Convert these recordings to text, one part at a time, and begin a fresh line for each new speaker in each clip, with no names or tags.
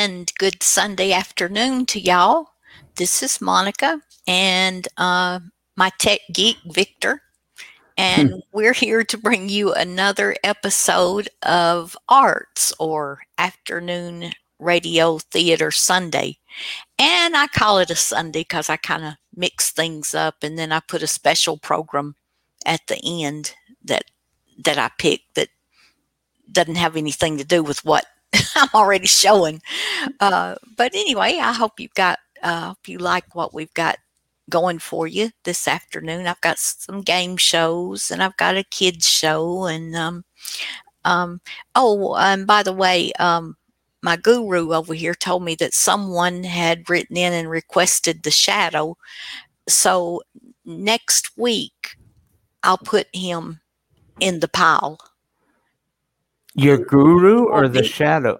And good Sunday afternoon to y'all. This is Monica and uh, my tech geek, Victor. And we're here to bring you another episode of Arts or Afternoon Radio Theater Sunday. And I call it a Sunday because I kind of mix things up and then I put a special program at the end that that I picked that doesn't have anything to do with what I'm already showing. Uh, but anyway, I hope you've got uh, you like what we've got going for you this afternoon. I've got some game shows and I've got a kids show and um, um, oh, and by the way, um, my guru over here told me that someone had written in and requested the shadow. So next week, I'll put him in the pile.
Your guru or the shadow?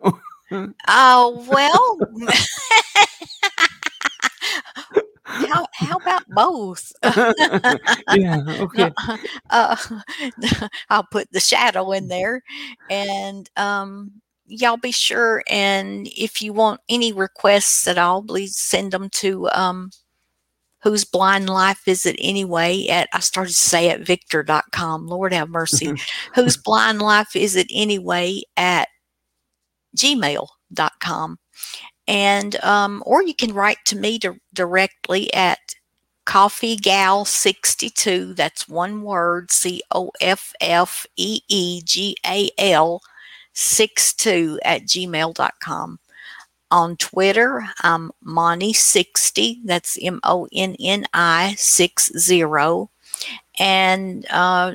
Oh, well. how, how about both?
yeah, okay.
Uh, I'll put the shadow in there and um, y'all be sure and if you want any requests at all please send them to um, whose blind life is it anyway at? I started to say at victor.com lord have mercy. Whose blind life is it anyway at gmail.com and um, or you can write to me directly at coffee gal 62 that's one word c-o-f-f-e-e-g-a-l 62 at gmail.com on twitter i'm moni60 that's m-o-n-n-i 60 and uh,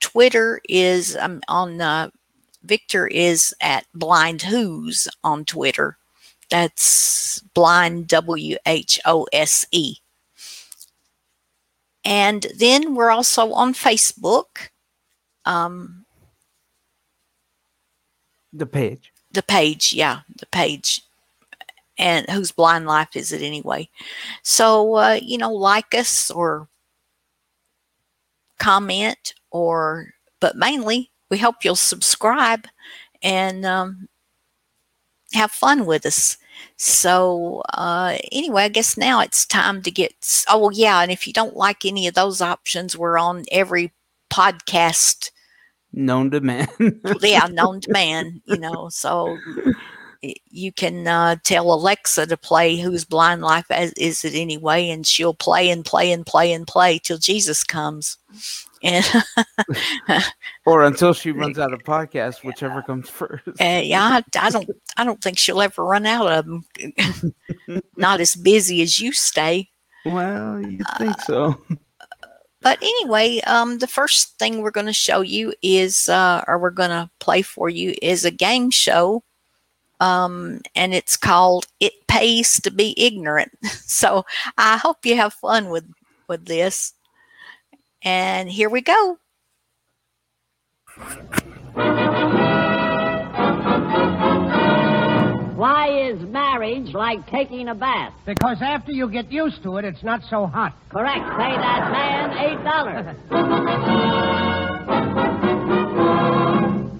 twitter is um, on uh, victor is at blind who's on twitter that's blind W H O S E. And then we're also on Facebook. Um,
The page.
the page, yeah, the page. And whose blind life is it anyway? So, uh, you know, like us or comment or, but mainly we hope you'll subscribe and um, have fun with us. So, uh, anyway, I guess now it's time to get. Oh, well, yeah. And if you don't like any of those options, we're on every podcast,
Known to man.
yeah, known to man, you know. So you can uh, tell Alexa to play Whose Blind Life As- Is It Anyway? And she'll play and play and play and play till Jesus comes. And
or until she runs out of podcasts, whichever comes first.
Uh, yeah, I, I don't. I don't think she'll ever run out of them. Not as busy as you stay.
Well, you think so.
But anyway, um, the first thing we're going to show you is, uh, or we're going to play for you, is a game show, um, and it's called "It Pays to Be Ignorant." So I hope you have fun with with this. And here we go.
Why is marriage like taking a bath?
Because after you get used to it, it's not so hot.
Correct. Pay that man eight dollars.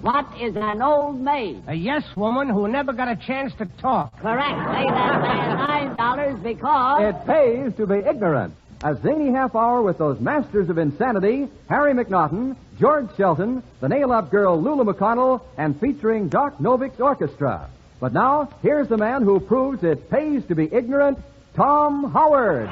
what is an old maid?
A yes woman who never got a chance to talk.
Correct. Pay that man nine dollars because
It pays to be ignorant. A zany half hour with those masters of insanity, Harry McNaughton, George Shelton, the nail up girl Lulu McConnell, and featuring Doc Novik's orchestra. But now, here's the man who proves it pays to be ignorant, Tom Howard.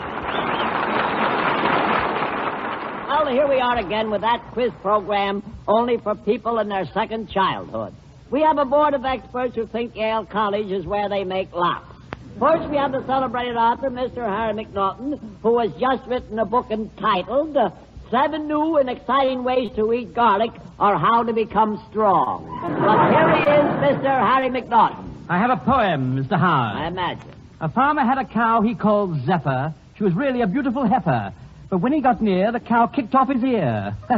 Well, here we are again with that quiz program only for people in their second childhood. We have a board of experts who think Yale College is where they make locks. First, we have the celebrated author, Mr. Harry McNaughton, who has just written a book entitled uh, seven new and exciting ways to eat garlic or how to become strong. But here he is, Mr. Harry McNaughton.
I have a poem, Mr. Howard.
I imagine.
A farmer had a cow he called Zephyr. She was really a beautiful heifer. But when he got near, the cow kicked off his ear.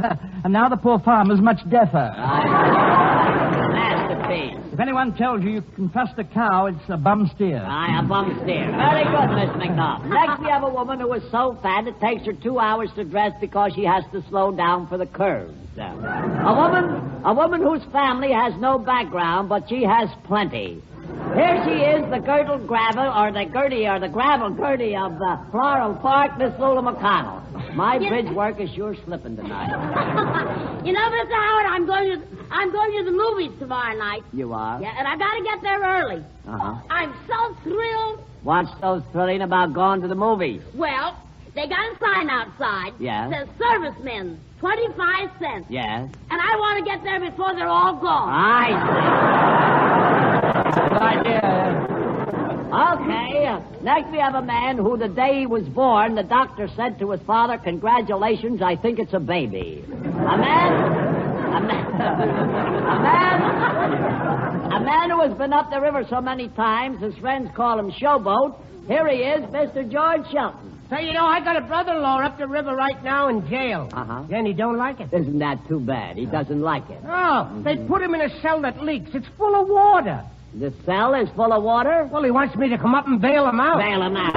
and now the poor farmer's much deafer.
Masterpiece.
If anyone tells you you can trust a cow, it's a bum steer.
I a bum steer. Very good, Miss McNaughton. Next, we have a woman who is so fat it takes her two hours to dress because she has to slow down for the curves. A woman, a woman whose family has no background, but she has plenty. Here she is, the girdle gravel, or the Gertie, or the gravel Gertie of the Floral Park, Miss Lulu McConnell. My bridge work is sure slipping tonight.
You know, Mr. Howard, I'm going to I'm going to the movies tomorrow night.
You are?
Yeah, and I got to get there early.
Uh-huh.
I'm so thrilled.
What's so thrilling about going to the movies?
Well, they got a sign outside.
Yeah?
Says servicemen, 25 cents.
Yes?
And I want to get there before they're all gone.
I
Good
Okay. uh, Next, we have a man who, the day he was born, the doctor said to his father, Congratulations, I think it's a baby. A man. A man. A man. A man who has been up the river so many times, his friends call him Showboat. Here he is, Mr. George Shelton.
So, you know, I got a brother-in-law up the river right now in jail.
Uh-huh.
And he don't like it.
Isn't that too bad? He doesn't like it.
Oh, they put him in a cell that leaks. It's full of water.
The cell is full of water?
Well, he wants me to come up and bail him out.
Bail him out.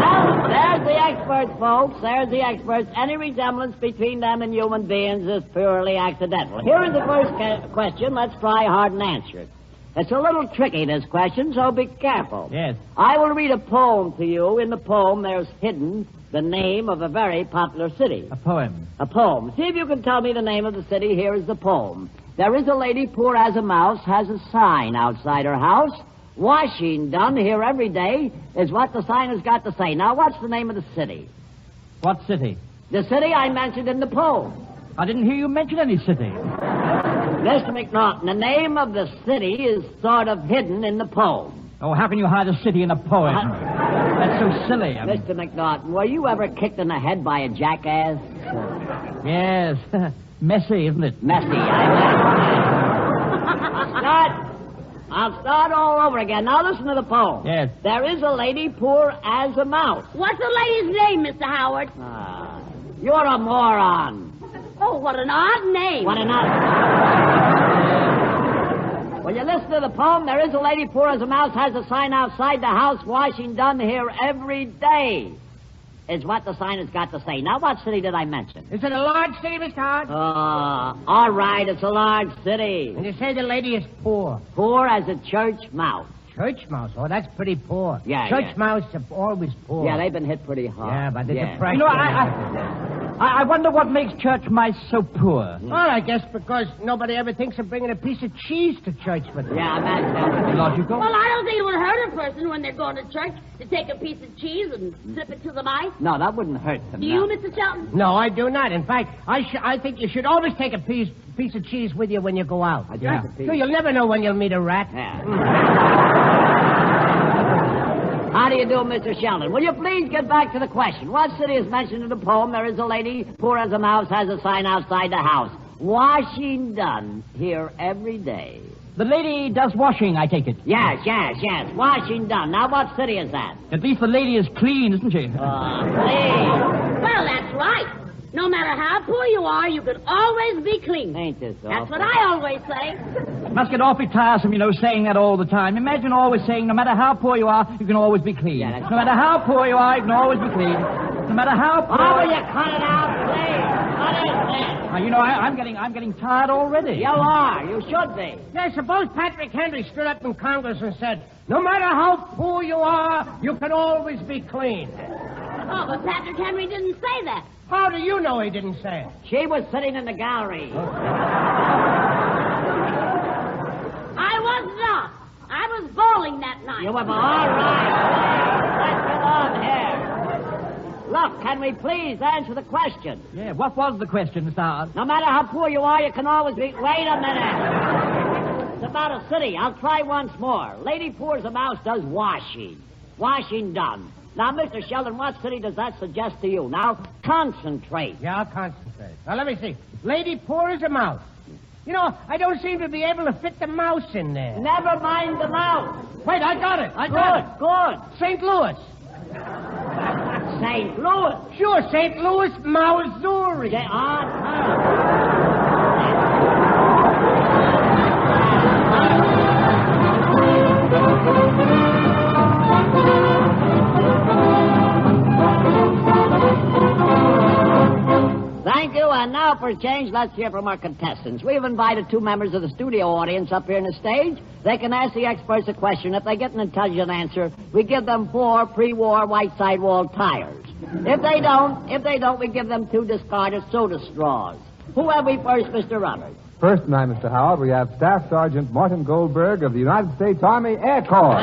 well, there's the experts, folks. There's the experts. Any resemblance between them and human beings is purely accidental. Here is the first ca- question. Let's try hard and answer it. It's a little tricky, this question, so be careful.
Yes.
I will read a poem to you. In the poem, there's hidden the name of a very popular city.
A poem.
A poem. See if you can tell me the name of the city. Here is the poem. There is a lady poor as a mouse, has a sign outside her house. Washing done here every day is what the sign has got to say. Now, what's the name of the city?
What city?
The city I mentioned in the poem.
I didn't hear you mention any city.
Mr. McNaughton, the name of the city is sort of hidden in the poem.
Oh, how can you hide a city in a poem? Uh-huh. That's so silly. I mean,
Mr. McNaughton, were you ever kicked in the head by a jackass?
yes. Messy, isn't it?
Messy, I imagine. Start. I'll start all over again. Now listen to the poem.
Yes.
There is a lady poor as a mouse.
What's the lady's name, Mr. Howard?
Ah, you're a moron.
Oh, what an odd name.
What an odd. When you listen to the poem, there is a lady poor as a mouse has a sign outside the house, washing done here every day. Is what the sign has got to say. Now, what city did I mention?
Is it a large city, Mr. Howard?
Uh, all right, it's a large city.
And you say the lady is poor.
Poor as a church mouse.
Church mouse. Oh, that's pretty poor.
Yeah,
Church
yeah.
mouse are always poor.
Yeah, they've been hit pretty hard.
Yeah, but the
Yeah.
depression.
You know, I, I, I wonder what makes church mice so poor. Hmm.
Well, I guess because nobody ever thinks of bringing a piece of cheese to church with them.
Yeah, that's that.
Logical.
Well, I don't think it would hurt a person when they're going to church to take a piece of cheese and slip it to the mice.
No, that wouldn't hurt them.
Do
no.
you, Mr. Shelton?
No, I do not. In fact, I sh- I think you should always take a piece piece of cheese with you when you go out.
I
Yeah.
a piece.
So you'll never know when you'll meet a rat.
Yeah. How do you do, Mr. Shelton? Will you please get back to the question? What city is mentioned in the poem? There is a lady, poor as a mouse, has a sign outside the house. Washing done here every day.
The lady does washing, I take it.
Yes, yes, yes. Washing done. Now, what city is that?
At least the lady is clean, isn't she?
Uh, please.
Well, that's right. No matter how poor you are, you can always be clean.
Ain't this awful?
That's what I always say.
It Must get awfully tiresome, you know, saying that all the time. Imagine always saying, no matter how poor you are, you can always be clean.
Yeah, that's
no matter how poor you are, you can always be clean. No matter how poor.
Oh, will you cut it out, please? What is this?
Now, you know, I, I'm getting, I'm getting tired already.
You are. You should be.
Yeah, suppose Patrick Henry stood up in Congress and said, "No matter how poor you are, you can always be clean."
Oh, but Patrick Henry didn't say that.
How do you know he didn't say it?
She was sitting in the gallery. Oh.
I was not. I was bowling that night.
You were all right. Let's get on here. Look, can we please answer the question?
Yeah, what was the question, Mr. Howard?
No matter how poor you are, you can always be. Wait a minute. It's about a city. I'll try once more. Lady pours a mouse does washing. Washing done. Now, Mr. Shelton, what city does that suggest to you? Now, concentrate.
Yeah, I'll concentrate. Now, let me see. Lady poor as a mouse. You know, I don't seem to be able to fit the mouse in there.
Never mind the mouse.
Wait, I got it. I got it.
Good,
St. Louis.
St. Louis.
Sure, St. Louis, Missouri.
Say, ah, and now for a change, let's hear from our contestants. We've invited two members of the studio audience up here on the stage. They can ask the experts a question. If they get an intelligent answer, we give them four pre-war white sidewall tires. If they don't, if they don't, we give them two discarded soda straws. Who have we first, Mr. Roberts?
First tonight, Mr. Howard, we have Staff Sergeant Martin Goldberg of the United States Army Air Corps.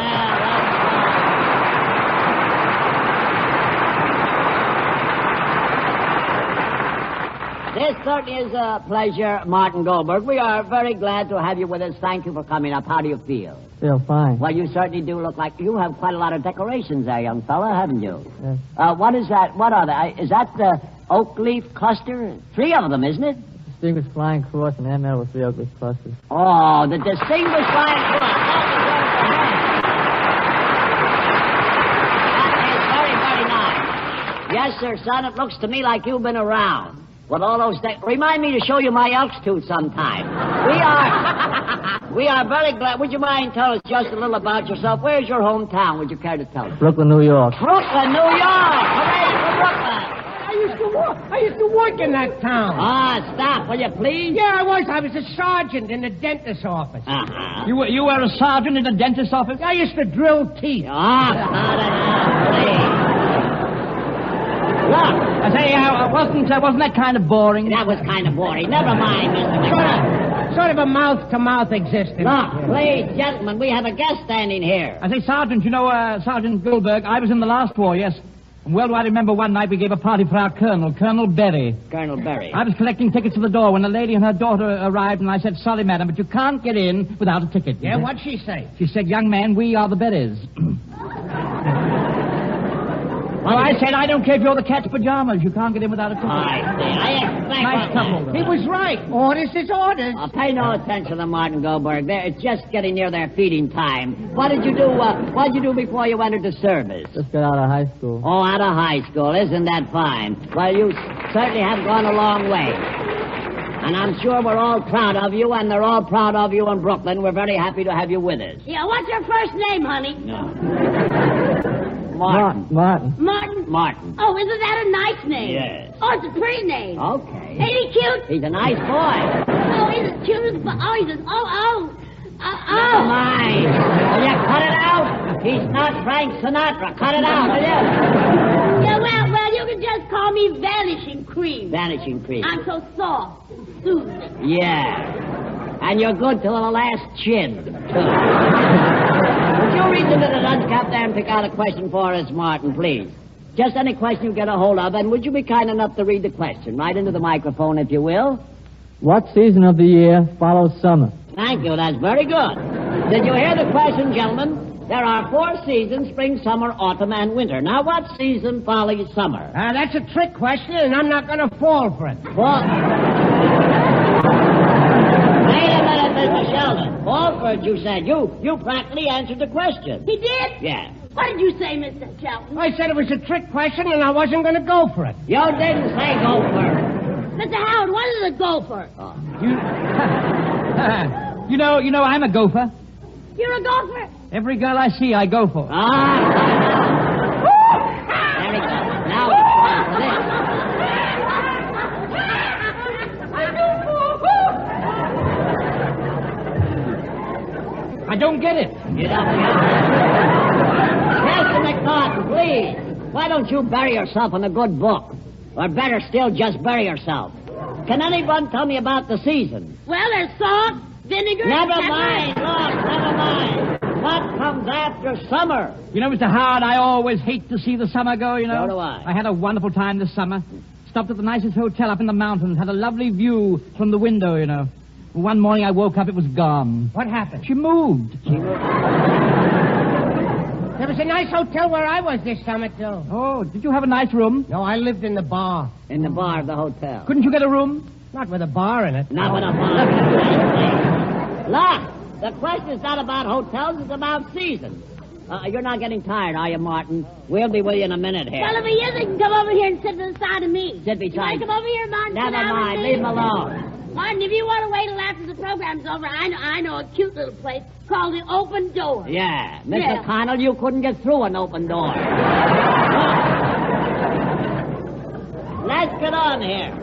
Certainly is a pleasure, Martin Goldberg. We are very glad to have you with us. Thank you for coming up. How do you feel?
Feel fine.
Well, you certainly do look like you have quite a lot of decorations there, young fella, haven't you?
Yes.
Uh, what is that? What are they? Is that the oak leaf cluster? Three of them, isn't it?
Distinguished Flying Cross and ML with three oak leaf clusters.
Oh, the distinguished flying cross. That is very, very nice. Yes, sir, son. It looks to me like you've been around. With all those things. remind me to show you my elk's tooth sometime. We are we are very glad. Would you mind telling us just a little about yourself? Where's your hometown? Would you care to tell us?
Brooklyn, New York.
Brooklyn, New York. Hooray for Brooklyn.
I used to work. I used to work in that town.
Ah, stop, will you please?
yeah, I was. I was a sergeant in the dentist's office.
Uh-huh.
You were, you were a sergeant in the dentist's office?
I used to drill teeth.
Ah, cut it out, please. Look,
I say, uh, wasn't, uh, wasn't that kind of boring?
that was kind of boring. Never mind, Mr.
Sort of, sort of a mouth-to-mouth existence.
Look, please, gentlemen, we have a guest standing here.
I say, Sergeant, you know, uh, Sergeant Goldberg, I was in the last war, yes. And well do I remember one night we gave a party for our colonel, Colonel Berry.
Colonel Berry.
I was collecting tickets to the door when a lady and her daughter arrived, and I said, sorry, madam, but you can't get in without a ticket.
Yeah, what'd she say?
She said, young man, we are the Berries. well, I said, I don't care if you're the cat's pajamas. You can't get in without a ticket.
I see. I expect
Nice couple,
He was right. Orders is orders.
Uh, pay no attention to Martin Goldberg. They're just getting near their feeding time. What did you do? Uh, what did you do before you entered the service?
Just got out of high school.
Oh, out of high school. Isn't that fine? Well, you certainly have gone a long way. And I'm sure we're all proud of you, and they're all proud of you in Brooklyn. We're very happy to have you with us.
Yeah, what's your first name, honey?
Martin.
Martin.
Martin?
Martin.
Oh, isn't that a nice name?
Yes.
Oh, it's a pretty name.
Okay.
Ain't he cute?
He's a nice boy.
Oh, he's as cute as... Oh, he's as... Oh, oh. Uh, oh,
Never
oh.
mind. Will you cut it out? He's not Frank Sinatra. Cut it out, will you?
Yeah, well, well, you can just call me Vanishing Cream.
Vanishing cream.
I'm so soft and soothing.
Yeah. And you're good till the last chin, too. Would you reach into the lunch cup there and pick out a question for us, Martin, please? Just any question you get a hold of, and would you be kind enough to read the question right into the microphone, if you will?
What season of the year follows summer?
Thank you. That's very good. Did you hear the question, gentlemen? There are four seasons spring, summer, autumn, and winter. Now, what season follows summer?
Uh, that's a trick question, and I'm not going to fall for it.
Well, wait a minute, Mr. Shelton. Walford, you said. You you practically answered the question.
He did?
Yeah.
What did you say, Mr. Shelton?
I said it was a trick question, and I wasn't going to go for it.
You didn't say go for it.
Mr. Howard, what is a gopher?
you know, you know, I'm a gopher.
You're a gopher?
Every girl I see, I go for.
Ah. Very good. Now it's time for this.
I don't get it.
You don't get it. Mr. McNaughton, please. Why don't you bury yourself in a good book? Or better still, just bury yourself. Can anyone tell me about the season?
Well, there's salt, vinegar,
Never
pepper.
mind, look, never mind. What comes after summer?
You know, Mr. Howard, I always hate to see the summer go, you know.
So do I.
I had a wonderful time this summer. Stopped at the nicest hotel up in the mountains, had a lovely view from the window, you know. One morning I woke up, it was gone.
What happened?
She moved.
She was-
There was a nice hotel where I was this summer, too.
Oh, did you have a nice room?
No, I lived in the bar.
In the bar of the hotel.
Couldn't you get a room?
Not with a bar in it.
Not with a bar. Look, the question's not about hotels, it's about seasons. Uh, you're not getting tired, are you, Martin? We'll be with you in a minute here.
Well, if he is, he can come over here and sit to the side of me.
Sit beside-
You want to come over here, Martin?
Never mind, leave him alone.
Martin, if you want to wait till after the program's over, I know, I know a cute little place called the Open Door.
Yeah, Mr.
Yeah.
Connell, you couldn't get through an open door. let's get on here.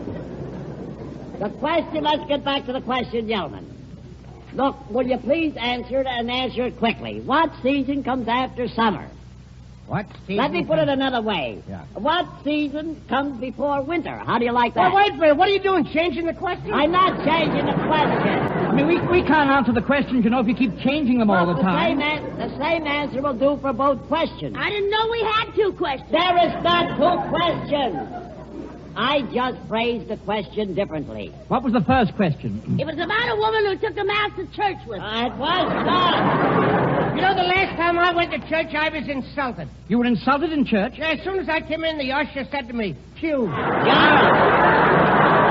The question, let's get back to the question, gentlemen. Look, will you please answer it and answer it quickly? What season comes after summer?
What, Steve?
Let me put it another way.
Yeah.
What season comes before winter? How do you like that?
Well, wait a minute. What are you doing? Changing the question?
I'm not changing the question.
I mean, we, we can't answer the questions, you know, if you keep changing them all
Well,
the time.
Same an- the same answer will do for both questions.
I didn't know we had two questions.
There is not two questions. I just phrased the question differently.
What was the first question?
It was about a woman who took a mouse to church with her.
Uh, it was not.
You know, the last time I went to church, I was insulted.
You were insulted in church?
Yeah, as soon as I came in, the usher said to me, Pew.
Yeah.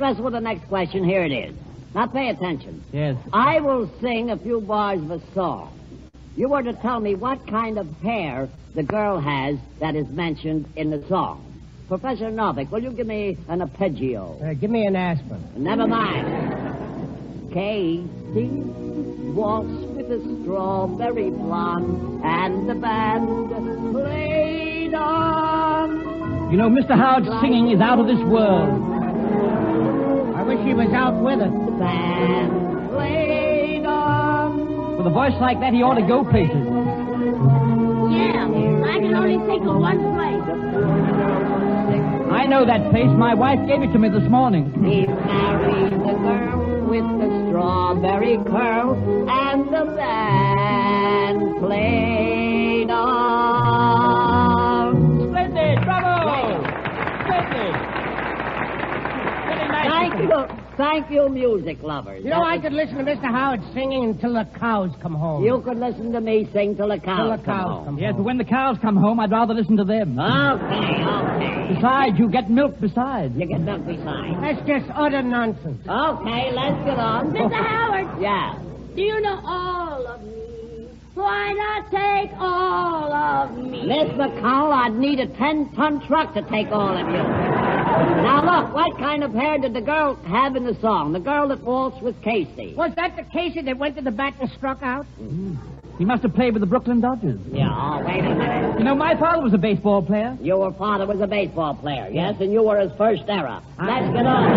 Wrestle with the next question. Here it is. Now pay attention.
Yes.
I will sing a few bars of a song. You were to tell me what kind of hair the girl has that is mentioned in the song. Professor Novick, will you give me an arpeggio?
Uh, give me an aspirin.
Never mind. Casey walks with a strawberry blonde, and the band played on.
You know, Mr. Howard's singing is out of this world.
Wish he was out with us.
Band played on.
With a voice like that, he ought to go places.
Yeah, I can only think of one place.
married a poor girl sick.
I know that place. My wife gave it to me this morning.
He married the girl with the strawberry curl, and the band played thank you, music lovers.
You know, I could listen to Mr. Howard singing until the cows come home.
You could listen to me sing till the cows,
Till the
come
cows
home.
come
Yes, but when the cows come home, I'd rather listen to them.
Okay, okay.
Besides, you get milk besides.
You get milk besides.
That's just utter nonsense.
Okay, let's get on.
Mr. Howard,
Yeah.
do you know all of me? Why not take all of me?
Miss McCall, I'd need a ten-ton truck to take all of you. Now look, what kind of hair did the girl have in the song? The girl that waltzed with Casey.
Was that the Casey that went to the bat and struck out? Mm.
He must have played with the Brooklyn Dodgers.
Yeah, oh, wait a minute.
You know, my father was a baseball player.
Your father was a baseball player, yes, and you were his first era. Let's get on.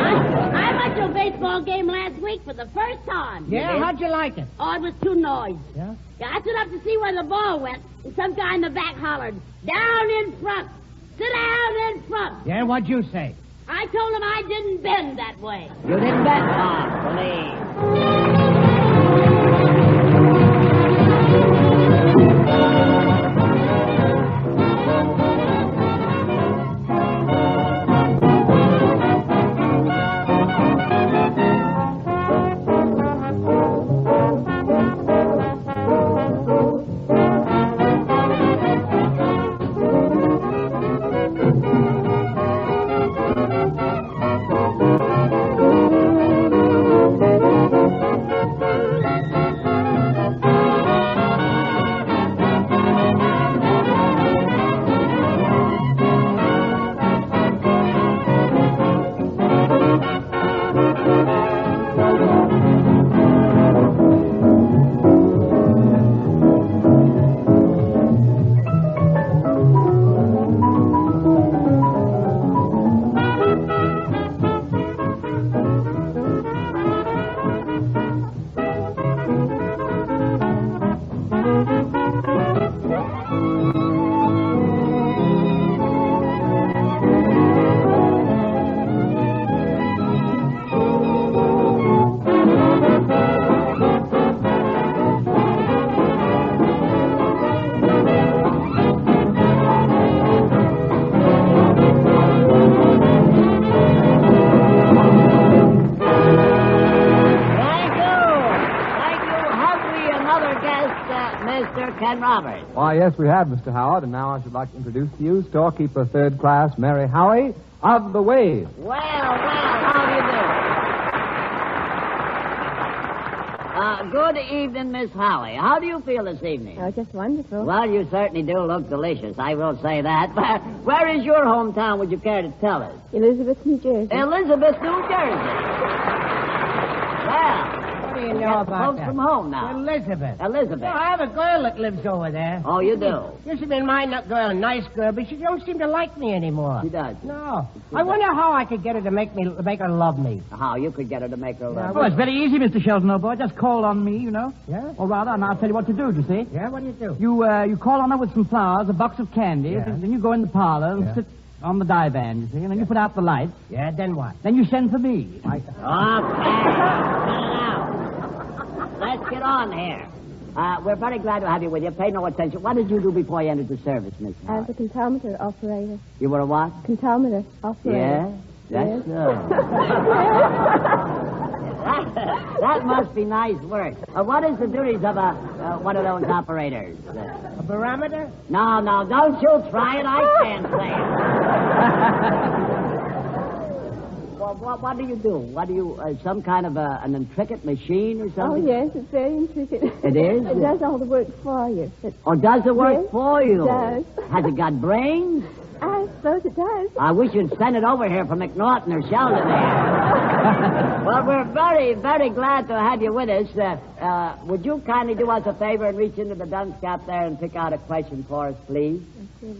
I, I went to a baseball game last week for the first time.
Yeah, how'd you like it?
Oh, it was too noisy.
Yeah?
Yeah, I stood up to see where the ball went, and some guy in the back hollered, down in front. Sit down in front.
Yeah, what'd you say?
I told him I didn't bend that way.
You didn't bet, Bob, please.
Yes, we have, Mr. Howard, and now I should like to introduce to you storekeeper third class Mary Howie of the Wave.
Well, well, how do you do? Uh, good evening, Miss Howie. How do you feel this evening?
Oh, just wonderful.
Well, you certainly do look delicious. I will say that. But where is your hometown? Would you care to tell us?
Elizabeth, New Jersey.
Elizabeth, New Jersey. Well,
What do you know about that?
from home now.
Elizabeth.
Elizabeth.
Yeah, I have a girl that lives over there.
Oh, you do?
Used to be my n- girl, a nice girl, but she don't seem to like me anymore.
She does.
No. I wonder how I could get her to make me make her love me.
How you could get her to make her love.
Oh, it's very easy, Mr. Shelton, old boy. Just call on me, you know.
Yeah?
Or rather, and I'll tell you what to do, do you see?
Yeah, what do you do?
You uh, you call on her with some flowers, a box of candy,
Yeah.
then you go in the parlor and
Yeah.
sit on the divan, you see, and then you put out the lights.
Yeah, then what?
Then you send for me.
Okay. Now, let's get on here. Uh, we're very glad to have you with you. Pay no attention. What did you do before you entered the service, Miss?
I was a comptometer operator.
You were a what?
Comptometer operator.
Yeah? That's that, that must be nice work. Uh, what is the duties of a uh, one of those operators? Uh,
A barometer?
no, no, don't you try it. I can't say it. well, what, what do you do? What do you, uh, some kind of a, an intricate machine or something?
Oh, yes, it's very intricate.
It is?
it does all the work for you. It,
Or does it work
Yes,
for you?
it does.
Has it got brains?
I suppose it does.
I wish you'd send it over here from McNaughton or Shelton well, we're very, very glad to have you with us. Uh, uh, would you kindly do us a favor and reach into the dunce cap there and pick out a question for us, please?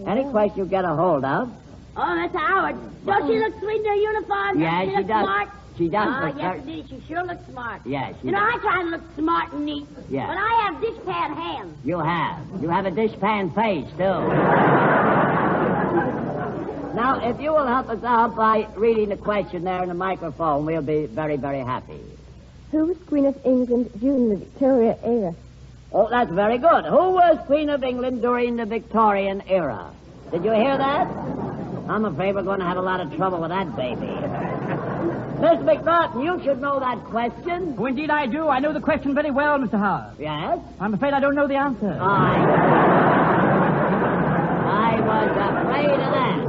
Any question you get a hold of.
Oh, that's Howard. Don't she look sweet in her uniform?
Yeah,
Doesn't
she
look
does.
Smart?
She does
Ah,
look
yes,
very...
indeed. She sure looks smart.
Yeah, she
You know. I try to look smart and neat.
Yeah.
But I have dishpan hands.
You have. You have a dishpan face, too. now, if you will help us out by reading the question there in the microphone, we'll be very, very happy.
Who was Queen of England during the Victoria era?
Oh, that's very good. Who was Queen of England during the Victorian era? Did you hear that? I'm afraid we're going to have a lot of trouble with that baby. Miss McNaughton, you should know that question.
Oh, indeed I do. I know the question very well, Mr. Howard.
Yes?
I'm afraid I don't know the answer.
I. I was afraid of that.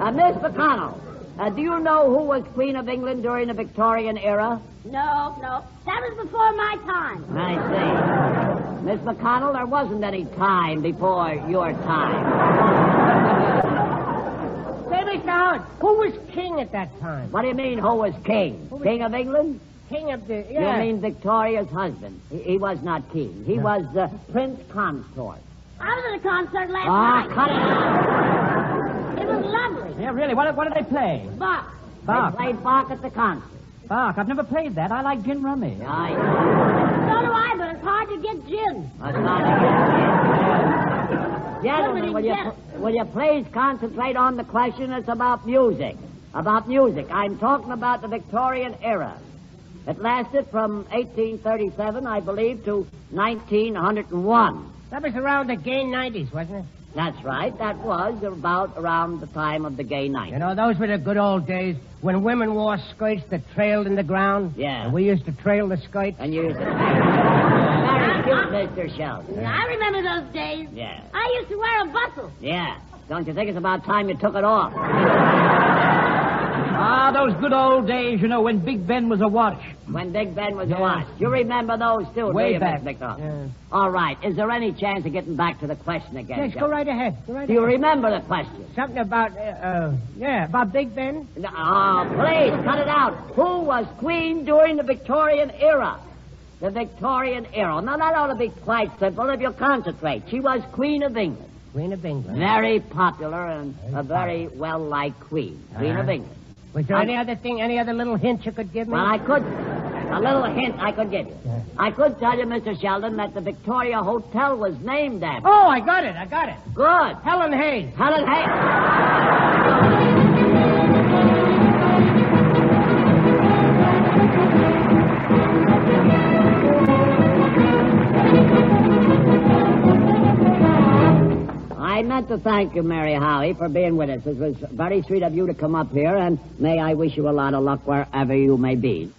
Uh, Miss McConnell, uh, do you know who was Queen of England during the Victorian era?
No, no. That was before my time.
I see. Miss McConnell, there wasn't any time before your time.
Mr. Howard, who was king at that time?
What do you mean, who was king? King of England?
King of the. Yeah.
You mean Victoria's husband? He, he was not king. He was uh, Prince Consort.
I was at a concert last
Ah,
night.
Ah, cut it out.
It was lovely.
Yeah, really. What, what did they play?
Bach.
Bach.
They played Bach at the concert.
Bach. I've never played that. I like gin rummy.
I
So do I, but it's hard to get gin.
That's not it. Gentlemen, will you, will you please concentrate on the question? It's about music. About music. I'm talking about the Victorian era. It lasted from 1837, I believe, to 1901.
That was around the gay 90s, wasn't it?
That's right. That was about around the time of the gay night.
You know, those were the good old days when women wore skirts that trailed in the ground.
Yeah.
And we used to trail the skirts.
And you used to Very cute, Mr. Shelton.
Yeah, I remember those days.
Yeah.
I used to wear a bustle.
Yeah. Don't you think it's about time you took it off?
Ah, those good old days, you know, when Big Ben was a watch.
When Big Ben was
Yeah.
a watch. You remember those too,
Way
do you,
back.
Miss McDonald?
Yeah.
All right. Is there any chance of getting back to the question again?
Yes, go right ahead. Go right
Do you
ahead.
remember the question?
Something about, uh, uh, yeah, about Big Ben?
No, oh, please, cut it out. Who was queen during the Victorian era? The Victorian era. Now, that ought to be quite simple if you concentrate. She was Queen of England.
Queen of England.
Very popular and a very well-liked queen. Queen of
Uh-huh.
England.
Was there
I'm-
any other thing, any other little hint you could give me?
Well, I could. A little hint I could give you. I could tell you, Mr. Shelton, that the Victoria Hotel was named after.
Oh, I got it. I got it.
Good.
Helen Hayes.
Helen Hay. I meant to thank you, Mary Howie, for being with us. It was very sweet of you to come up here, and may I wish you a lot of luck wherever you may be.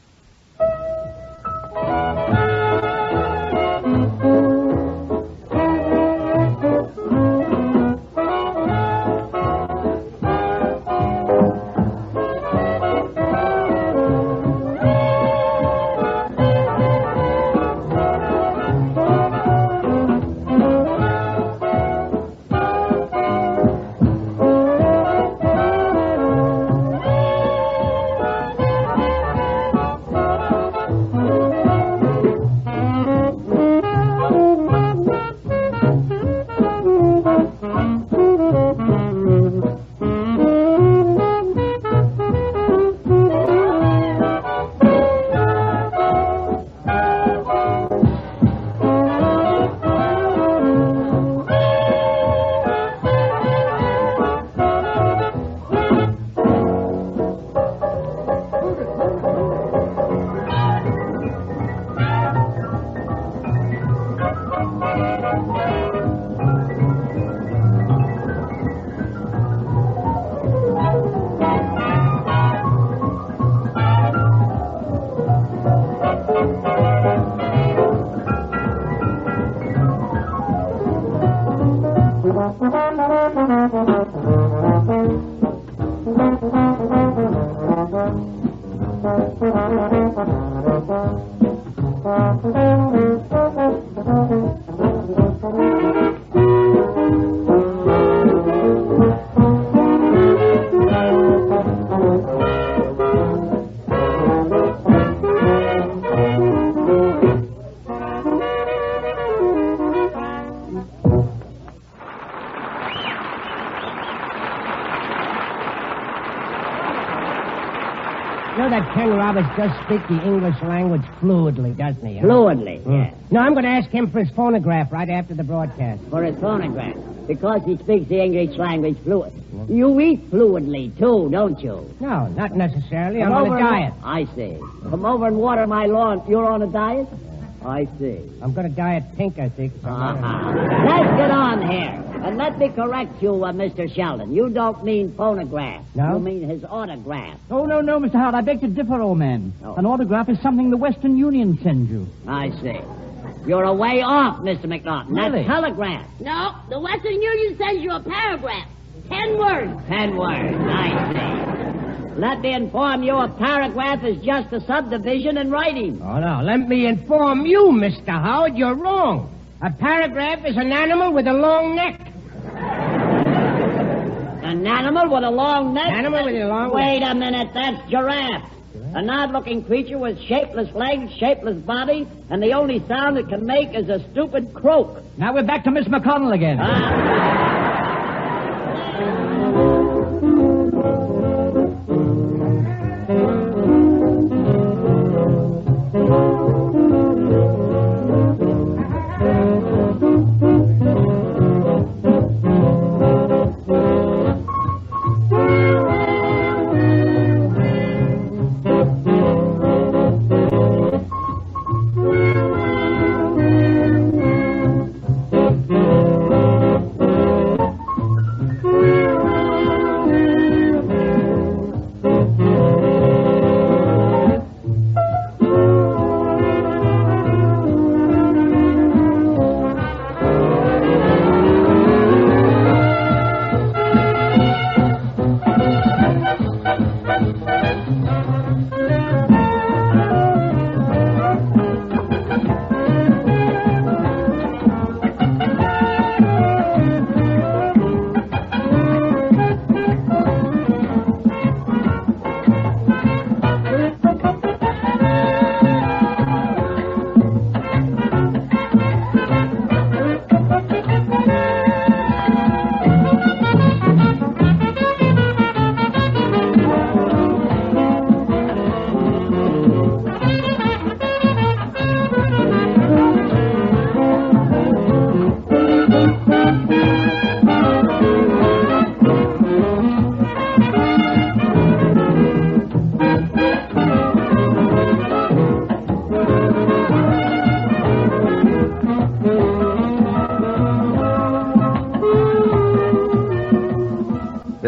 Does speak the English language fluidly, doesn't he? huh?
Fluently, yeah.
No, I'm going to ask him for his phonograph right after the broadcast.
For his phonograph. Because he speaks the English language fluent. You eat fluently, too, don't you?
No, not necessarily.
Come
I'm on a
and-
diet.
I see. Come over and water my lawn. You're on a diet? I see.
I'm going to diet pink, I think.
Uh-huh. Let's get on here. And let me correct you, uh, Mr. Shelton. You don't mean phonograph.
No?
You mean his autograph.
Oh, no, no, Mr. Howard. I beg to differ, old man.
Oh.
An autograph is something the Western Union sends you.
I see. You're a way off, Mr. McNaughton.
Really?
That's telegraph.
No, the Western Union sends you a paragraph. Ten words.
Ten words. I see. Let me inform you a paragraph is just a subdivision in writing.
Oh, no. Let me inform you, Mr. Howard, you're wrong. A paragraph is an animal with a long neck.
An animal with a long neck?
Animal with a long
Wait a minute, that's giraffe. An odd-looking creature with shapeless legs, shapeless body, and the only sound it can make is a stupid croak.
Now we're back to Miss McConnell again. Ah.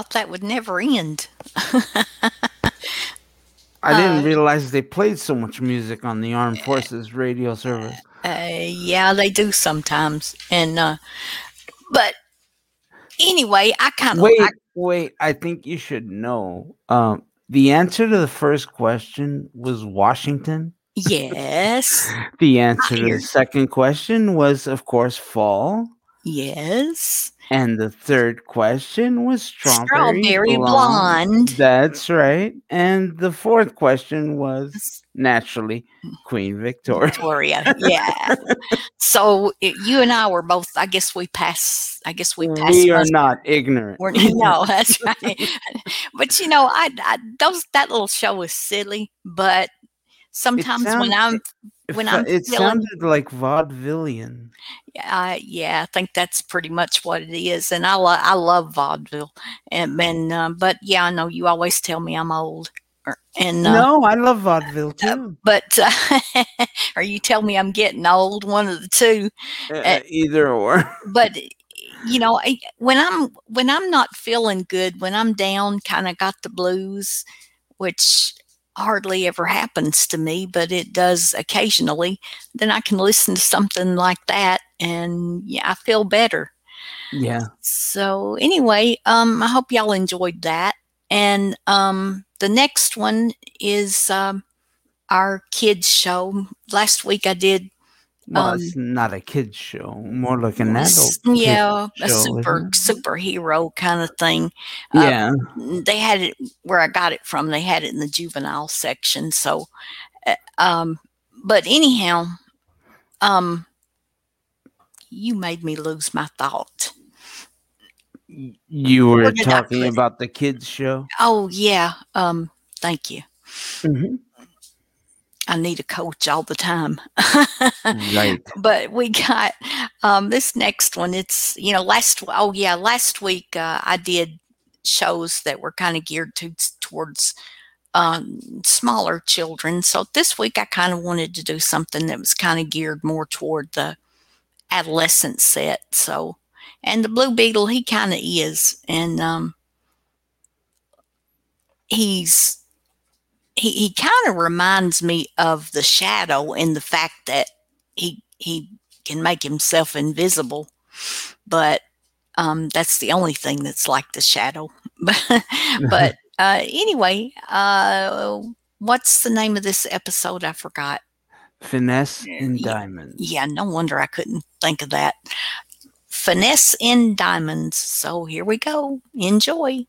Thought that would never end.
I didn't
Uh,
realize they played so much music on the Armed Forces radio service.
Uh, yeah, they do sometimes. And, uh, but anyway, I kind of,
Wait, wait. I think you should know. Um, the answer to the first question was Washington.
yes,
The answer to the second question was, of course, fall.
yes.
And the third question was strawberry,
Strawberry blonde.
That's right. And the fourth question was naturally Queen Victoria.
Victoria, yeah. so it, you and I were both. I guess we pass. I guess we pass.
We are not ignorant.
We're, no, that's right. but you know, I, I those that little show is silly. But sometimes when I'm when I'm
it
feeling,
sounded like vaudevillian.
Uh, yeah, I think that's pretty much what it is. And I lo- I love vaudeville. And, and uh, but yeah, I know you always tell me I'm old. And uh,
no, I love vaudeville too.
but uh, or you tell me I'm getting old, one of the two.
Uh, either or.
but you know, I, when I'm when I'm not feeling good, when I'm down, kind of got the blues, which hardly ever happens to me, but it does occasionally. Then I can listen to something like that, and yeah, I feel better.
Yeah.
So anyway, um, I hope y'all enjoyed that. And um, the next one is um, our kids show. Last week I did
Well,
Um,
it's not a kids show, more like an adult.
yeah, a
show,
super superhero kind of thing. uh,
yeah.
They had it where I got it from. They had it in the juvenile section. So, uh, um, but anyhow, um, you made me lose my thought.
You were
Where did I
talking about the kids show.
Oh yeah. Um, thank you.
Mm-hmm.
I need a coach all the time.
Right.
but we got um, this next one. It's you know last oh yeah last week uh, I did shows that were kind of geared to towards um, smaller children. So this week I kind of wanted to do something that was kind of geared more toward the adolescent set. So and the Blue Beetle he kind of is and um, he's he, he kind of reminds me of the shadow in the fact that he he can make himself invisible but um, that's the only thing that's like the shadow. But uh, anyway uh, what's the name of this episode? I forgot.
Finesse and
Yeah.
diamonds.
yeah no wonder i couldn't think of that. Finesse in diamonds. So here we go. Enjoy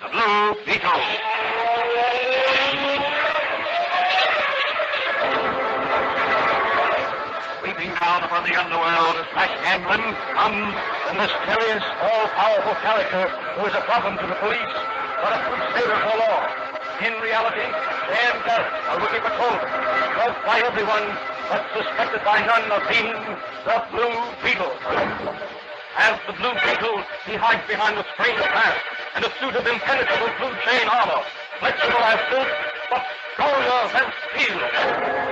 The Blue Beetle. The underworld of Flash Gambling comes the mysterious, all-powerful character who is a problem to the police, but a good crusader for law. In reality, Dan Garrett, a rookie patrolman, loved by everyone, but suspected by none of being the Blue Beetle. As the Blue Beetle, he hides behind a strange mask and a suit of impenetrable blue chain armor, flexible as silk, but stronger than steel.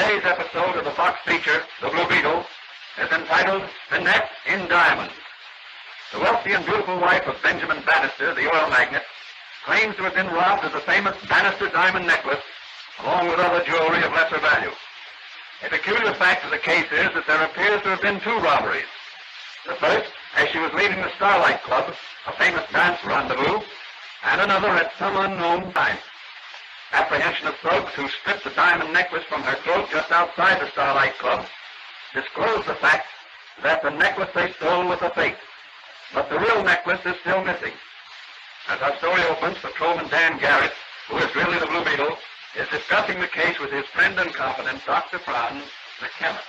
Today's episode of the Fox feature, The Blue Beetle, is entitled Finesse in Diamonds. The wealthy and beautiful wife of Benjamin Bannister, the oil magnate, claims to have been robbed of the famous Bannister diamond necklace, along with other jewelry of lesser value. A peculiar fact of the case is that there appears to have been two robberies. The first, as she was leaving the Starlight Club, a famous dance rendezvous, and another at some unknown time. Apprehension of thugs who stripped the diamond necklace from her throat just outside the Starlight Club disclosed the fact that the necklace they stole was a fake. But the real necklace is still missing. As our story opens, Patrolman Dan Garrett, who is really the Blue Beetle, is discussing the case with his friend and confidant, Dr. Franz, the chemist.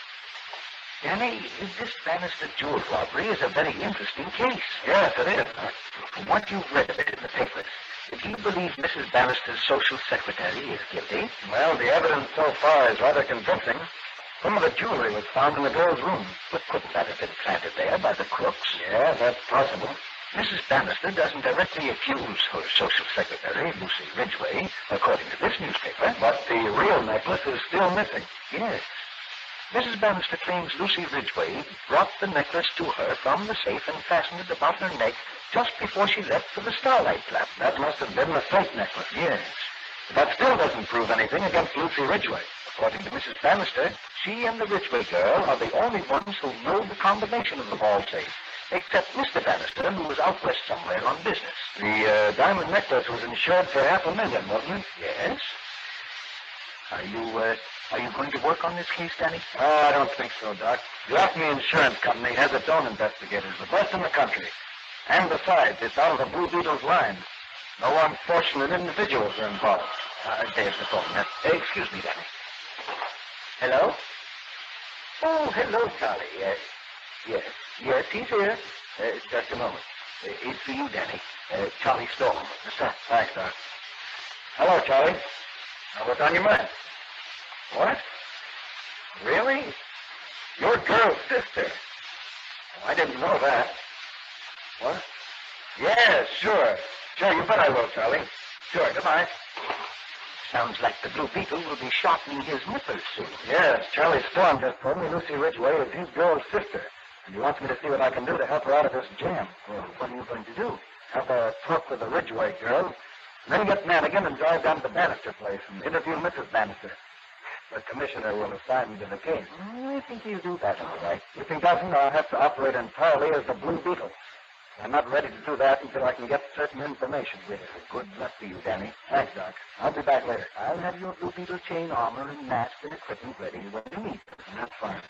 Danny, this Bannister jewel robbery is a very interesting case.
Yes, it is.
From what you've read of it in the papers, do you believe Mrs. Bannister's social secretary is guilty?
Well, the evidence so far is rather convincing. Some of the jewelry was found in the girl's room.
But couldn't that have been planted there by the crooks?
Yeah, that's possible.
Mrs. Bannister doesn't directly accuse her social secretary, Lucy Ridgway, according to this newspaper.
But the real necklace is still missing.
Yes. Mrs. Bannister claims Lucy Ridgway brought the necklace to her from the safe and fastened it about her neck just before she left for the Starlight Club.
That must have been the fake necklace.
Yes.
That still doesn't prove anything against Lucy Ridgway.
According to Mrs. Bannister, she and the Ridgway girl are the only ones who know the combination of the ball safe, except Mr. Bannister, who was out west somewhere on business.
The uh, diamond necklace was insured for half a million, wasn't it?
Yes. Are you, uh, are you going to work on this case, Danny?
Oh, I don't think so, Doc. The Acme Insurance Company has its own investigators, the best in the country. And besides, it's out of the Blue Beetle's line. No unfortunate individuals are involved.
Uh, there's the phone. Excuse me, Danny. Hello? Oh, hello, Charlie. Uh, yes, yes, he's here. Uh, just a moment. Uh, it's for you, Danny. Uh, Charlie Storm. Yes, sir.
Thanks, Doc. Hello, Charlie. Now, what's on your mind? What?
Really? Your girl's sister? Oh, I didn't know that. What? Yeah, sure. Sure, you bet I will, Charlie. Sure, goodbye.
Sounds like the Blue Beetle will be sharpening his nipples soon.
Yes, Charlie Storm just told me Lucy Ridgway is his girl's sister. And he wants me to see what I can do to help her out of this jam.
Well, what are you going to do?
Have a talk with the Ridgway girl, then get Mannigan and drive down to the Bannister place and interview Mrs. Bannister. The commissioner will assign me to the case.
Mm, I think he'll do that all right.
If he doesn't, I'll have to operate entirely as the Blue Beetle. I'm not ready to do that until I can get certain information.
Well, good luck to you, Danny.
Thanks, Doc. I'll be back later.
I'll have your Blue Beetle chain armor and mask and equipment ready when you meet.
That's fine.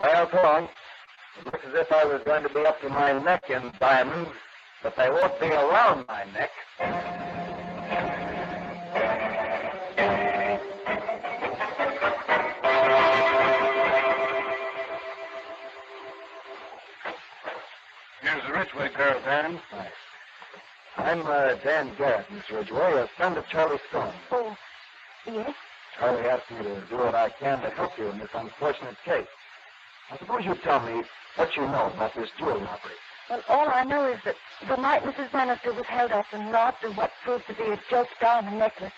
Well, so long. It looks as if I was going to be up to my neck in diamonds, but they won't be around my neck. Here's the Ridgway girl, Dan. Hi. I'm uh, Dan Garrett, Miss Ridgway, a friend of Charlie Storm.
Oh, yes?
Charlie asked me to do what I can to help you in this unfortunate case. I suppose you tell me what you know about this jewel robbery.
Well, all I know is that the night Mrs. Bannister was held up and robbed of what proved to be a gilt diamond necklace,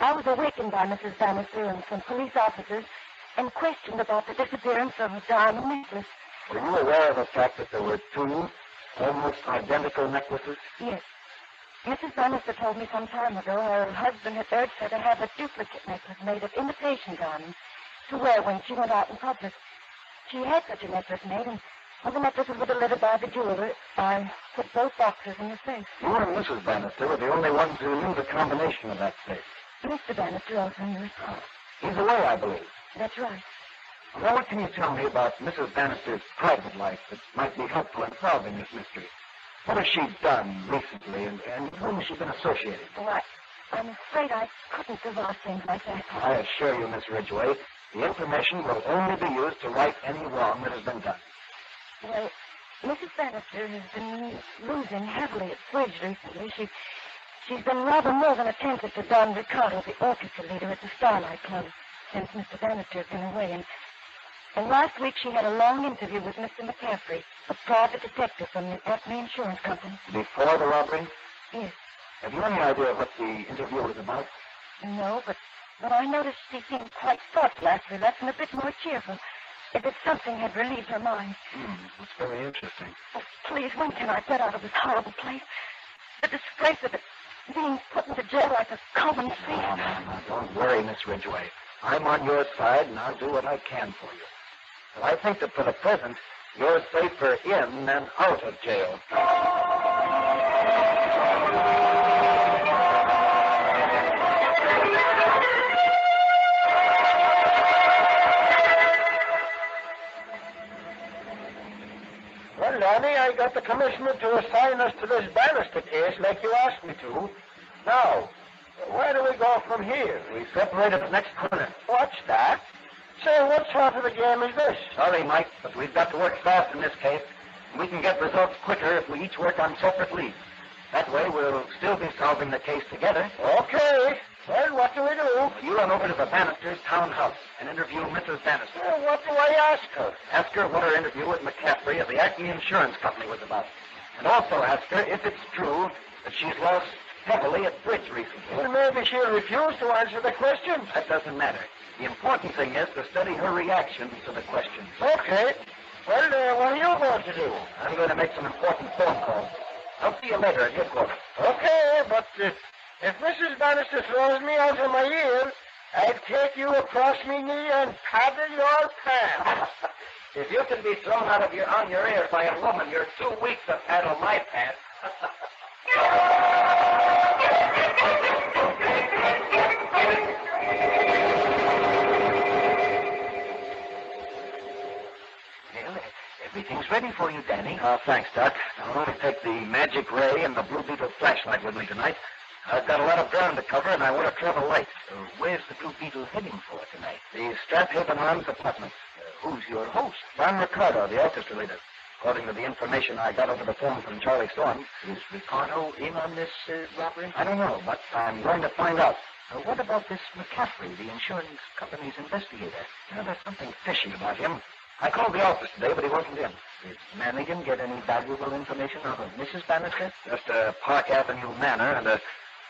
I was awakened by Mrs. Bannister and some police officers and questioned about the disappearance of a diamond necklace.
Were you aware of the fact that there were two almost identical necklaces?
Yes. Mrs. Bannister told me some time ago her husband had urged her to have a duplicate necklace made of imitation diamonds to wear when she went out in public. She had such a necklace made, and when the necklaces were delivered by the jeweler, I put both boxes in the safe.
You and Mrs. Bannister were the only ones who knew the combination of that safe.
Mr. Bannister also knew it.
He's away, I believe.
That's right.
Now, what can you tell me about Mrs. Bannister's private life that might be helpful in solving this mystery? What has she done recently, and, and with whom has she been associated?
Oh, I, I'm afraid I couldn't divulge things like that.
I assure you, Miss Ridgway, the information will only be used to right any wrong that has been done.
Well, Mrs. Bannister has been losing heavily at bridge recently. She, she's been rather more than attentive to Don Ricardo, the orchestra leader at the Starlight Club, since Mr. Bannister has been away. And, and last week she had a long interview with Mr. McCaffrey, a private detective from the Acme Insurance Company.
Before the robbery?
Yes.
Have you any idea what the interview was about?
No, but, but I noticed she seemed quite thoughtful after left and a bit more cheerful. As if something had relieved her mind.
Hmm, that's very interesting.
Oh, please, when can I get out of this horrible place? The disgrace of it, being put into jail like a common thief.
No, no, no, don't worry, Miss Ridgway. I'm on your side, and I'll do what I can for you. But I think that for the present, you're safer in than out of jail.
Well, Danny, I got the commissioner to assign us to this Bannister case like you asked me to. Now, where do we go from here?
We separate at the next corner.
What's that? Say, what sort of a game is this?
Sorry, Mike, but we've got to work fast in this case. We can get results quicker if we each work on separate leads. That way, we'll still be solving the case together.
Okay. Well, what do we do?
You run over to the Bannisters' townhouse and interview Mrs. Bannister.
Well, what do I ask her?
Ask her what her interview with McCaffrey of the Acme Insurance Company was about. And also ask her if it's true that she's lost heavily at bridge recently.
Well, maybe she'll refuse to answer the questions.
That doesn't matter. The important thing is to study her reaction to the questions.
Okay. Well, uh, what are you going to do?
I'm going to make some important phone calls. I'll see you later at headquarters.
Okay, but uh, if Mrs. Bannister throws me out of my ear, I'll take you across me knee and paddle your pants.
if you can be thrown out of your on your ear by a woman, you're too weak to paddle my pants.
everything's ready for you, Danny.
Oh, thanks, Doc. I'm going to take the magic ray and the Blue Beetle flashlight with me tonight. I've got a lot of ground to cover, and I want to travel light.
Uh, where's the Blue Beetle heading for tonight?
The Strathaven Arms apartment.
Uh, who's your host?
Don Ricardo, the orchestra leader. According to the information I got over the phone from Charlie Storm.
Is Ricardo in on this uh, robbery?
I don't know, but I'm going to find out.
Uh, what about this McCaffrey, the insurance company's investigator? There's something fishy about him. I called the office today, but he wasn't in. Did Mannigan get any valuable information out of Mrs. Bannister?
Just a Park Avenue manor and a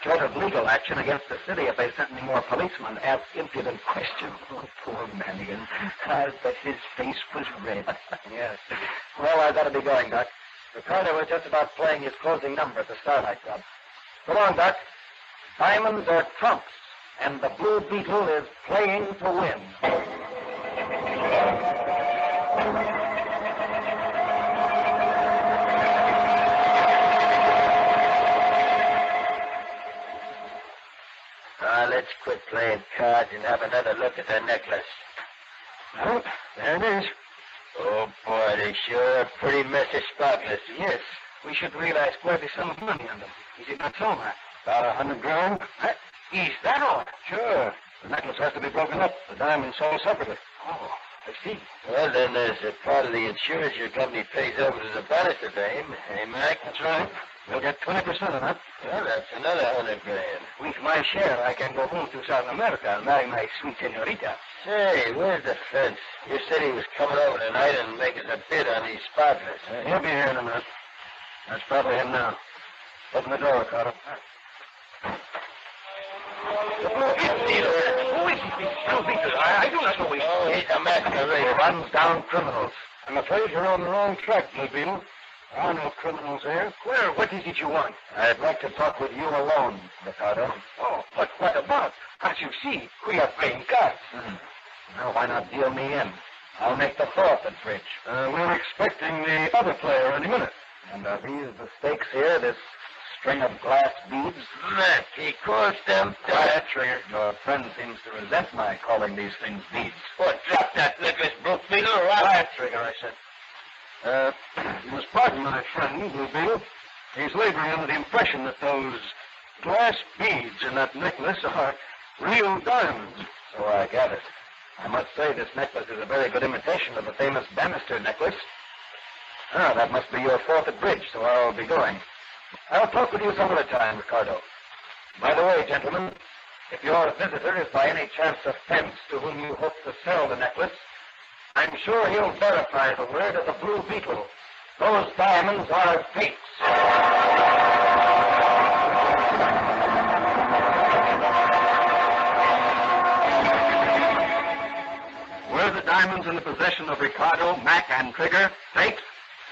threat of legal action against the city if they sent any more policemen. Ask impudent questions.
Oh, poor Mannigan. I bet his face was red.
yes. Well, I've gotta be going, Doc. Ricardo was just about playing his closing number at the Starlight Club. So long, Doc. Diamonds are trumps, and the Blue Beetle is playing to win.
Ah, let's quit playing cards and have another look at the necklace.
Well, there it is.
Oh, boy, they sure are pretty messy spotless.
Yes, we should realize quite a sum of money on them. Is it not so, Matt? About a hundred grand. Huh? Is that all? Sure. The necklace has to be broken up. The diamonds sold separately. Oh, see.
Well, then there's a part of the insurance your company pays over to the Bannister fame. Hey, Mac?
That's right. We'll get 20% of that.
Well, that's another hundred grand.
With my share, I can go home to South America and marry my sweet senorita.
Say, where's the fence? You said he was coming over tonight and making a bid on these spotless.
Uh, he'll be here in a minute. That's probably him now. Open the door, Ricardo.
Is he? I, I do not know is. Oh, he's a masquerade.
Runs down criminals. I'm afraid you're on the wrong track, Blue Beetle. There are no criminals here.
Where? What is it you want?
I'd like to talk with you alone, Ricardo.
Oh, but what about? As you see, we are playing cards.
Hmm. Now, why not deal me in? I'll make the fourth at bridge. Uh, we're expecting the other player any minute. And are these the stakes here, this string of glass beads?
He calls them...
Quiet, Trigger. Your friend seems to resent my calling these things beads.
What, drop that necklace, Blue Beetle, or I'll...
Quiet, Trigger, I said. Uh, you must pardon my friend, Blue Beetle. He's laboring under the impression that those glass beads in that necklace are real diamonds. So I gathered. I must say this necklace is a very good imitation of the famous Bannister necklace. Ah, that must be your fourth at bridge, so I'll be going. I'll talk with you some other time, Ricardo. By the way, gentlemen, if your visitor is by any chance a fence to whom you hope to sell the necklace, I'm sure he'll verify the word of the Blue Beetle. Those diamonds are fakes. Were the diamonds in the possession of Ricardo, Mac, and Trigger fakes?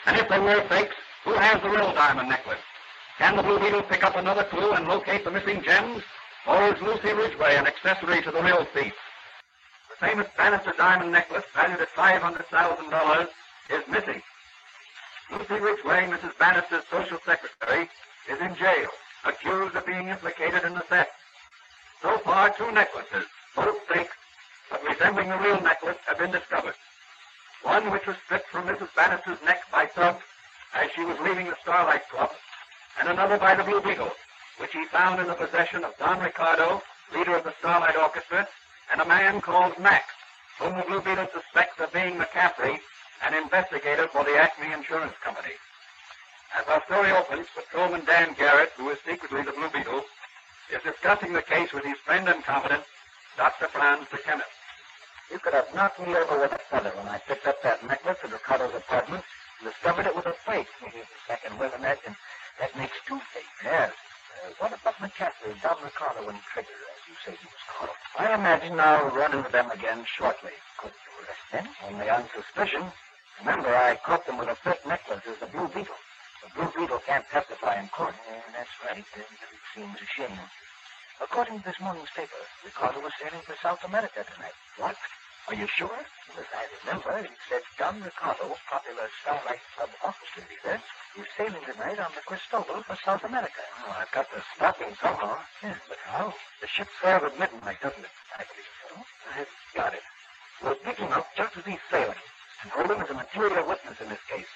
And if they were fakes, who has the real diamond necklace? Can the Blue Beetle pick up another clue and locate the missing gems? Or is Lucy Ridgway an accessory to the real thief? The famous Bannister diamond necklace, valued at $500,000, is missing. Lucy Ridgway, Mrs. Bannister's social secretary, is in jail, accused of being implicated in the theft. So far, two necklaces, both fakes, but resembling the real necklace, have been discovered. One which was stripped from Mrs. Bannister's neck by Tubbs as she was leaving the Starlight Club, and another by the Blue Beetle, which he found in the possession of Don Ricardo, leader of the Starlight Orchestra, and a man called Max, whom the Blue Beetle suspects of being McCaffrey, an investigator for the Acme Insurance Company. As our story opens, Patrolman Dan Garrett, who is secretly the Blue Beetle, is discussing the case with his friend and confidant, Dr. Franz the chemist. You could have knocked me over with a feather when I picked up that necklace at Ricardo's apartment and discovered it was a fake. I can well imagine. That makes two fakes. Yes. Uh, what about McCaffrey, Don Ricardo, and Trigger, as you say he was called? I imagine I'll run into them again shortly. Could you arrest them? Only on suspicion. Remember, I caught them with a fake necklace as the Blue Beetle. The Blue Beetle can't testify in court. Yeah, that's right. Uh, it seems a shame. According to this morning's paper, Ricardo was sailing for South America tonight. What? Are you sure? As I remember, it said Don Ricardo, popular Starlight Club orchestra leader, is sailing tonight on the Cristobal for South America. Oh, I've got the stop him somehow. Yes, but how? The ship sailed at midnight, doesn't it? I believe so. I've got it. We'll pick him up just as he's sailing and hold him as a material witness in this case.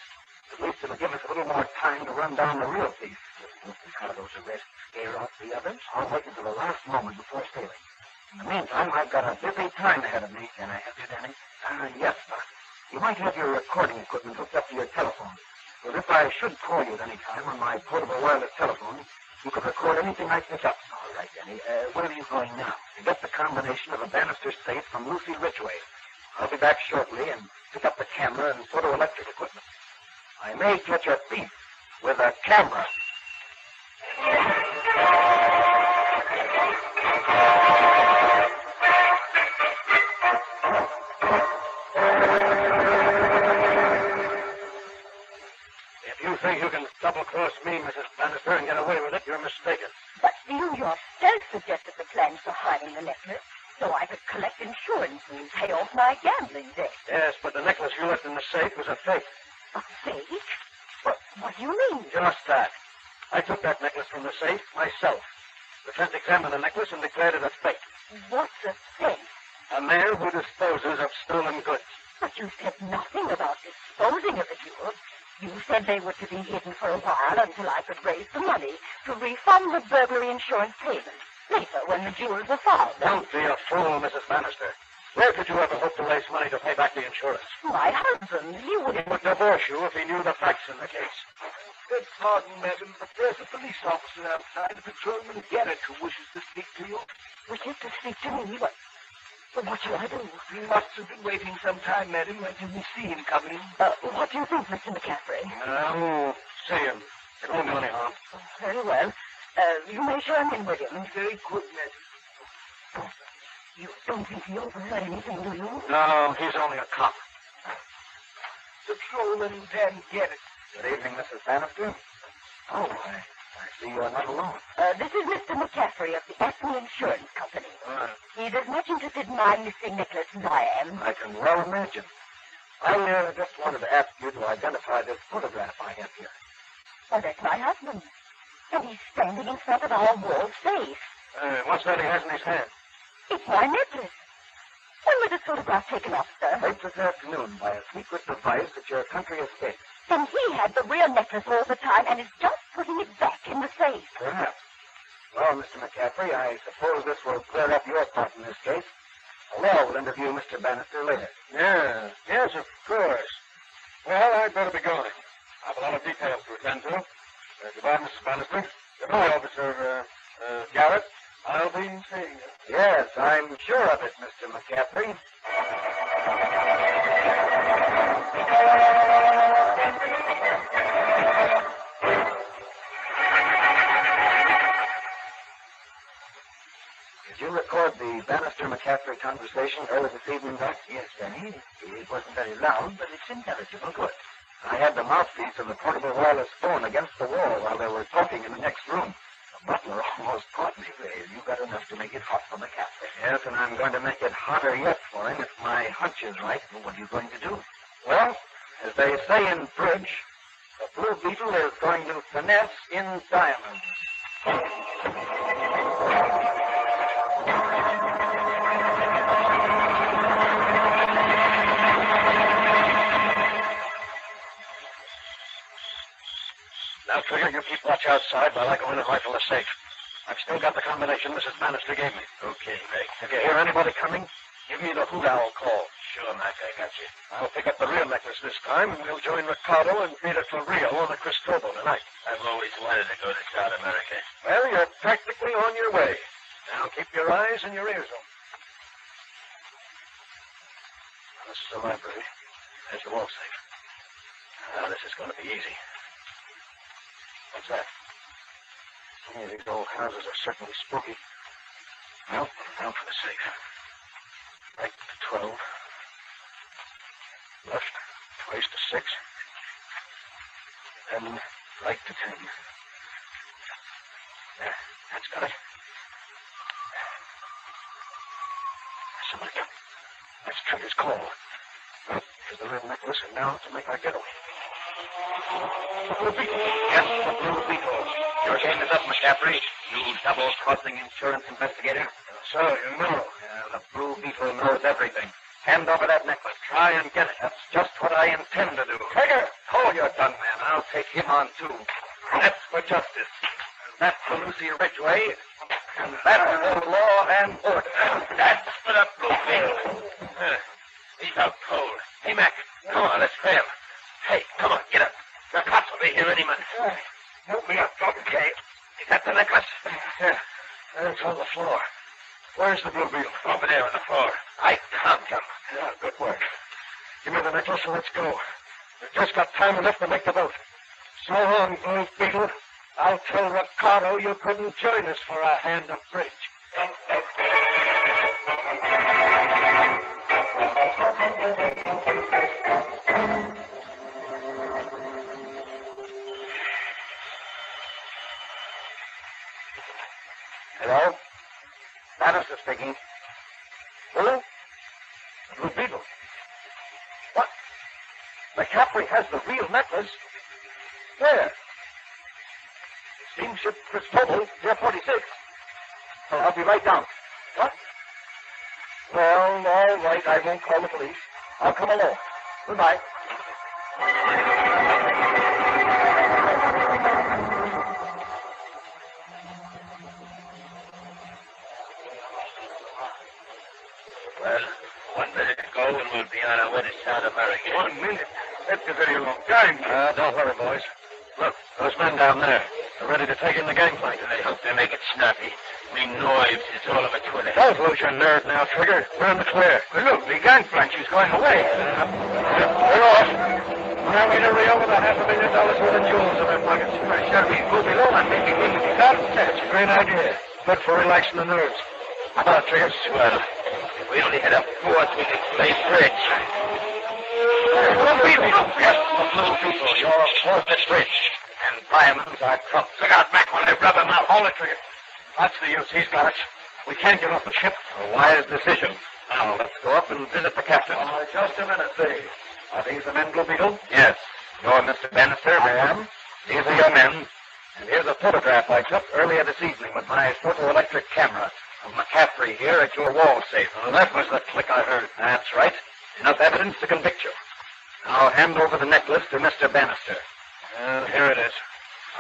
At least it'll give us a little more time to run down the real thief. Will Ricardo's arrest scare off the others? I'll wait until the last moment before sailing. In the meantime, I've got a busy time ahead of me. Can I help you, Danny? Uh, yes, Doc. You might have your recording equipment hooked up to your telephone. Well, if I should call you at any time on my portable wireless telephone, you could record anything I pick up. All right,
Denny. Uh, where are you going now?
To get the combination of a Bannister safe from Lucy Ridgway. I'll be back shortly and pick up the camera and photoelectric equipment. I may catch a thief with a camera.
Think you can double-cross me, Mrs. Bannister, and get away with it, you're mistaken.
But you yourself suggested the plan for hiding the necklace so I could collect insurance and pay off my gambling debt.
Yes, but the necklace you left in the safe was a fake.
A fake? What, what do you mean?
Just that. I took that necklace from the safe myself. The defense examined the necklace and declared it a fake.
What's a fake?
A man who disposes of stolen goods.
But you said nothing about disposing of the jewels. You said they were to be hidden for a while until I could raise the money to refund the burglary insurance payment. Later, when the jewels were found.
Don't be a fool, Mrs. Bannister. Where could you ever hope to raise money to pay back the insurance?
My husband, he would
He would divorce you if he knew the facts in the case.
Beg pardon, madam, but there's a police officer outside, a patrolman Garrett, who wishes to speak to you.
wishes to speak to me. What, but what shall I do?
He must have been waiting some time, madam. I didn't see him coming.
Uh, what do you think, Mr. McCaffrey?
Won't see him. It won't do any harm.
Very well. Uh, you may show him in with him.
Very good, madam.
You don't think he overheard anything, do you?
No, he's only a cop.
Patrolman Dan Garrett.
Good evening, Mrs. Bannister. Oh, I, I see you're not alone.
Uh, this is Mr. McCaffrey of the Acme Insurance Company. He's as much interested in my missing necklace as I am.
I can well imagine. I uh, just wanted to ask you to identify this photograph I have here.
Oh, that's my husband. And he's standing in front of our wall safe.
Uh, what's that he has in his hand?
It's my necklace. When was this photograph taken off, sir?
Late this afternoon by a secret device at your country estate.
Then he had the real necklace all the time and is just putting it back in the safe.
Perhaps. Well, Mr. McCaffrey, I suppose this will clear up your part in this case. The law will interview Mr. Bannister later.
Yeah, yes, of course. Well, I'd better be going. I have a lot of details to attend to. Uh, goodbye, Mrs. Bannister. Goodbye, Officer uh, uh, Garrett. I'll be seeing you.
Yes, I'm sure of it, Mr. McCaffrey. Did you record the Bannister McCaffrey conversation earlier this evening, Doc?
Yes, Danny. It wasn't very loud, but it's intelligible. Good.
I had the mouthpiece of the portable wireless phone against the wall while they were talking in the next room. Butler almost caught me.
Well, you got enough to make it hot for the captain.
Yes, and I'm going to make it hotter yet for him if my hunch is right.
Well, what are you going to do?
Well, as they say in bridge, the Blue Beetle is going to finesse in diamonds.
Trigger, you keep watch outside while I go in and rifle the safe. I've still got the combination Mrs. Bannister gave me.
Okay, Meg.
If you hear anybody coming, give me the hoot owl call.
Sure, Mac, I got you.
I'll pick up the real necklace this time, and we'll join Ricardo and it for Rio on the Cristobal tonight.
I've always wanted to go to South America.
Well, you're practically on your way. Now keep your eyes and your ears open. This is the library. There's the wall safe. Now, this is going to be easy. What's that? Some of these old houses are certainly spooky. Well, down for the safe. Right to 12. Left twice to 6. Then right to 10. There, that's got it. Somebody coming. That's Trigger's call. Well, here's the red necklace, and now to make our getaway. Beetle.
Yes, the Blue Beetle. Your game is up, McCaffrey. You double-crossing insurance investigator.
Sir, you know.
Uh, the Blue Beetle knows everything. Hand over that necklace. Try and get it. That's just what I intend to do. Trigger, hold your tongue, man. I'll take him on, too. That's for justice. That's for Lucy Ridgway. And that's for law and order. That's for the Blue Beetle.
He's out cold. Hey, Mac, come on, let's him. Hey, come on, get up. The cops will be here any minute.
Help me up, Doc.
Okay. You got the necklace?
Yeah. Uh,
it's on the floor. Where's the blue beetle? Over there on the floor. I can't come. Yeah, good work. Give me the necklace and let's go. We've just got time enough to make the boat. So long, blue beetle. I'll tell Ricardo you couldn't join us for a hand of bridge.
Be right down. What? Well, all right. I won't call the police. I'll come along. Goodbye.
Well, one minute to go and we'll be on our way to South America. One minute? That's a very long time.
Uh, don't worry, boys. Look, those men down there are ready to take in the gangplank.
I hope they make it snappy. Me knives, it's all of a twiddle.
Don't lose your nerve now, Trigger. We're in the clear.
Well, look, the gangplank, she's going away.
We're off. Now we hurry over the half a million dollars worth of jewels in their pockets.
Well, shall we go below and maybe we can start?
That's a great idea. Good for relaxing the nerves. How about it, Trigger?
Swell. If we only had a fourth, we could play bridge.
Beetle. Yes, the Blue Beetle. You're fourth at bridge. And diamonds are trumps.
Look out, Mac, when I rub him out.
Hold it, Trigger. That's the use. He's got it. We can't get off the ship. A wise decision. Now, let's go up and visit the captain.
Uh, just a minute, Dave.
Are these the men, Blue Beetle?
Yes.
You're Mr. Bannister? I am. These are your men. And here's a photograph I took earlier this evening with my photoelectric camera of McCaffrey here at your wall safe. Well, that was the click I heard. That's right. Enough evidence to convict you. Now hand over the necklace to Mr. Bannister.
Uh, here it is.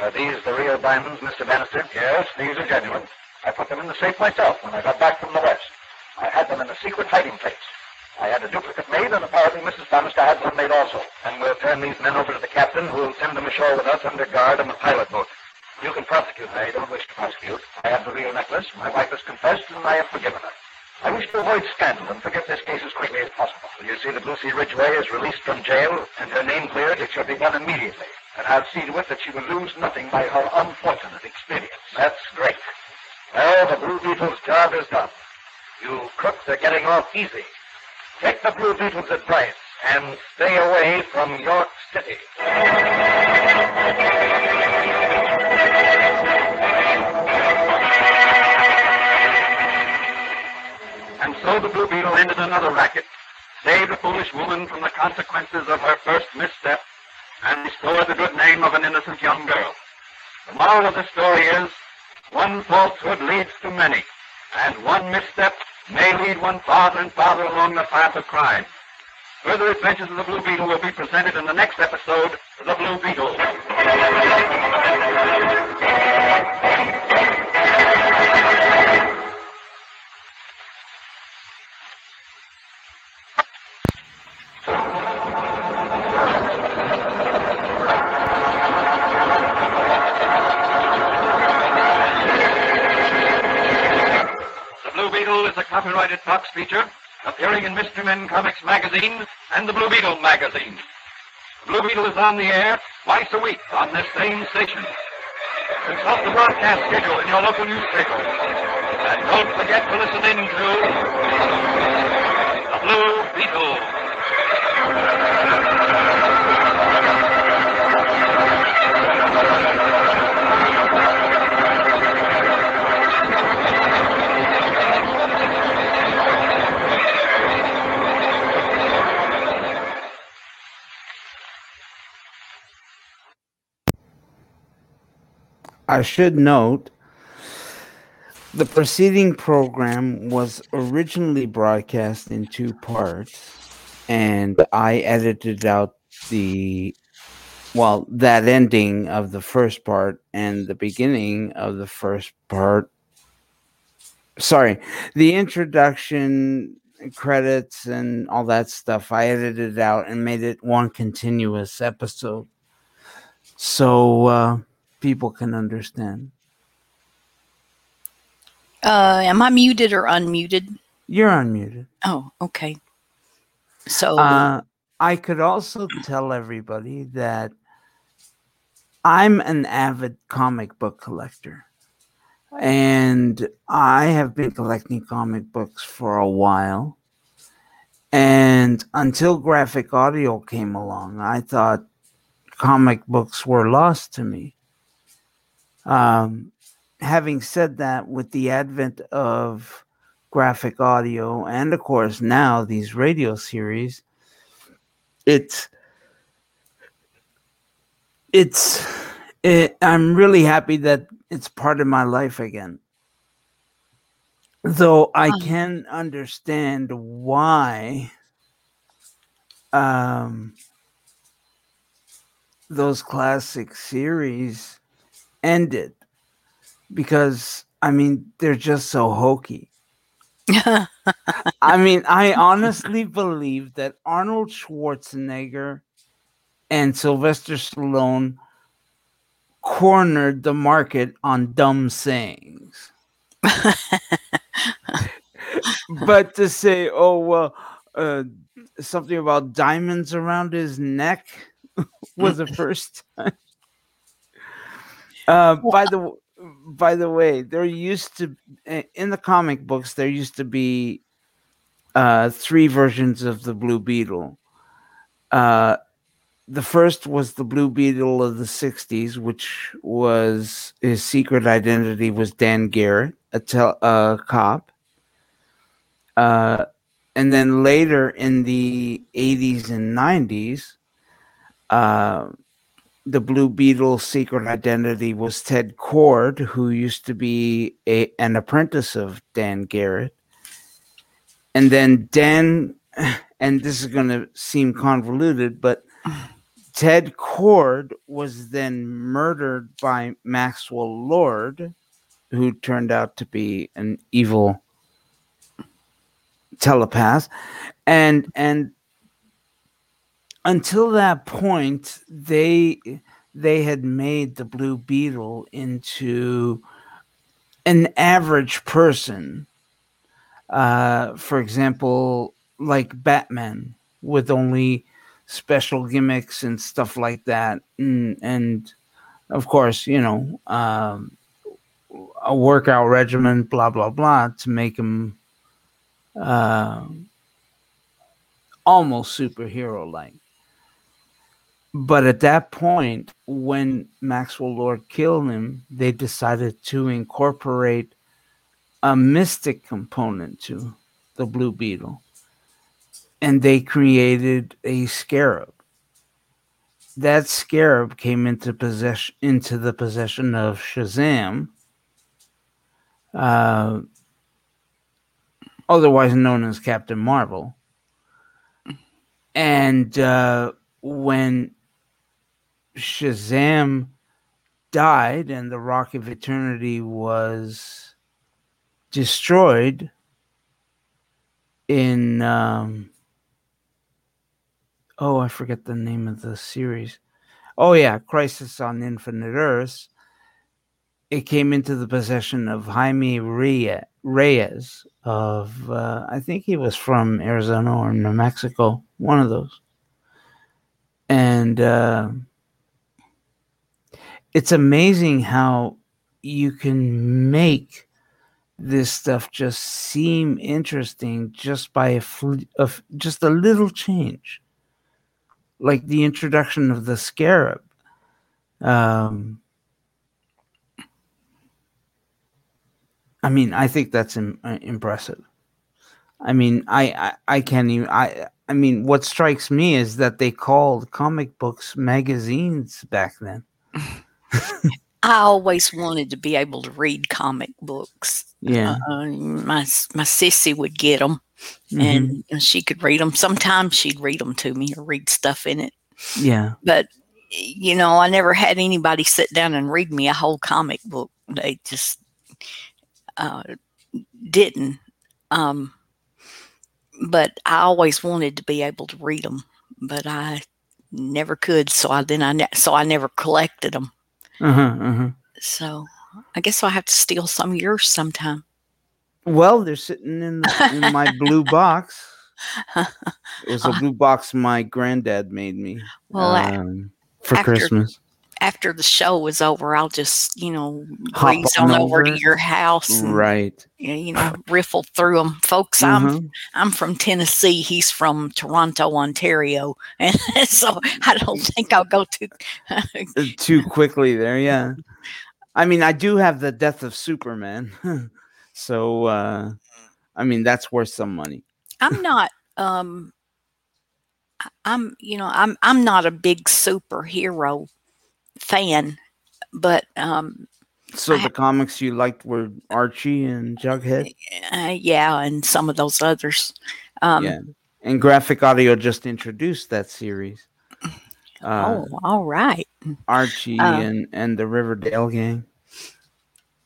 Are these the real diamonds, Mr. Bannister?
Yes, these are genuine. I put them in the safe myself when I got back from the West. I had them in a secret hiding place. I had a duplicate made, and apparently Mrs. Bannister had one made also.
And we'll turn these men over to the captain, who will send them ashore with us under guard on the pilot boat. You can prosecute. Me.
I don't wish to prosecute. I have the real necklace. My wife has confessed, and I have forgiven her. I wish to avoid scandal and forget this case as quickly as possible.
You see that Lucy Ridgway is released from jail and her name cleared?
It shall be done immediately, and I'll see to it that she will lose nothing by her unfortunate experience.
That's great. Well, the Blue Beetle's job is done. You crooks are getting off easy. Take the Blue Beetle's advice and stay away from York City. And so the Blue Beetle ended another racket, saved a foolish woman from the consequences of her first misstep, and restored the good name of an innocent young girl. The moral of the story is, one falsehood leads to many, and one misstep may lead one farther and farther along the path of crime. Further adventures of the Blue Beetle will be presented in the next episode, The Blue Beetle. Is a copyrighted Fox feature appearing in Mystery Men Comics magazine and the Blue Beetle magazine. The Blue Beetle is on the air twice a week on this same station. Consult the broadcast schedule in your local newspaper. And don't forget to listen in to The Blue Beetle.
I should note the preceding program was originally broadcast in two parts, and I edited out the well, that ending of the first part and the beginning of the first part. Sorry, the introduction, credits, and all that stuff. I edited out and made it one continuous episode. So, uh, people can understand.
Uh, am I muted or unmuted?
You're unmuted.
Oh, okay. So,
Uh, I could also tell everybody that I'm an avid comic book collector. And I have been collecting comic books for a while. And until graphic audio came along, I thought comic books were lost to me. Um, having said that, with the advent of graphic audio and, of course, now these radio series, it's it's it, I'm really happy that it's part of my life again. Though I can understand why um, those classic series ended because I mean they're just so hokey. I mean, I honestly believe that Arnold Schwarzenegger and Sylvester Stallone cornered the market on dumb sayings. but to say, oh, well, uh, something about diamonds around his neck was the first time. Uh, by the by the way, there used to in the comic books there used to be uh, three versions of the Blue Beetle. Uh, the first was the Blue Beetle of the '60s, which was his secret identity was Dan Garrett, a tel- a cop. Uh, and then later in the '80s and '90s, uh, the Blue Beetle's secret identity was Ted Kord, who used to be a, an apprentice of Dan Garrett. And then Dan, and this is going to seem convoluted, but Ted Kord was then murdered by Maxwell Lord, who turned out to be an evil telepath. And, and, until that point they they had made the blue beetle into an average person uh for example like batman with only special gimmicks and stuff like that. And, and of course you know um a workout regimen blah blah blah to make him uh almost superhero like but at that point, when Maxwell Lord killed him, they decided to incorporate a mystic component to the Blue Beetle. And they created a scarab. That scarab came into possession into the possession of Shazam, uh, otherwise known as Captain Marvel. And uh, when Shazam died and the Rock of Eternity was destroyed in um oh I forget the name of the series. Oh yeah, Crisis on Infinite Earths. It came into the possession of Jaime Reyes, of uh, I think he was from Arizona or New Mexico, one of those. And uh, it's amazing how you can make this stuff just seem interesting just by a fl- of just a little change. Like the introduction of the scarab. Um i mean i think that's Im- uh, impressive. I mean I, I i can't even i i mean what strikes me is that they called comic books magazines back then
I always wanted to be able to read comic books.
Yeah.
Uh, my my sissy would get them,
Mhm.
and, and she could read them. Sometimes she'd read them to me or read stuff in it.
yeah
But you know, I never had anybody sit down and read me a whole comic book. They just uh, didn't. Um, but I always wanted to be able to read them, but I never could. So I then I ne- so I never collected them.
Uh-huh, uh-huh.
So I guess I'll have to steal some of yours sometime.
Well, they're sitting in, the, in my blue box. It was a blue box my granddad made me
Well,
um, for
after-
Christmas.
After the show was over, I'll just, you know,
Hop
breeze
on
on over to your house and,
Right.
you know, riffle through them. Folks, I'm
Mhm.
I'm from Tennessee. He's from Toronto, Ontario, and so I don't think I'll go to.
Uh, Too quickly there, yeah. I mean, I do have the death of Superman. so, uh, I mean, that's worth some money.
I'm not. Um, I'm you know I'm I'm not a big superhero fan, but um,
So, the comics you liked were Archie and Jughead?
uh, yeah, and some of those others. Um,
yeah. And Graphic Audio just introduced that series. Uh,
oh, all right.
Archie
uh,
and, and the Riverdale gang.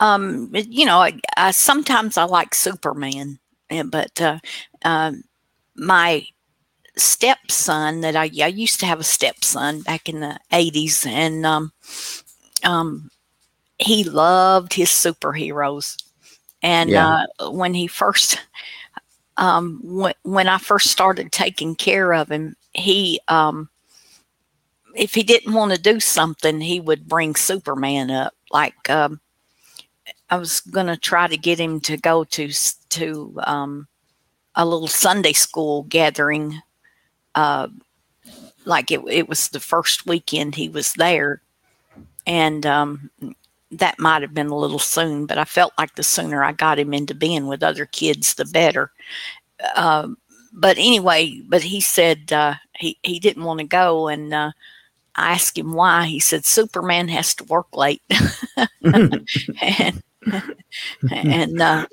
um you know I, I sometimes i like superman eh, but uh, um my stepson that I, I used to have a stepson back in the 80s and um um he loved his superheroes and
Yeah.
uh when he first um when, when i first started taking care of him he um if he didn't want to do something he would bring superman up like um I was gonna try to get him to go to to um, a little Sunday school gathering. Uh, like it, it was the first weekend he was there, and um, that might have been a little soon. But I felt like the sooner I got him into being with other kids, the better. Um, but anyway, but he said uh, he he didn't want to go, and uh, I asked him why. He said Superman has to work late, and and uh,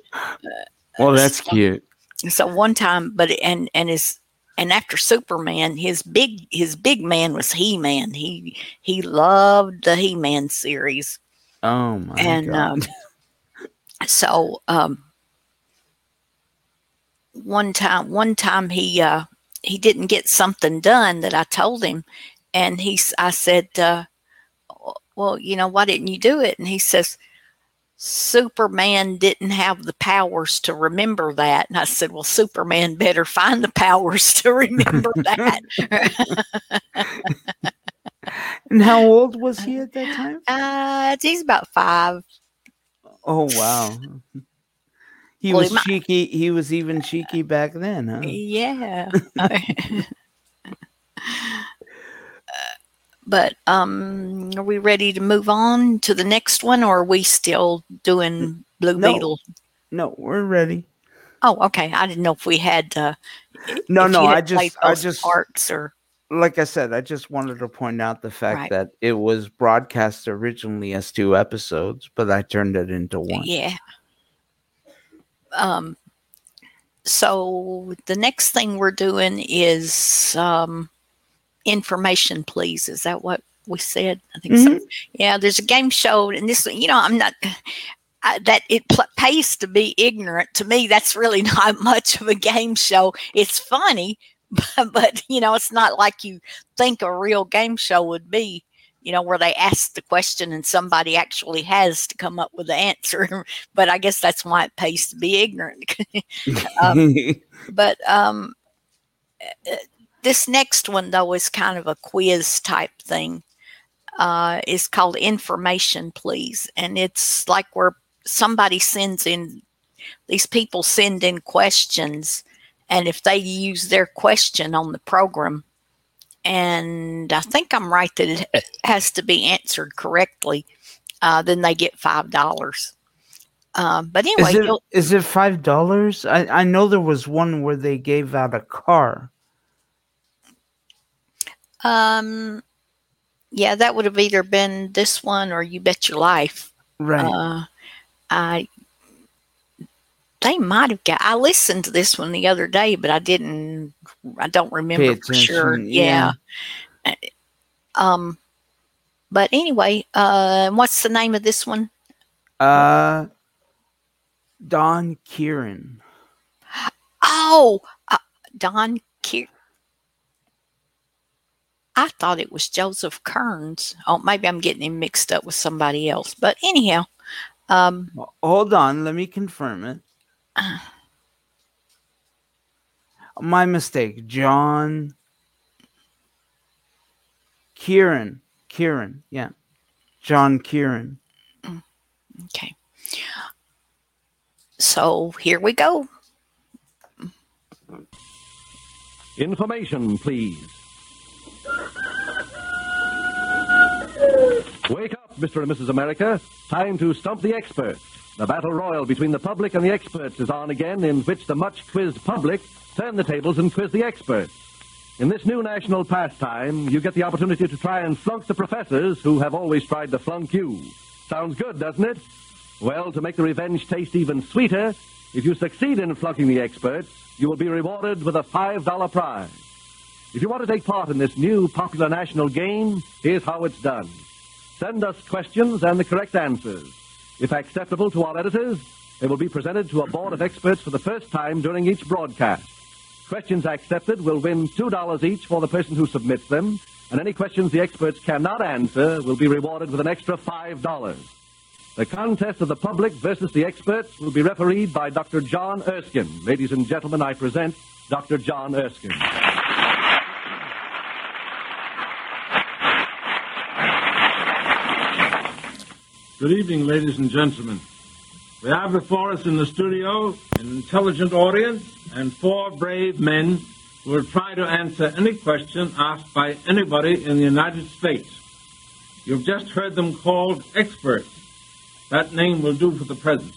Well, that's cute.
so one time, but and and his and after Superman, his big his big man was He Man. He he loved the He Man series,
Oh, my
and
God.
um, so um, one time one time he uh, he didn't get something done that I told him, and he I said, uh, well, you know, why didn't you do it? And he says. Superman didn't have the powers to remember that. And I said, Well, Superman better find the powers to remember that.
and how old was he at that time?
uh, he's about five.
Oh, wow. He
Well, he
was
might-
cheeky. He was even cheeky back then, huh?
Yeah. but um, are we ready to move on to the next one, or are we still doing Blue
No.
Beetle?
No, we're ready.
Oh, okay. I didn't know if we had. Uh,
No, no, I just, I just,
parts or
like I said, I just wanted to point out the fact
Right.
that it was broadcast originally as two episodes, but I turned it into one.
Yeah. Um, so the next thing we're doing is um, information, please. Is that what we said? I think so.
Mhm.
Yeah, there's a game show, and this, you know, I'm not. I, that it pl- pays to be ignorant to me that's really not much of a game show it's funny but, but you know it's not like you think a real game show would be you know where they ask the question and somebody actually has to come up with the answer but i guess that's why it pays to be ignorant um, but um this next one though is kind of a quiz type thing uh is called information please and it's like where somebody sends in these people send in questions and if they use their question on the program and i think i'm right that it has to be answered correctly uh, then they get five dollars um, but anyway
is, it, is it five dollars? I, I know there was one where they gave out a car.
Um, yeah, that would have either been this one or You Bet Your Life.
Right.
Uh, I they might have got. I listened to this one the other day, but I didn't. I don't remember for sure.
attention,
Yeah. Um, but anyway, uh, what's the name of this one?
Uh, Don Kieran.
Oh, uh, Don Kier. I thought it was Joseph Kearns. Oh, maybe I'm getting him mixed up with somebody else. But anyhow, um,
Hold on, let me confirm it. My mistake. John Kieran. Kieran. Yeah. John Kieran.
Okay. So here we go.
Information, please. Wake up, Mr. and Mrs. America. Time to stump the experts. The battle royal between the public and the experts is on again, in which the much quizzed public turn the tables and quiz the experts. In this new national pastime, you get the opportunity to try and flunk the professors who have always tried to flunk you. Sounds good, doesn't it? Well, to make the revenge taste even sweeter, if you succeed in flunking the experts, you will be rewarded with a $5 prize. If you want to take part in this new popular national game, here's how it's done. Send us questions and the correct answers. If acceptable to our editors, they will be presented to a board of experts for the first time during each broadcast. Questions accepted will win $2 each for the person who submits them, and any questions the experts cannot answer will be rewarded with an extra $5. The contest of the public versus the experts will be refereed by Dr. John Erskine. Ladies and gentlemen, I present Dr. John Erskine.
Good evening, ladies and gentlemen. We have before us in the studio an intelligent audience and four brave men who will try to answer any question asked by anybody in the United States. You've just heard them called experts. That name will do for the present.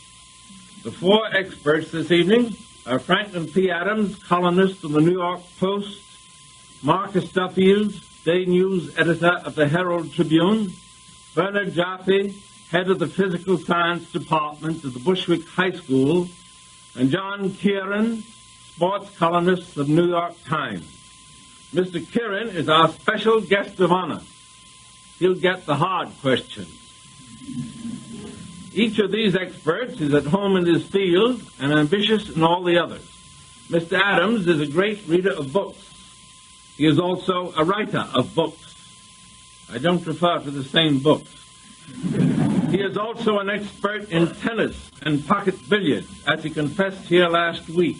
The four experts this evening are Franklin P. Adams, columnist of the New York Post, Marcus Duffield, day news editor of the Herald Tribune, Bernard Jaffe, head of the physical science department of the Bushwick High School, and John Kieran, sports columnist of the New York Times. Mr. Kieran is our special guest of honor. He'll get the hard questions. Each of these experts is at home in his field and ambitious in all the others. Mr. Adams is a great reader of books. He is also a writer of books. I don't refer to the same books. He is also an expert in tennis and pocket billiards, as he confessed here last week.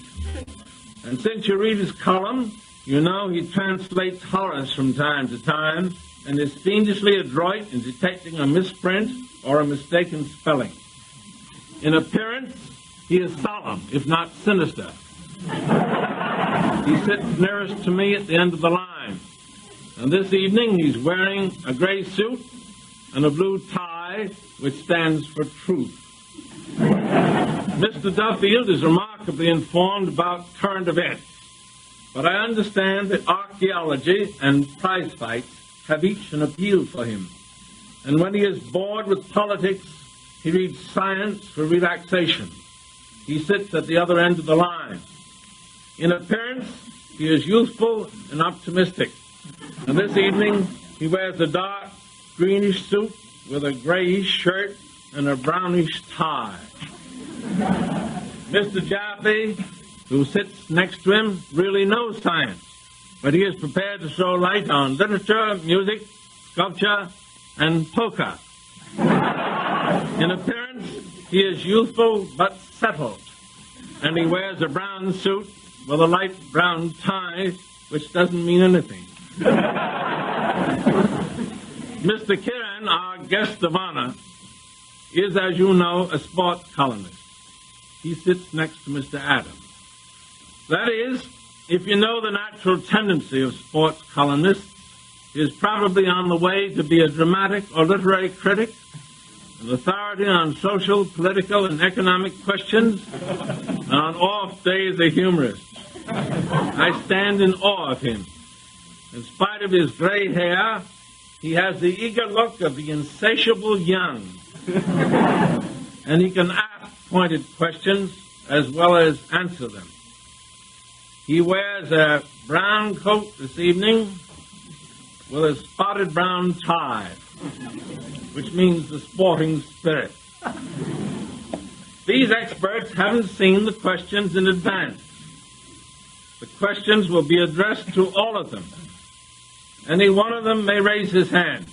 And since you read his column, you know he translates Horace from time to time and is fiendishly adroit in detecting a misprint or a mistaken spelling. In appearance, he is solemn, if not sinister. He sits nearest to me at the end of the line. And this evening he's wearing a gray suit and a blue tie, which stands for truth. Mr. Duffield is remarkably informed about current events, but I understand that archaeology and prize fights have each an appeal for him. And when he is bored with politics, he reads science for relaxation. He sits at the other end of the line. In appearance, he is youthful and optimistic. And this evening, he wears a dark greenish suit with a grayish shirt and a brownish tie. Mr. Jaffe, who sits next to him, really knows science, but he is prepared to throw light on literature, music, sculpture, and poker. In appearance, he is youthful but settled, and he wears a brown suit with a light brown tie, which doesn't mean anything. Mr. Kieran, our guest of honor, is, as you know, a sports columnist. He sits next to Mr. Adams. That is, if you know the natural tendency of sports columnists, he is probably on the way to be a dramatic or literary critic, an authority on social, political, and economic questions, and on off days a humorist. I stand in awe of him. In spite of his gray hair, he has the eager look of the insatiable young. and he can ask pointed questions as well as answer them. He wears a brown coat this evening with a spotted brown tie, which means the sporting spirit. These experts haven't seen the questions in advance. The questions will be addressed to all of them. Any one of them may raise his hand.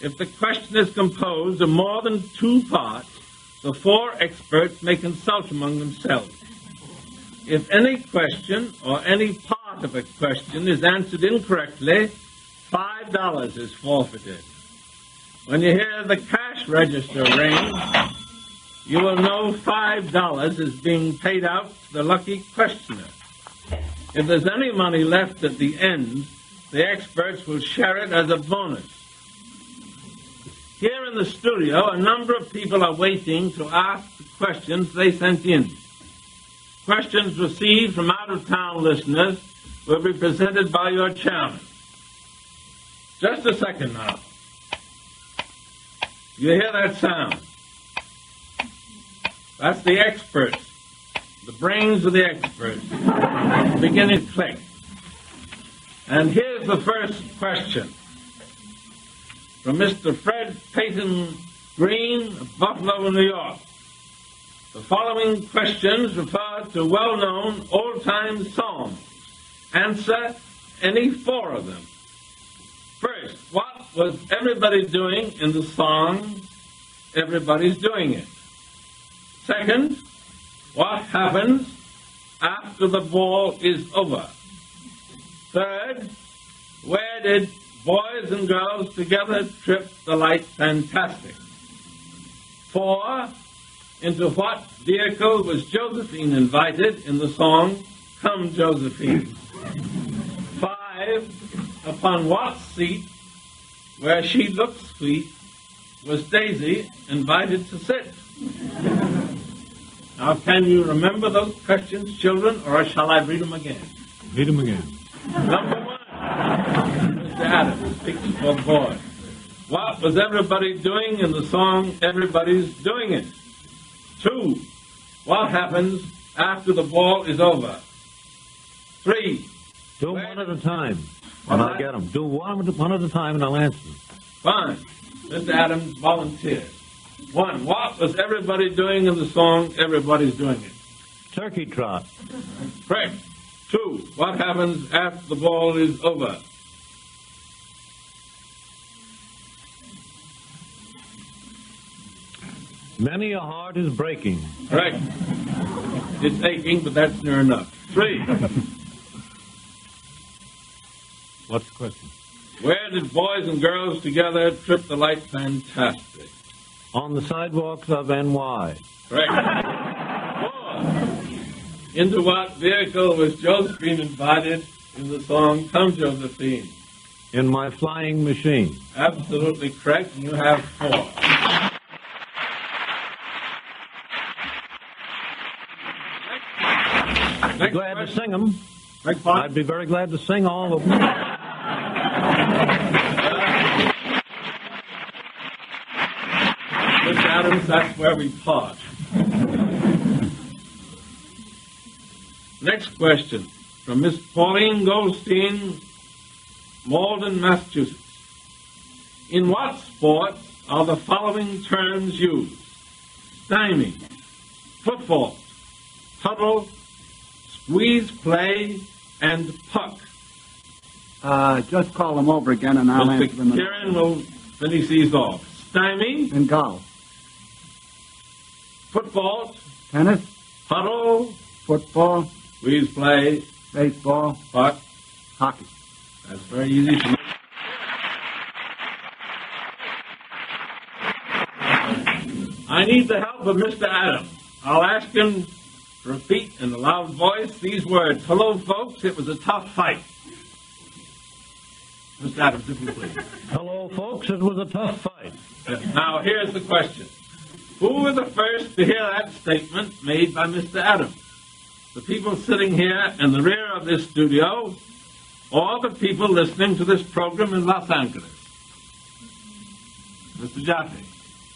If the question is composed of more than two parts, the four experts may consult among themselves. If any question or any part of a question is answered incorrectly, $5 is forfeited. When you hear the cash register ring, you will know $5 is being paid out to the lucky questioner. If there's any money left at the end, the experts will share it as a bonus. Here in the studio, a number of people are waiting to ask the questions they sent in. Questions received from out of town listeners will be presented by your chairman. Just a second now. You hear that sound? That's the experts, the brains of the experts, beginning to click. And here's the first question from Mr. Fred Peyton Green of Buffalo, New York. The following questions refer to well-known old-time songs. Answer any four of them. First, what was everybody doing in the song Everybody's Doing It? Second, what happens after the ball is over? Third, where did boys and girls together trip the light fantastic? Four, into what vehicle was Josephine invited in the song Come Josephine? Five, upon what seat where she looked sweet was Daisy invited to sit? Now, can you remember those questions, children, or shall I read them again?
Read them again.
Number one, Mr. Adams speaks for the boy. What was everybody doing in the song Everybody's Doing It? Two, what happens after the ball is over? Three,
Do one at a time, and I'll get them. Do one, at a- one at a time, and I'll answer them.
fine. Mr. Adams volunteers. One, what was everybody doing in the song Everybody's Doing It?
Turkey trot.
Correct. Two, what happens after the ball is over?
Many a heart is breaking.
Correct. It's aching, but that's near enough. Three,
What's the question?
where did boys and girls together trip the light fantastic?
On the sidewalks of NY.
Correct. Four, into what vehicle was Josephine invited in the song Come Josephine?
In my flying machine.
Absolutely correct, and you have four.
Be glad to sing them. I'd be very glad to sing all of them.
Adams, that's where we pause. Next question from Miss Pauline Goldstein, Malden, Massachusetts. In what sports are the following terms used? Stymie, football, huddle, squeeze play, and puck.
Uh, just call them over again and I'll answer them.
Kieran will finish these off. Stymie,
And golf.
football,
Tennis,
huddle,
football,
squeeze play,
baseball,
puck.
hockey.
That's very easy to me. I need the help of Mr. Adams. I'll ask him to repeat in a loud voice these words. Hello, folks. It was a tough fight. Mr. Adams, if you please.
Hello, folks. It was a tough fight.
Now, here's the question. Who were the first to hear that statement made by Mr. Adams? The people sitting here in the rear of this studio, or the people listening to this program in Los Angeles? Mr. Jaffe.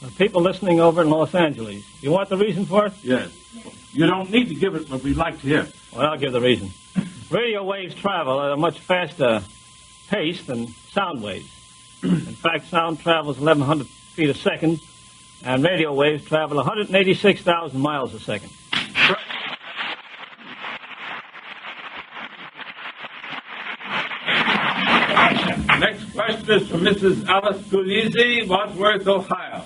The people listening over in Los Angeles. You want the reason for it?
Yes. You don't need to give it, but we'd like to hear. it.
Well, I'll give the reason. Radio waves travel at a much faster pace than sound waves. in fact, sound travels 1,100 feet a second, and radio waves travel 186,000 miles a second.
Is from Mrs. Alice Gulizzi, Wadsworth, Ohio.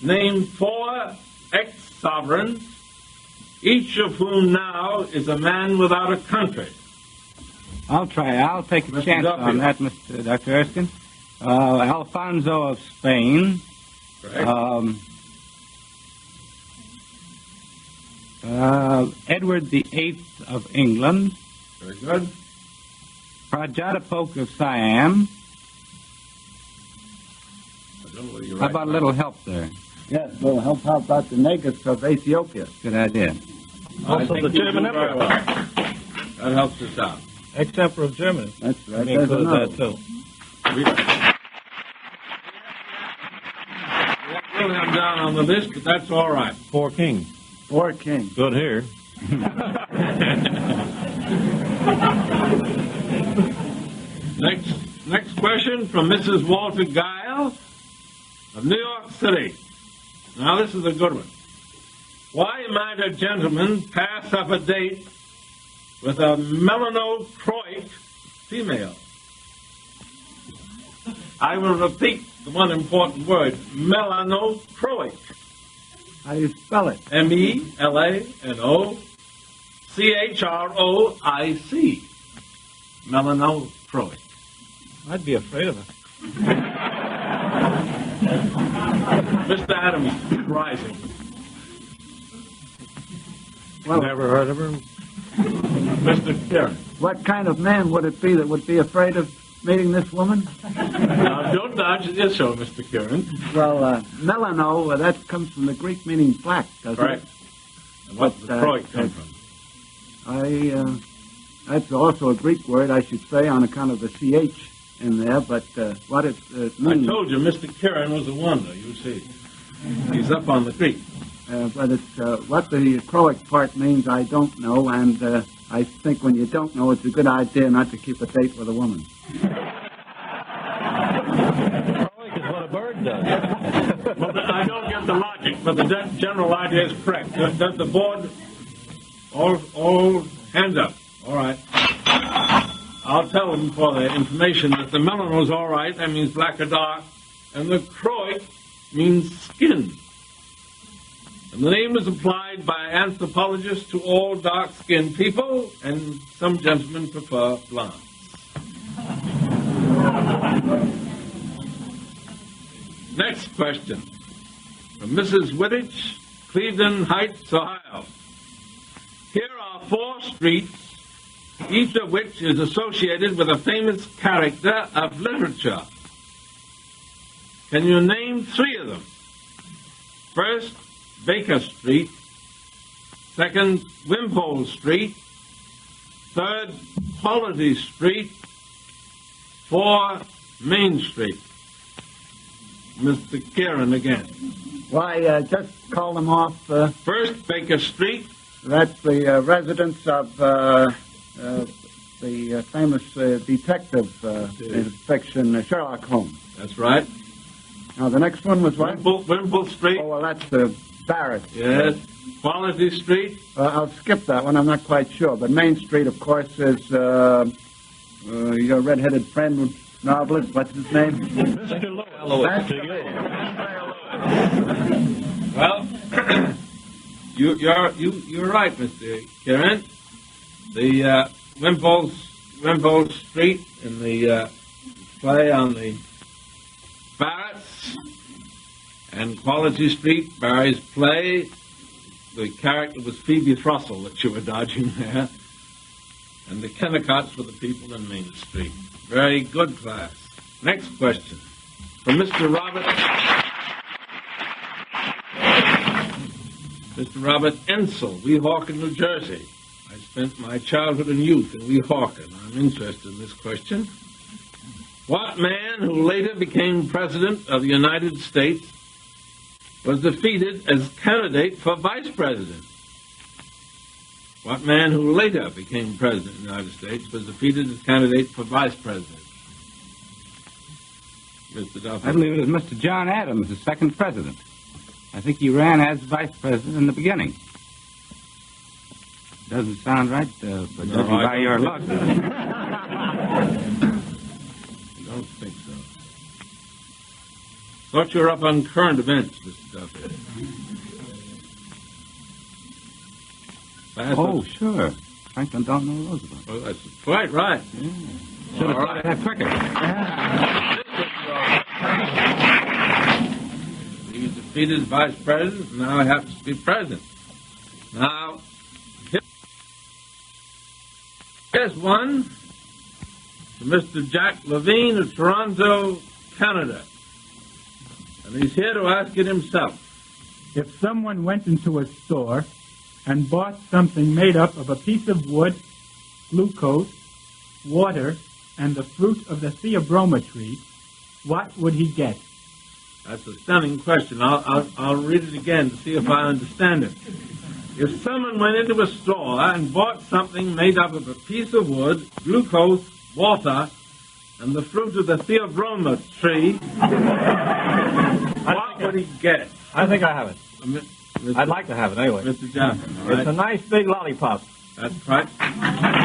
name four ex-sovereigns, each of whom now is a man without a country.
I'll try. I'll take a
Mr.
chance
Duffy.
on that, Mr. Dr. Erskine. Uh, Alfonso of Spain.
Correct.
Um, uh, Edward the Eighth of England.
Very good.
Prajadhipok of Siam.
I don't know whether you're
How
right.
about a little help there?
Yes, well, help out about the Negus of Ethiopia.
Good idea.
Also the German
do very
Emperor.
well. That helps us out.
Ex-Emperor of Germany.
That's right.
Let me
There's
include
another.
that, too.
We we have William down on the list, but that's all right.
Four kings.
Four kings.
Good here.
Next, next question from Mrs. Walter Guile of New York City. Now, this is a good one. Why might a gentleman pass up a date with a melanochroic female? I will repeat the one important word, melanochroic.
How do you spell it?
M E L A N O C H R O I C. Melanochroic.
I'd be afraid of her.
Mr. Adams rising.
Well,
Never heard of her.
Mr. Kieran.
what kind of man would it be that would be afraid of meeting this woman?
Now, don't dodge the issue, Mr. Kieran.
Well, uh, melano, uh, that comes from the Greek meaning black, doesn't
Right.
it?
And what does the
uh,
come from?
I, uh, that's also a Greek word, I should say, on account of the CH in there, but uh, what it uh,
I
means.
told you Mr. Kieran was a wonder, you see. He's up on the creek.
Uh, but it's, uh, what the Croic part means, I don't know, and uh, I think when you don't know, it's a good idea not to keep a date with a woman.
Croic is what a bird does.
Well, but I don't get the logic, but the gen- general idea is correct. Does, does the board, all, all hands up. All right. I'll tell them for their information that the melano's all right, that means black or dark, and the croic means skin. And the name is applied by anthropologists to all dark-skinned people, and some gentlemen prefer blondes. Next question from Mrs. Wittich, Cleveland Heights, Ohio. Here are four streets, each of which is associated with a famous character of literature. Can you name three of them? First, Baker Street. Second, Wimpole Street. Third, Quality Street. Four, Main Street. Mr. Kieran again.
Why, uh, just call them off. Uh,
First, Baker Street.
that's the uh, residence of uh, uh, the uh, famous uh, detective uh, fiction, uh, Sherlock Holmes.
That's right.
Now, the next one was what?
Wimple, Wimple Street.
Oh, well, that's the Barrett.
Yes. Quality Street.
Uh, I'll skip that one. I'm not quite sure. But Main Street, of course, is uh, uh, your red-headed friend, novelist. What's his name?
Mr. You.
Well, you, you're you, you're right, Mr. Kieran. The uh, Street in the uh, play on the Barretts and Quality Street, Barrie's play. The character was Phoebe Throssel that you were dodging there. And the Kennicotts were the people in Main Street. Very good class. Next question. From Mr. Robert. Mr. Robert Ensel, Weehawken, New Jersey. I spent my childhood and youth in Weehawken. I'm interested in this question. What man who later became President of the United States was defeated as candidate for Vice President? What man who later became President of the United States was defeated as candidate for Vice President? Mr. Duffy.
I believe it was Mr. John Adams, the second president. I think he ran as vice president in the beginning. Doesn't sound right, uh, but
No,
judging
I
by your luck.
I don't think so. Thought you were up on current events, Mr. Duffy.
Oh, sure. Franklin Delano Roosevelt.
Oh, that's quite right.
Should have of that quicker.
He was defeated as vice president, and now he happens to be president. Now, here's one to Mr. Jack Levine of Toronto, Canada. And he's here to ask it himself.
If someone went into a store and bought something made up of a piece of wood, glucose, water, and the fruit of the theobroma tree, what would he get?
That's a stunning question. I'll, I'll, I'll read it again to see if I understand it. If someone went into a store and bought something made up of a piece of wood, glucose, water, and the fruit of the theobroma tree, what would he get?
I think I have it.
Mr.
I'd like to have it anyway.
Mr. Johnson, all
It's a nice big lollipop.
That's right.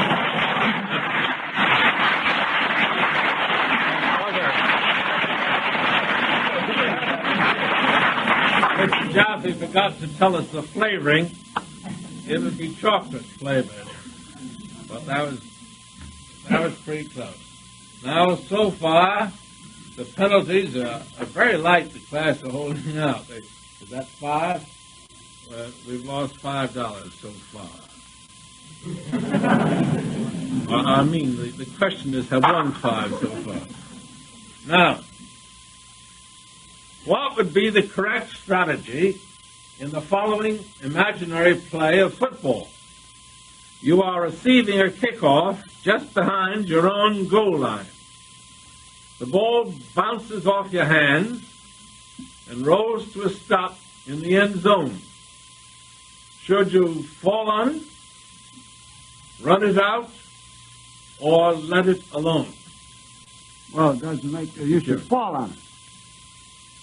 Mr. Jaffe forgot to tell us the flavoring. It would be chocolate flavored. But that was that was pretty close. Now, so far, the penalties are, are very light. The class are holding out. Is that five? Well, we've lost five dollars so far. I I mean, the, the question is, have won five so far. Now, what would be the correct strategy in the following imaginary play of football? You are receiving a kickoff just behind your own goal line. The ball bounces off your hands and rolls to a stop in the end zone. Should you fall on it, run it out, or let it alone?
Well, it doesn't make. You should fall on it.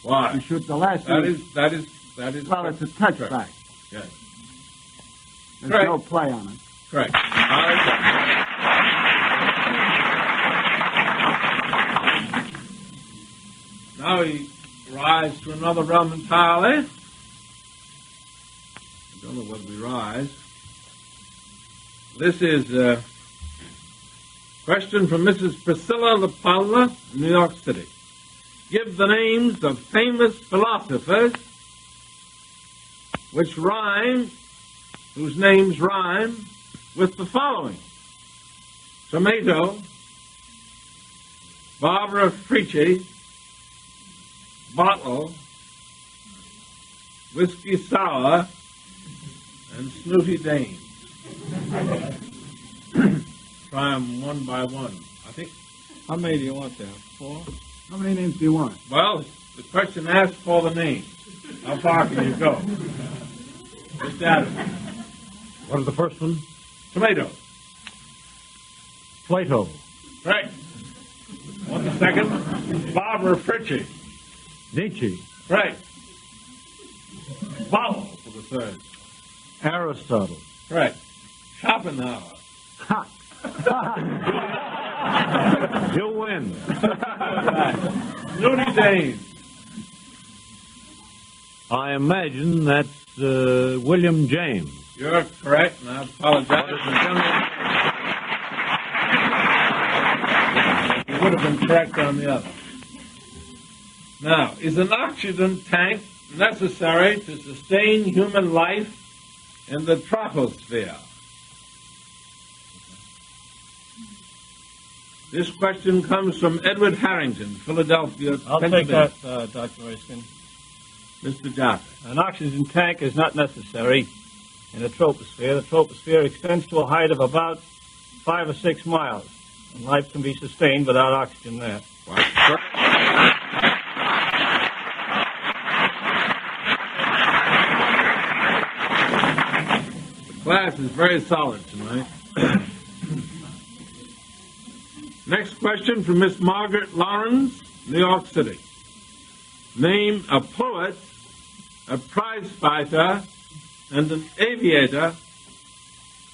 Why?
You shoot the last
That is that is that is.
Well, it's a touchback.
Correct. Yes.
There's
Correct.
no play on it.
Correct. Now we rise to another realm entirely. I don't know whether we rise. This is a question from Mrs. Priscilla LaPaula, New York City. Give the names of famous philosophers which rhyme, whose names rhyme with the following. Tomato, Barbara Frietchie, Bottle, Whiskey Sour, and Snooty Dane. Try them one by one. I think.
How many do you want there? Four?
How many names do you want?
Well, the question asks for the names. How far can you go? Just Adam.
What is the first one?
Tomato.
Plato.
Right. What's the second? Barbara Frietchie.
Nietzsche.
Right. Bottle for the third.
Aristotle.
Right. Schopenhauer.
Ha! You'll win.
Looney Dane.
I imagine that's uh, William James.
You're correct, and I apologize. You would have been correct on the other. Now, is an oxygen tank necessary to sustain human life in the troposphere? This question comes from Edward Harrington, Philadelphia,
I'll take
Pennsylvania.
that, uh, Dr. Royston.
Mr. Johnson,
An oxygen tank is not necessary in the troposphere. The troposphere extends to a height of about five or six miles, and life can be sustained without oxygen there.
The class is very solid tonight. Next question from Miss Margaret Lawrence, New York City. Name a poet, a prize fighter, and an aviator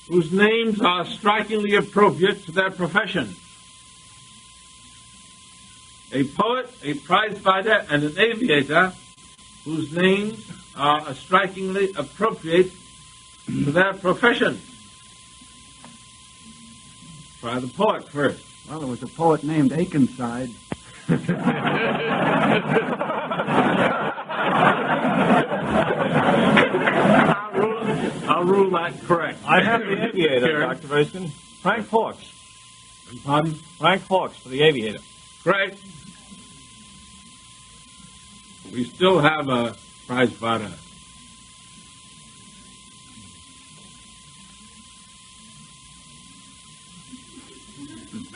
whose names are strikingly appropriate to their profession. a poet, a prize fighter, and an aviator whose names are strikingly appropriate to their profession. Try the poet first.
Well, there was a poet named Akenside.
I'll rule that correct.
I have the aviator,
Karen.
Dr. Mason. Frank Hawks.
Pardon?
Frank Hawks for the aviator.
Correct. We still have a prize fighter.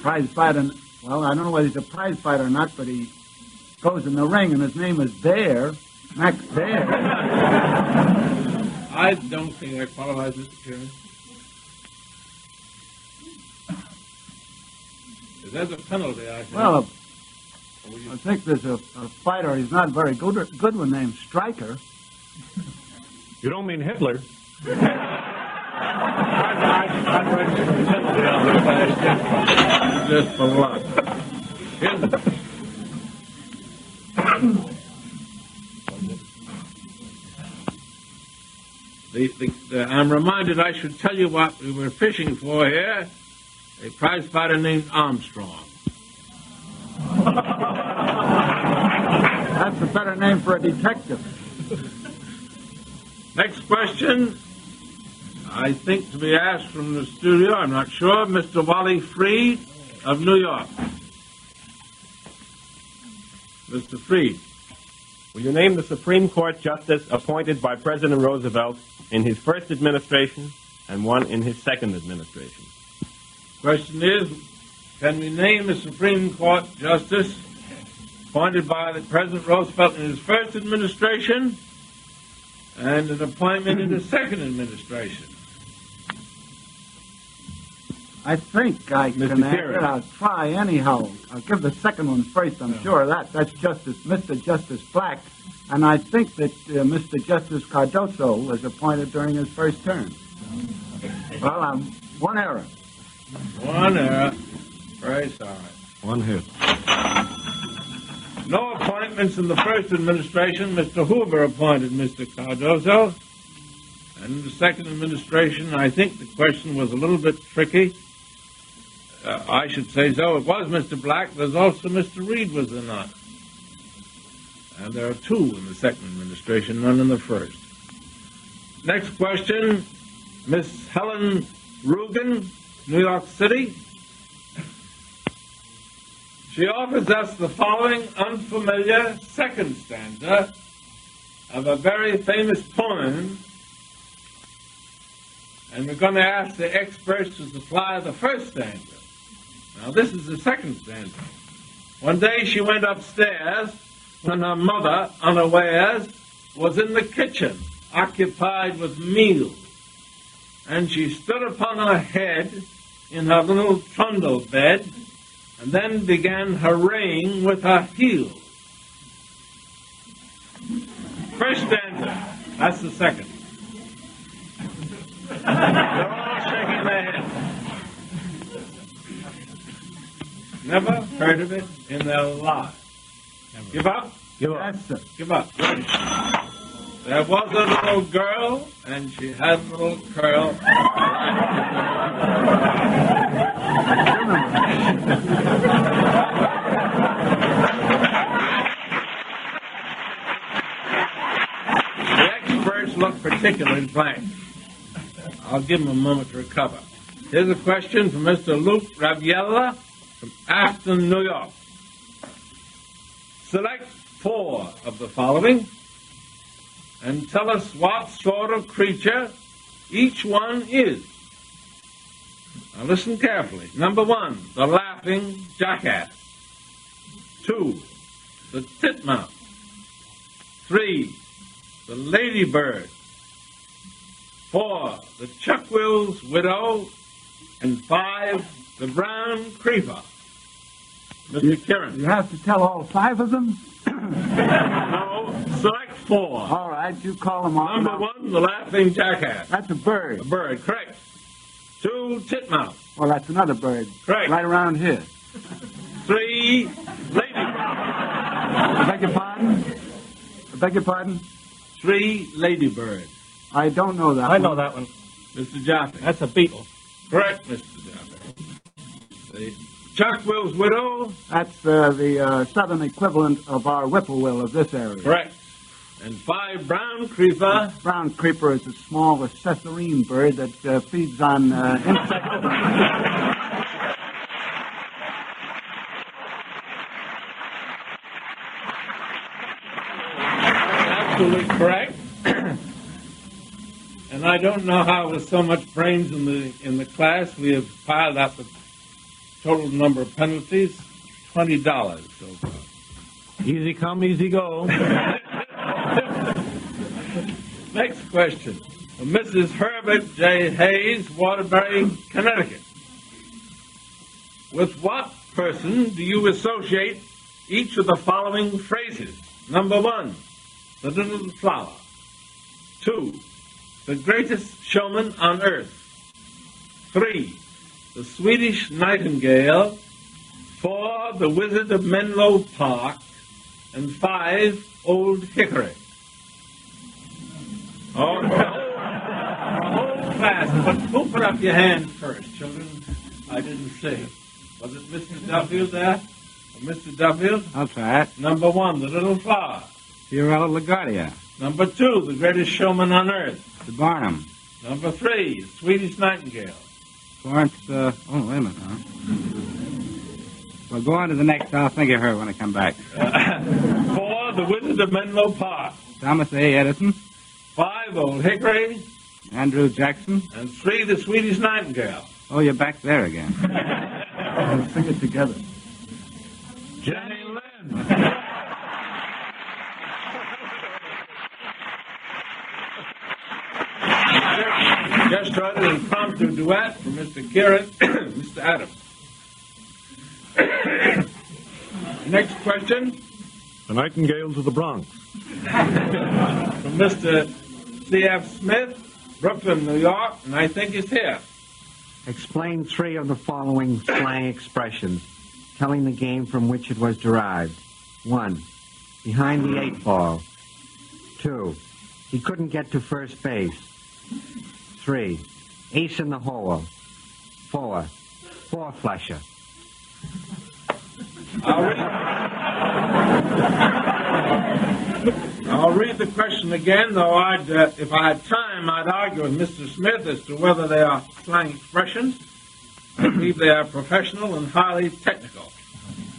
prize fighter. Well, I don't know whether he's a prize fighter or not, but he goes in the ring, and his name is Baer, Max Baer.
I don't think that qualifies, Mr. Chairman. There's a penalty, I think.
Well, I think there's a, a fighter. He's not very good. Good one named Stryker.
You don't mean Hitler?
Just for luck. The, the, the, I'm reminded I should tell you what we were fishing for here. A prize fighter named Armstrong.
That's a better name for a detective.
Next question, I think to be asked from the studio, I'm not sure, Mr. Wally Freed of New York. Mr. Freed.
Will you name the Supreme Court justice appointed by President Roosevelt in his first administration and one in his second administration?
Question is, can we name a Supreme Court justice appointed by the President Roosevelt in his first administration and an appointment in his second administration?
I think I
Mr.
can answer it. I'll try anyhow. I'll give the second one first. I'm sure of that. That's Justice Mr. Justice Black, and I think that uh, Mr. Justice Cardozo was appointed during his first term. Well, I'm one error.
One error. Very sorry.
One hit.
No appointments in the first administration. Mr. Hoover appointed Mr. Cardozo. And in the second administration, I think the question was a little bit tricky. Uh, I should say so. It was Mr. Black. There's also Mr. Reed, was there not? And there are two in the second administration, none in the first. Next question, Miss Helen Rugen, New York City. She offers us the following unfamiliar second stanza of a very famous poem, and we're going to ask the experts to supply the first stanza. Now, this is the second stanza. One day she went upstairs when her mother, unawares, was in the kitchen, occupied with meals. And she stood upon her head in her little trundle bed and then began hurraying with her heels. First stanza. That's the second. They're all shaking their heads. Never heard of it in their lives. Give up?
Give up.
Give up. There was a little girl, and she had a little curl. The experts look particularly blank. I'll give them a moment to recover. Here's a question for Mr. Luke Raviella from Afton, New York. Select four of the following and tell us what sort of creature each one is. Now listen carefully. Number one, the laughing jackass. Two, the titmouse. Three, the ladybird. Four, the chuckwill's widow. And five, the brown creeper. Mr. Kieran.
You have to tell all five of them?
No, select four.
All right, you call them all.
Number one, the laughing jackass.
That's a bird.
A bird, correct. Two, titmouse.
Well, that's another bird.
Correct.
Right around here.
Three, ladybird.
I beg your pardon? I beg your pardon?
Three ladybirds.
I don't know that one.
I
one.
know that one.
Mr. Jaffe.
That's a beetle.
Correct, Mr. Jaffe. The Chuckwill's widow.
That's uh, the uh, southern equivalent of our whippoorwill of this area.
Correct. And five brown creeper.
Brown creeper is a small passerine bird that uh, feeds on uh, insects.
Absolutely correct. and I don't know how, with so much brains in the in the class, we have piled up the total number of penalties, twenty dollars so far.
Easy come, easy go.
Next question. From Mrs. Herbert J. Hayes, Waterbury, Connecticut. With what person do you associate each of the following phrases? Number one, the little flower. Two, the greatest showman on earth. Three, the Swedish nightingale. Four, the wizard of Menlo Park. And five, Old Hickory. Oh, the whole, class. But who put up your hand first, children? I didn't see. Was it Mr. Duffield there? Mr. Duffield?
That's right.
Number one, the little flower.
Fiorello LaGuardia.
Number two, the greatest showman on earth.
The Barnum.
Number three, The Swedish nightingale.
Florence, uh, oh, wait a minute, huh? Well, go on to the next. I'll think of her when I come back.
Four, the wizard of Menlo Park.
Thomas A. Edison.
Five, Old Hickory.
Andrew Jackson.
And three, the Swedish nightingale.
Oh, you're back there again.
Let's
sing it together.
Jenny Lind. Just tried an impromptu duet for Mr. Kieran, Mr. Adams. Next question
The Nightingales of the Bronx.
from Mr. C.F. Smith, Brooklyn, New York, and I think he's here.
Explain three of the following slang expressions, telling the game from which it was derived. One, behind the eight ball. Two, he couldn't get to first base. Three, ace in the hole. Four, four flusher.
I'll read, I'll read the question again, though I'd, uh, if I had time, I'd argue with Mr. Smith as to whether they are slang expressions. I believe they are professional and highly technical.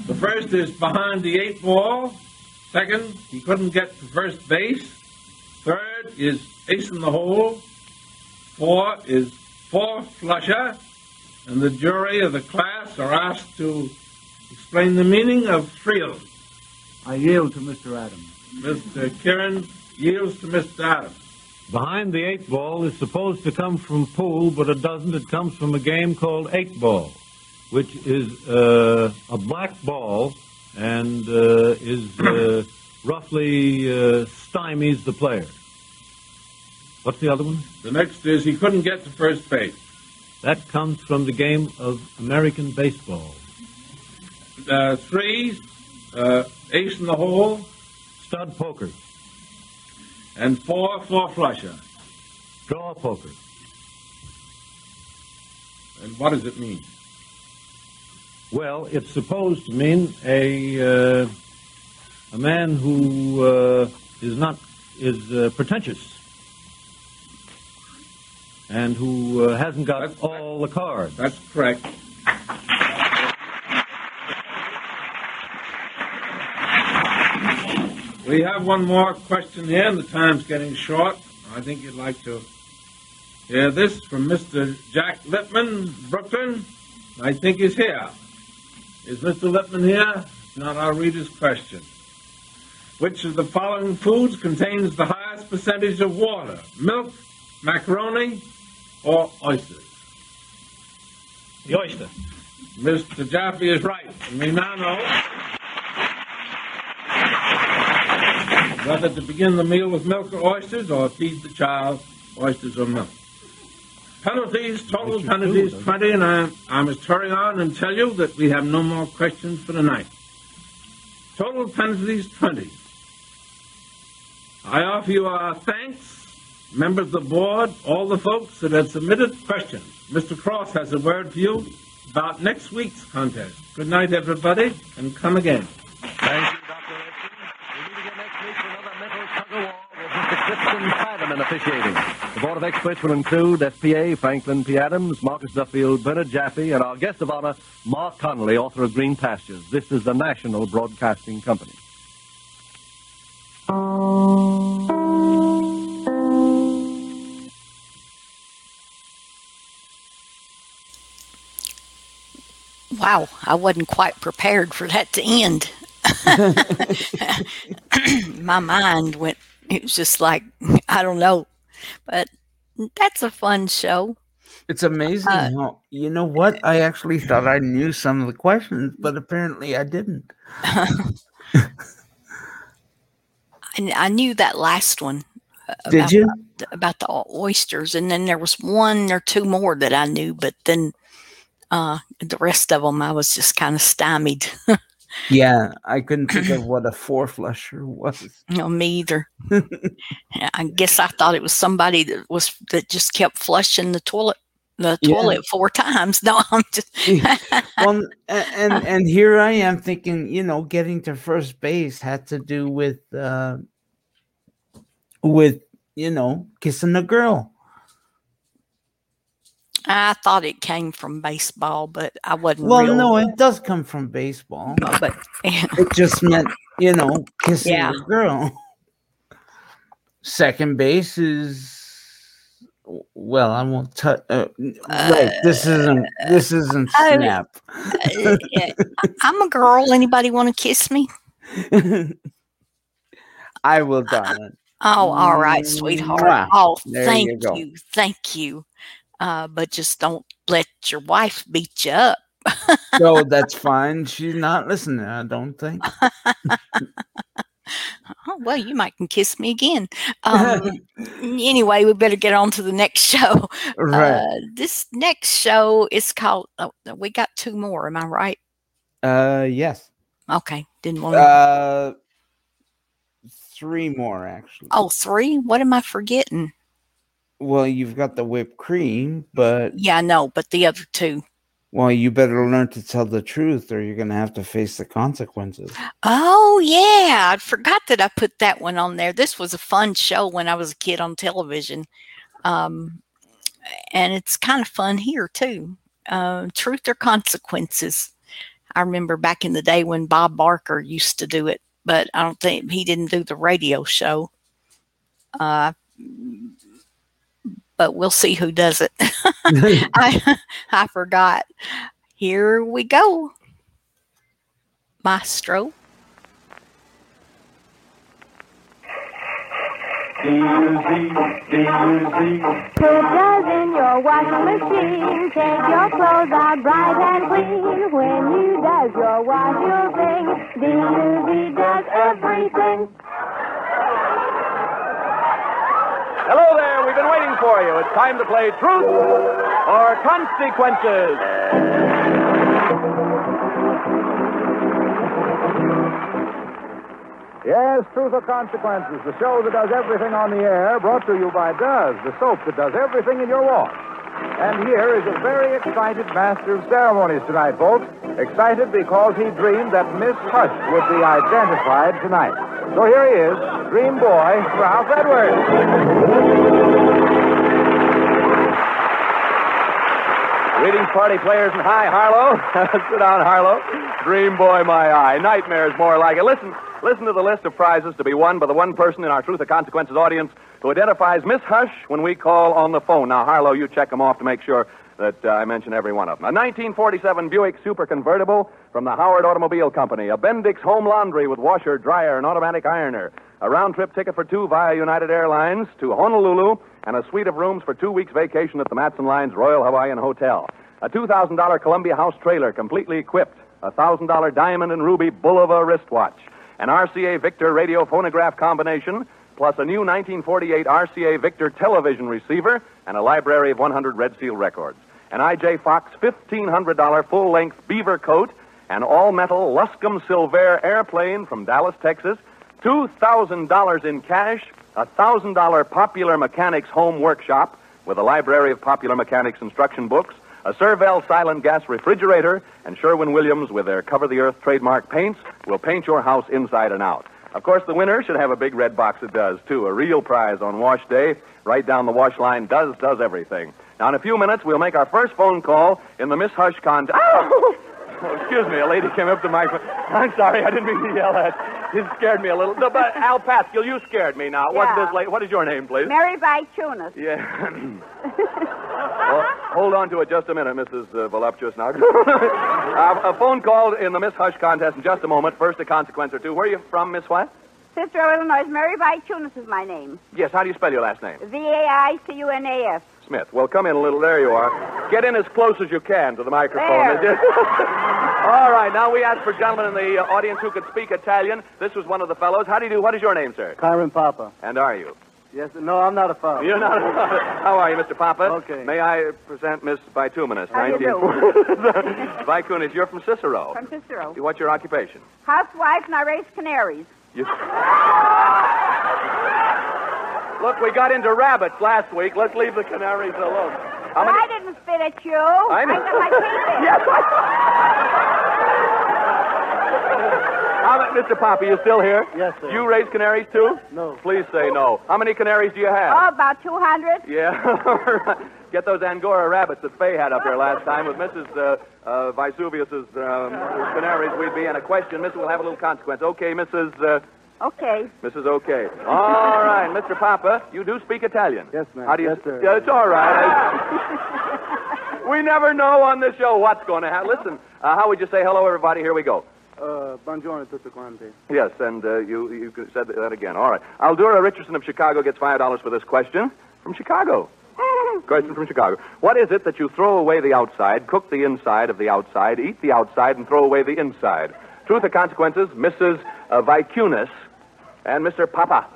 The first is behind the eight ball. Second, he couldn't get to first base. Third is ace in the hole. Four is four flusher. And the jury of the class are asked to explain the meaning of three of them.
I yield to Mr. Adams.
Mr. Kieran yields to Mr. Adams.
Behind the eight ball is supposed to come from pool, but it doesn't. It comes from a game called eight ball, which is uh, a black ball and uh, is uh, roughly uh, stymies the player. What's the other one?
The next is he couldn't get to first base.
That comes from the game of American baseball.
Uh, three, uh, ace in the hole.
Stud poker.
And four, four flusher.
Draw poker.
And what does it mean?
Well, it's supposed to mean a uh, a man who uh, is not is uh, pretentious and who uh, hasn't got all the cards.
That's correct. We have one more question here, and the time's getting short. I think you'd like to hear this from Mr. Jack Lippman, Brooklyn. I think he's here. Is Mr. Lippman here? If not, I'll read his question. Which of the following foods contains the highest percentage of water? Milk, macaroni, Oh, or oysters?
The oyster.
Mr. Jaffe is right. We now know whether to begin the meal with milk or oysters or feed the child oysters or milk. Penalties, total penalties, 20, and I, I must hurry on and tell you that we have no more questions for tonight. Total penalties 20. I offer you our thanks, members of the board, all the folks that have submitted questions. Mr. Cross has a word for you about next week's contest. Good night, everybody, and come again.
Thank you, Dr. Edson. We'll meet again next week for another mental tug-of-war with Mr. Clifton Fadiman officiating. The board of experts will include FPA Franklin P. Adams, Marcus Duffield, Bernard Jaffe, and our guest of honor, Marc Connelly, author of Green Pastures. This is the National Broadcasting Company.
Wow, I wasn't quite prepared for that to end. My mind went, it was just like, I don't know. But that's a fun show.
It's amazing
Uh,
how you know what? I actually thought I knew some of the questions, but apparently I didn't.
And I knew that last one. uh,
Did you?
About the oysters, and then there was one or two more that I knew, but then uh, the rest of them I was just kind of stymied.
Yeah, I couldn't think of what a four flusher was.
no, me either. I guess I thought it was somebody that was that just kept flushing the toilet the
Yeah.
toilet four times. No, I'm just
well, and and here I am thinking, you know, getting to first base had to do with uh with you know kissing a girl.
I thought it came from baseball, but I wasn't.
Well,
real,
no, it does come from baseball,
but
it just meant you know kissing
Yeah.
a girl. Second base is well, I won't touch. Uh, right, this isn't this isn't
oh,
snap.
uh, I'm a girl. Anybody want to kiss me?
I will, darling.
Oh, all right, sweetheart. Oh,
There
thank
you
you, thank you. Uh, but just don't let your wife beat you up.
so that's fine. She's not listening, I don't think.
Oh, well, you might can kiss me again. Um, anyway, we better get on to the next show.
Right.
Uh, this next show is called. Oh, we got two more. Am I right?
Uh, yes.
Okay, didn't want to.
Uh, three more actually.
oh, three. What am I forgetting?
Well, you've got the whipped cream, but
Yeah, no, but the other two.
well, you better learn to tell the truth, or you're gonna have to face the consequences.
Oh yeah, I forgot that I put that one on there. This was a fun show when I was a kid on television, um, and it's kind of fun here too. Uh, Truth or consequences. I remember back in the day when Bob Barker used to do it, but I don't think he didn't do the radio show. Uh, but we'll see who Duz it. I I forgot. Here we go, Maestro.
Put those in your washing machine. Take your clothes out bright and clean. When you does your wash, you'll sing. D-U-Z does everything.
Hello there, we've been waiting for you. It's time to play Truth or Consequences. Yes, Truth or Consequences, the show that does everything on the air, brought to you by Duz, the soap that does everything in your wash. And here is a very excited master of ceremonies tonight, folks. Excited because he dreamed that Miss Hush would be identified tonight. So here he is, Dream Boy, Ralph Edwards. Greetings, party players, and hi, Harlow. Sit down, Harlow. Dream boy, my eye. Nightmares, more like it. Listen, listen to the list of prizes to be won by the one person in our Truth or Consequences audience who identifies Miss Hush when we call on the phone. Now, Harlow, you check them off to make sure that uh, I mention every one of them. A 1947 Buick Super Convertible from the Howard Automobile Company. A Bendix Home Laundry with washer, dryer, and automatic ironer. A round trip ticket for two via United Airlines to Honolulu, and a suite of rooms for two weeks vacation at the Matson Lines Royal Hawaiian Hotel. A $2,000 Columbia House trailer completely equipped. A $1,000 diamond and ruby Bulova wristwatch. An RCA Victor radio phonograph combination, plus a new 1948 RCA Victor television receiver, and a library of 100 Red Seal records. An I.J. Fox $1,500 full length beaver coat, an all metal Luscombe Silvaire airplane from Dallas, Texas, $2,000 in cash, a $1,000 Popular Mechanics home workshop with a library of Popular Mechanics instruction books, a Servel silent gas refrigerator, and Sherwin Williams with their Cover the Earth trademark paints will paint your house inside and out. Of course, the winner should have a big red box that does, too. A real prize on wash day. Right down the wash line. Duz, does everything. Now, in a few minutes, we'll make our first phone call in the Miss Hush contest. Oh, excuse me. A lady came up to my. Phone. I'm sorry. I didn't mean to yell at. You scared me a little. No, but Al Pascal, you scared me now. What's
Yeah.
this lady? What is your name, please?
Mary Vaicunas.
Yeah. well, hold on to it just a minute, Mrs. Uh, Voluptuous now. uh, a phone call in the Miss Hush contest in just a moment. First, a consequence or two. Where are you from, Miss what?
Cicero, Illinois. Mary Vaicunas is my name.
Yes, how do you spell your last name?
V-A-I-C-U-N-A-S.
Smith. Well, come in a little. There you are. Get in as close as you can to the microphone.
There.
All right, now we ask for gentlemen in the uh, audience who could speak Italian. This was one of the fellows. How do you do? What is your name, sir?
Kyron Papa.
And are you?
Yes, no, I'm not a father.
You're not. A father. How are you, Mr. Papa?
Okay.
May I present Miss Bituminous,
How do you do?
1940. Vikunis, you're from Cicero.
From Cicero.
What's your occupation?
Housewife, and I raise canaries.
You... Look, we got into rabbits last week. Let's leave the canaries alone. How
But
many?
I didn't spit at you.
I know.
got my teeth in.
Yes, How many, Mr. Poppy, you still here?
Yes, sir.
You raise canaries too?
No.
Please say no. How many canaries do you have?
Oh, about 200.
Yeah. Get those Angora rabbits that Fay had up there last time with Mrs. Uh, uh, Vesuvius's um, canaries. We'd be in a question. Mrs. will have a little consequence. Okay, Mrs. Uh,
Okay.
Mrs. Okay. All right, Mr. Papa, you do speak Italian.
Yes, ma'am.
How do you?
Yes, sir.
Yeah, it's all right. we never know on this show what's going to happen. Listen, uh, how would you say hello, everybody? Here we go.
Uh, buongiorno tutti quanti.
Yes, and uh, you you said that again. All right. Aldura Richardson of Chicago gets five dollars for this question from Chicago. Question from Chicago. What is it that you throw away the outside, cook the inside of the outside, eat the outside, and throw away the inside? Truth or consequences? Mrs. Uh, Vicunis and Mr. Papa.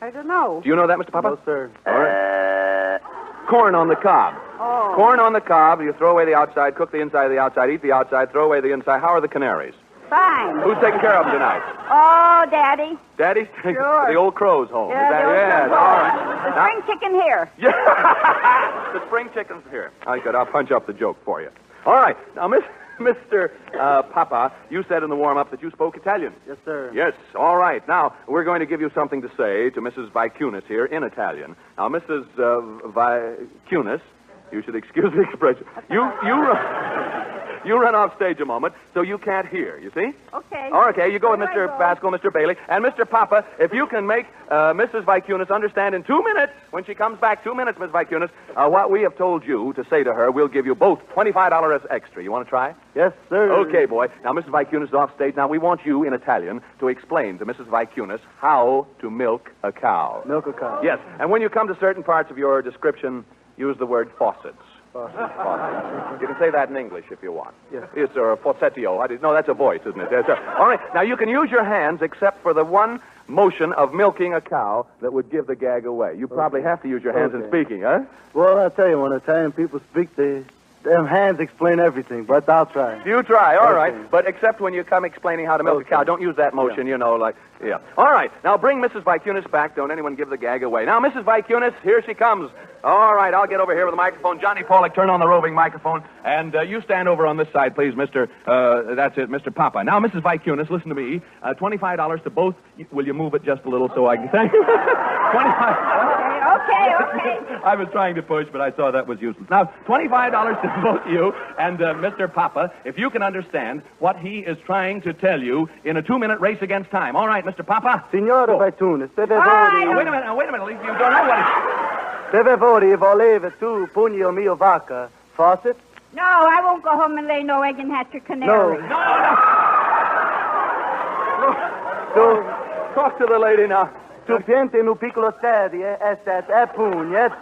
I don't know.
Do you know that, Mr. Papa?
No, sir.
All right. Corn on the cob.
Oh.
Corn on the cob. You throw away the outside, cook the inside of the outside, eat the outside, throw away the inside. How are the canaries?
Fine.
Who's taking care of them tonight?
Oh, Daddy.
Daddy's taking
Sure.
the old crow's home.
Yeah,
Is that,
the old
yes,
crow's
all right.
The
Now-
spring chicken here. Yeah.
the spring chicken's here. I good. I'll punch up the joke for you. All right. Now, Miss, Mr. Uh, Papa, you said in the warm-up that you spoke Italian.
Yes, sir.
Yes. All right. Now, we're going to give you something to say to Mrs. Vicunis here in Italian. Now, Mrs. Uh, Vicunis, you should excuse the expression. You, you, run, you run off stage a moment, so you can't hear, you see?
Okay.
Oh, okay, you go with
Where do
Mr.
I go?
Pascal, Mr. Bailey, and Mr. Papa. If you can make uh, Mrs. Vicunis understand in two minutes, when she comes back, two minutes, Miss Vicunis, uh, what we have told you to say to her, we'll give you both $25 extra. You want to try?
Yes, sir.
Okay, boy. Now, Mrs. Vicunis is off stage. Now, we want you in Italian to explain to Mrs. Vicunis how to milk a cow.
Milk a cow.
Yes, and when you come to certain parts of your description, use the word faucets.
Faucet.
Faucets. You can say that in English if you want.
Yes.
Yes, falsetto. Did, no, that's a voice, isn't it? Yes, sir. All right. Now, you can use your hands except for the one motion of milking a cow that would give the gag away. You probably have to use your hands in speaking, huh?
Well, I'll tell you, when Italian people speak, they, them hands explain everything, but I'll try.
You try, all
Okay.
right. But except when you come explaining how to milk a cow, don't use that motion, you know, like, yeah. All right. Now bring Mrs. Vicunis back. Don't anyone give the gag away. Now, Mrs. Vicunis, here she comes. All right, I'll get over here with the microphone. Johnny Pollock, turn on the roving microphone. And uh, you stand over on this side, please, Mr. Uh, that's it, Mr. Papa. Now, Mrs. Vicunis, listen to me. Uh, $25 to both. Will you move it just a little so I can thank you? 25
Okay, okay. Okay.
I was trying to push, but I saw that was useless. Now, $25 to both you and uh, Mr. Papa, if you can understand what he is trying to tell you in a two-minute race against time. All right, Mr. Papa?
Signore Vitunis, deve
Now,
vori,
wait a minute, now, wait a minute. You don't know what it
deve vori voleve tu pugni o mio vacca. Faucet?
No, I won't go home and lay no egg and hatch a canary.
No, no, no. No, Talk to the lady now.
Tu piente in un piccolo serie, è stato, è eh, eh, eh, pugnet.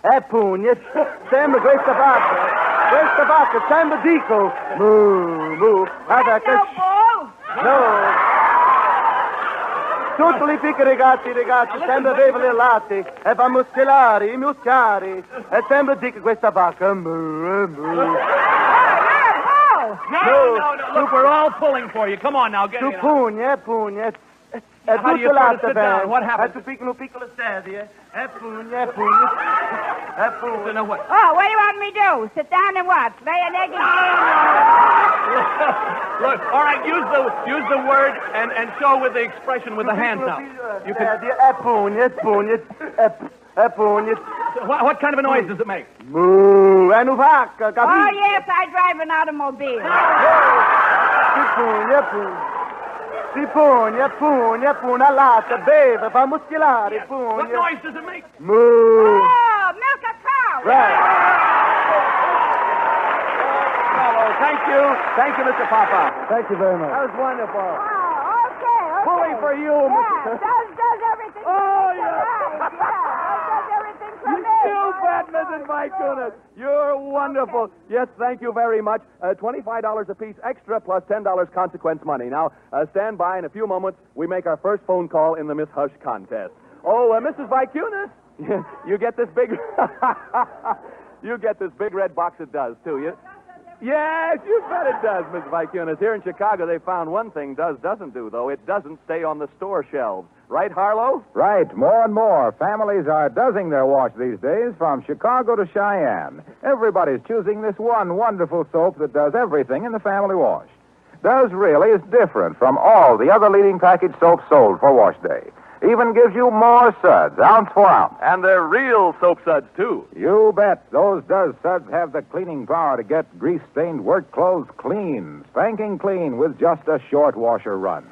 È pugnet. Sembra questa vacca. Questa vacca, sembra dico. Mu, mu. Guarda che... No. Tutti i piccoli ragazzi, ragazzi, sempre avevano le latte. E fa muscolare, i muscari. E sembra dico questa vacca. Mu, mu.
No, no, no. Look, we're all pulling for you. Come on now, get
Tu
in.
pugna, eh, pugna. Eh. E
How do you
tutto
sort sit down? What happened?
Tu piccolo, piccolo sedie. E pugna, e pugna. E pugna.
Now what?
Oh, what do you want me to do? Sit down and what? Lay an egg in
Look, all right, use the use the word and, and show with the expression with the hands now. You can,
Sedie, e pugna, e pugna. E e pugna.
what, what kind of a noise does it make?
Moo. Nu vacca,
Oh, yes, I drive an automobile.
Si pugna, e pugna. Si pugna, pugna, pugna. Latte, beve, fa muscolare, pugna.
What noise does it make?
Moo.
Oh, milk a cow.
Bravo. Thank you. Thank you, Mr. Papa.
Thank you very much.
That was wonderful.
Oh, okay, okay.
Pulling for you,
Yeah,
Mr.
does, does everything.
Oh,
yeah. Right, yeah, does everything
You Mrs. Vicunus. You're wonderful. Yes, thank you very much. Uh, $25 apiece extra plus $10 consequence money. Now, uh, stand by. In a few moments, we make our first phone call in the Miss Hush contest. Oh, uh, Mrs. Vicunus, you get this big... you get this big red box it does, too. You... Yes, you bet it does, Miss Vicunus. Here in Chicago, they found one thing Duz doesn't do, though. It doesn't stay on the store shelves. Right, Harlow?
Right. More and more families are doesing their wash these days from Chicago to Cheyenne. Everybody's choosing this one wonderful soap that does everything in the family wash. Duz really is different from all the other leading package soaps sold for wash day. Even gives you more suds, ounce for ounce.
And they're real soap suds, too.
You bet. Those Duz suds have the cleaning power to get grease stained work clothes clean, spanking clean with just a short washer run.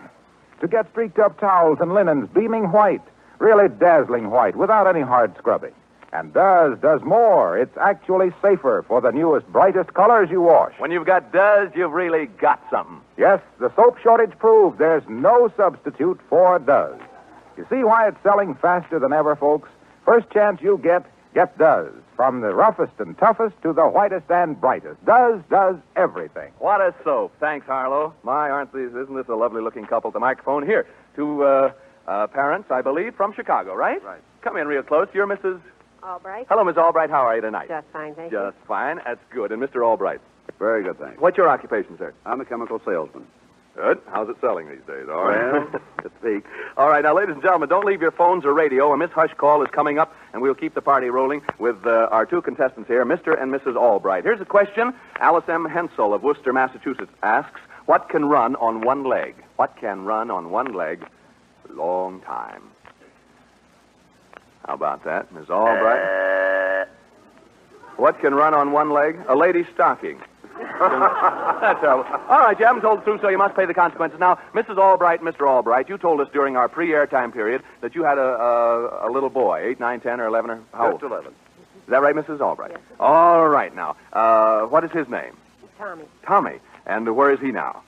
To get streaked up towels and linens beaming white, really dazzling white, without any hard scrubbing. And Duz does more. It's actually safer for the newest, brightest colors you wash.
When you've got Duz, you've really got something.
Yes, the soap shortage proves there's no substitute for Duz. You see why it's selling faster than ever, folks? First chance you get, get Duz. From the roughest and toughest to the whitest and brightest. Duz does everything.
What a soap. Thanks, Harlow. My, aren't these, isn't this a lovely looking couple at the microphone? Here, two uh, uh, parents, I believe, from Chicago, right? Right. Come in real close. You're Mrs.
Albright.
Hello, Miss Albright. How are you tonight?
Just fine, thank you.
Just fine. That's good. And Mr. Albright.
Very good, thanks.
What's your occupation, sir?
I'm a chemical salesman.
Good. How's it selling these days? All right.
Well-
to speak. All right, now, ladies and gentlemen, don't leave your phones or radio. A Miss Hush call is coming up, and we'll keep the party rolling with uh, our two contestants here, Mr. and Mrs. Albright. Here's a question. Alice M. Hensel of Worcester, Massachusetts asks, What can run on one leg? What can run on one leg a long time? How about that, Miss Albright? What can run on one leg? A lady's stocking. That's terrible. All right, you haven't told the truth, so you must pay the consequences. Now, Mrs. Albright, Mr. Albright, you told us during our pre-air time period that you had a, a, a little boy, eight, nine, ten, or eleven, or how
Just
old?
11.
Is that right, Mrs. Albright? Yes, All right, now, uh, what is his name?
Tommy.
Tommy. And where is he now?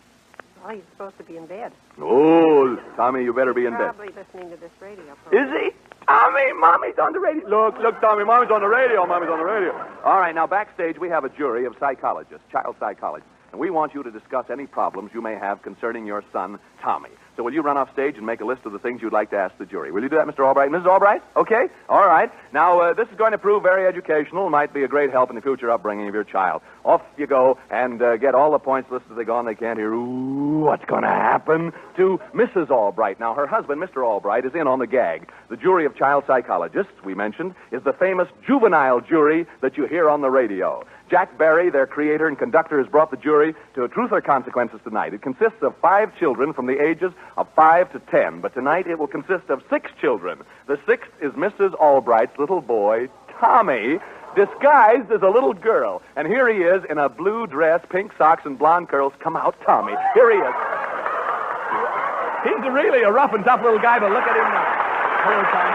Oh, he's supposed to be in bed.
Oh, Tommy, you better be in bed.
Probably listening to this radio
Is
program.
he? Tommy, Mommy's on the radio. Look, look, Tommy, Mommy's on the radio. Mommy's on the radio. All right, now backstage we have a jury of psychologists, child psychologists, and we want you to discuss any problems you may have concerning your son, Tommy. So will you run off stage and make a list of the things you'd like to ask the jury? Will you do that, Mr. Albright? Mrs. Albright? Okay? All right. Now, uh, this is going to prove very educational, might be a great help in the future upbringing of your child. Off you go and uh, get all the points listed they go on. They can't hear. Ooh, what's going to happen to Mrs. Albright? Now, her husband, Mr. Albright, is in on the gag. The jury of child psychologists, we mentioned, is the famous juvenile jury that you hear on the radio. Jack Barry, their creator and conductor, has brought the jury to a truth or consequences tonight. It consists of five children from the ages of five to ten, but tonight it will consist of six children. The sixth is Mrs. Albright's little boy, Tommy, disguised as a little girl. And here he is in a blue dress, pink socks, and blonde curls. Come out, Tommy. Here he is. He's really a rough and tough little guy, but look at him now. Hello, Tommy.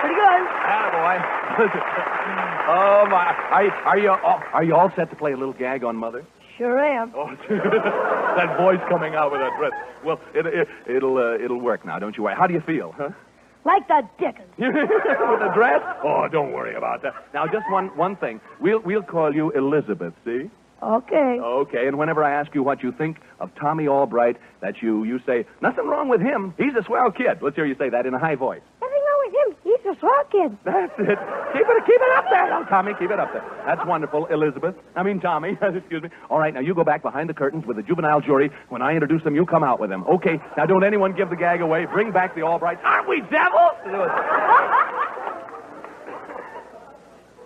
Pretty good.
Attaboy. oh, my. Are, are, you, all- are you all set to play a little gag on Mother?
Sure am.
Oh, that voice coming out with that breath. Well, it, it, it'll uh, it'll work now. Don't you worry. How do you feel, huh?
Like the dickens.
with the dress? Oh, don't worry about that. Now, just one one thing. We'll we'll call you Elizabeth. See?
Okay.
Okay. And whenever I ask you what you think of Tommy Albright, that you you say nothing wrong with him. He's a swell kid. Let's hear you say that in a high voice.
Nothing wrong with him. He's just talking.
That's it. Keep it, keep it up there, now, Tommy. Keep it up there. That's wonderful, Elizabeth. I mean, Tommy. Excuse me. All right, now you go back behind the curtains with the juvenile jury. When I introduce them, you come out with them. Okay. Now, don't anyone give the gag away. Bring back the Albrights. Aren't we devils?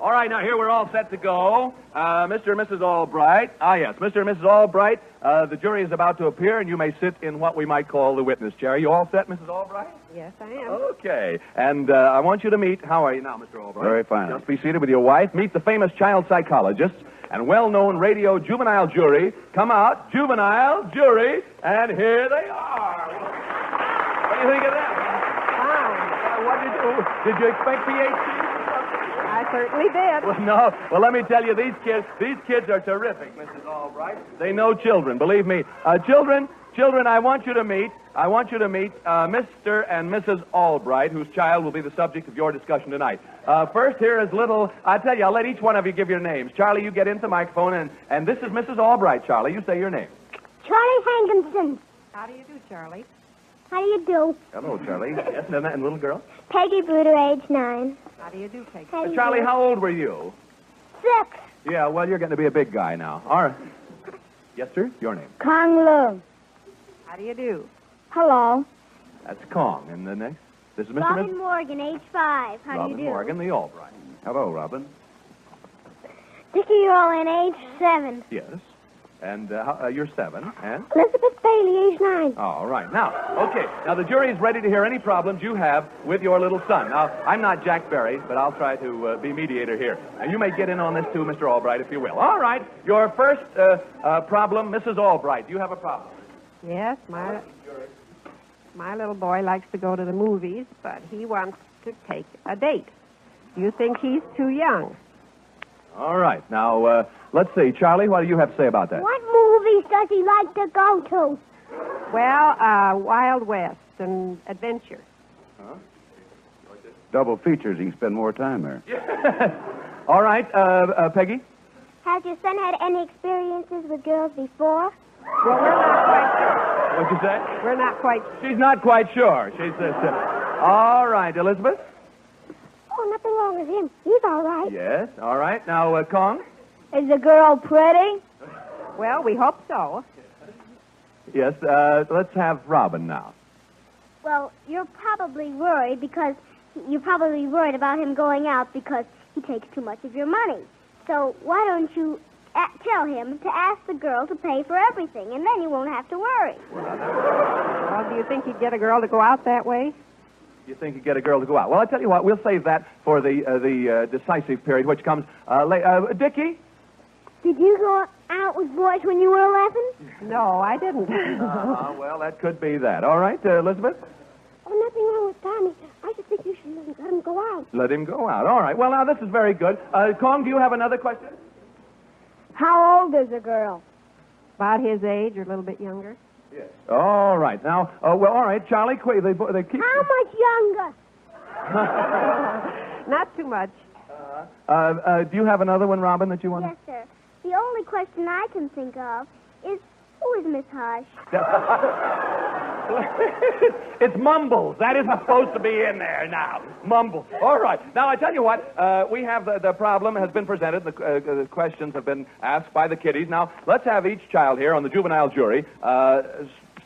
All right, now here we're all set to go. Uh, Mr. and Mrs. Albright. Ah, yes, Mr. and Mrs. Albright. Uh, the jury is about to appear, and you may sit in what we might call the witness chair. You all set, Mrs. Albright?
Yes, I am.
Okay. And uh, I want you to meet. How are you now, Mr. Albright?
Very fine.
Just be seated with your wife. Meet the famous child psychologist and well-known radio juvenile jury. Come out, juvenile jury, and here they are. What do you think of that? Uh, what did you? Did you expect PhD?
I certainly did.
Well, no. Well, let me tell you, these kids, these kids are terrific, Mrs. Albright. They know children, believe me. Uh, children, children, I want you to meet, I want you to meet uh, Mr. and Mrs. Albright, whose child will be the subject of your discussion tonight. Uh, first, here is little, I tell you, I'll let each one of you give your names. Charlie, you get into the microphone, and, and this is Mrs. Albright, Charlie. You say your name.
Charlie Hankinson.
How do you do, Charlie?
How do you do?
Hello, Charlie. yes, and, and little girl.
Peggy Bruder, age nine.
How do you do, Peggy?
How
Uh, Charlie, how old were you?
Six.
Yeah, well, you're getting to be a big guy now. All right. Yes, sir? Your name.
Kong Lu.
How do you do?
Hello.
That's Kong. And the next? This is Mr.
Robin
Miss-
Morgan, age five. How
Robin
do you do?
Robin Morgan, the Albright. Hello, Robin.
Dickie Rollin, age seven.
Yes. And uh, uh, you're seven. And?
Elizabeth Bailey, age nine.
All right. Now, okay. Now, the jury is ready to hear any problems you have with your little son. Now, I'm not Jack Barry, but I'll try to uh, be mediator here. And you may get in on this too, Mr. Albright, if you will. All right. Your first uh, uh, problem, Mrs. Albright. Do you have a problem?
Yes, my my little boy likes to go to the movies, but he wants to take a date. Do you think he's too young?
All right. Now, uh, let's see. Charlie, what do you have to say about that?
What movies does he like to go to?
Well, uh, Wild West and adventure. Huh?
Double features, He can spend more time there.
All right. Uh, uh, Peggy?
Has your son had any experiences with girls before?
Well, we're not quite sure.
What'd you say?
We're not quite
She's not quite sure. She's. Uh, uh, all right, Elizabeth?
Oh, nothing wrong with him. He's all right.
Yes. All right. Now, uh, Kong?
Is the girl pretty?
Well, we hope so.
Yes. Uh, let's have Robin now.
Well, you're probably worried because you're probably worried about him going out because he takes too much of your money. So why don't you a- tell him to ask the girl to pay for everything, and then you won't have to worry.
Well, do you think he'd get a girl to go out that way?
You think you get a girl to go out? Well, I tell you what, we'll save that for the uh, the uh, decisive period, which comes uh, late. Uh, Dickie?
Did you go out with boys when you were 11?
No, I didn't.
Uh, well, that could be that. All right, uh, Elizabeth?
Oh, nothing wrong with Tommy. I should think you should let him go out.
Let him go out. All right. Well, now this is very good. Uh, Kong, do you have another question?
How old is the girl? About his age or a little bit younger.
Yes. All right. Now, uh, well, all right, Charlie. Qu- they they keep.
How much younger?
Not too much.
Uh, uh, do you have another one, Robin, that you want?
Yes, sir. The only question I can think of is who is Miss Hush?
it's Mumbles. That isn't supposed to be in there now. Mumbles. All right. Now, I tell you what, uh, we have the, the problem has been presented. The, uh, the questions have been asked by the kiddies. Now, let's have each child here on the juvenile jury uh,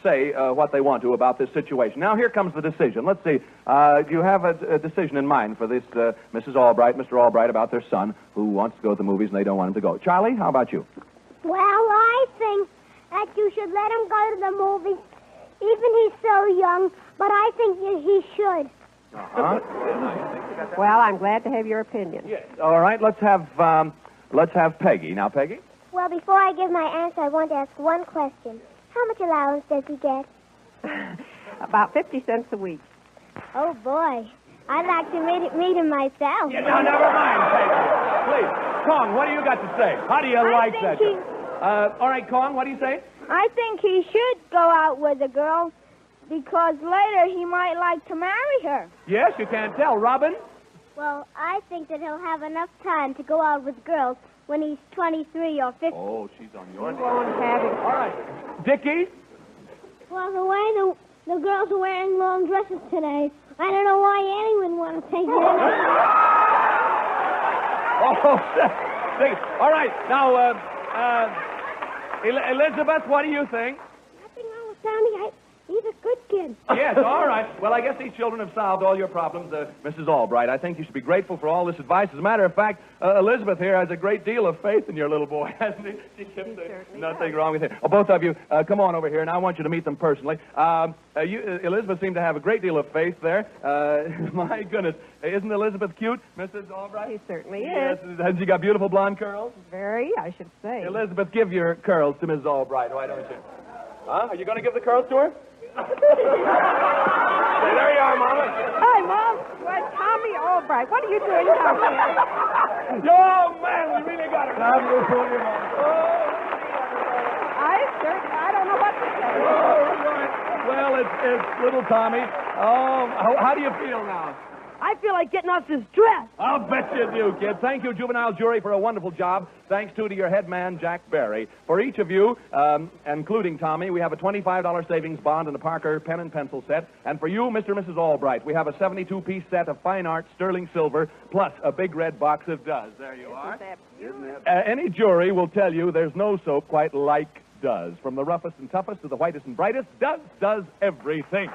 say uh, what they want to about this situation. Now, here comes the decision. Let's see. Uh, do you have a, a decision in mind for this uh, Mrs. Albright, Mr. Albright, about their son who wants to go to the movies and they don't want him to go? Charlie, how about you?
Well, I think that you should let him go to the movies, even he's so young, but I think he should.
Uh-huh.
Well, I'm glad to have your opinion.
Yes. All right. Let's have um, let's have Peggy. Now, Peggy.
Well, before I give my answer, I want to ask one question. How much allowance does he get?
About 50 cents a week.
Oh, boy. I'd like to meet, meet him myself.
Yeah, now, never mind, Peggy. Please, Kong, what do you got to say? How do you
I
like
think
that?
he-
Uh, all right, Kong, what do you say?
I think he should go out with a girl because later he might like to marry her.
Yes, you can't tell. Robin?
Well, I think that he'll have enough time to go out with girls when he's 23 or 50.
Oh, she's on your
He won't.
All right. Dickie?
Well, the way the, the girls are wearing long dresses today, I don't know why anyone would want to take it.
Oh, see. All right. Now, uh, uh, Elizabeth, what do you think?
Nothing wrong with Tommy. I, he's a good kid.
Yes, all right. Well, I guess these children have solved all your problems, uh, Mrs. Albright. I think you should be grateful for all this advice. As a matter of fact, uh, Elizabeth here has a great deal of faith in your little boy, hasn't he? She kept saying nothing wrong with him. Oh, both of you, uh, come on over here, and I want you to meet them personally. Um, uh, you, uh, Elizabeth seemed to have a great deal of faith there. Uh, my goodness, isn't Elizabeth cute, Mrs. Albright?
He certainly
Yes,
is.
hasn't she got beautiful blonde curls?
Very, I should say.
Elizabeth, give your curls to Mrs. Albright, why don't you? Huh? Are you going to give the curls to her? Say, there you are, Mama.
Hi, Mom. Why, Tommy Albright, what are you doing down here?
Oh, man, we really got her. Now you pull your mom.
I certainly, I don't know what to say.
Oh, well, it's, it's little Tommy. Oh, how, how do you feel now?
I feel like getting off this dress.
I'll bet you do, kid. Thank you, juvenile jury, for a wonderful job. Thanks, too, to your head man, Jack Barry. For each of you, um, including Tommy, we have a $25 savings bond and a Parker pen and pencil set. And for you, Mr. and Mrs. Albright, we have a 72-piece set of fine art sterling silver plus a big red box of Duz. There you are. Uh, any jury will tell you there's no soap quite like Duz. From the roughest and toughest to the whitest and brightest, Duz does everything.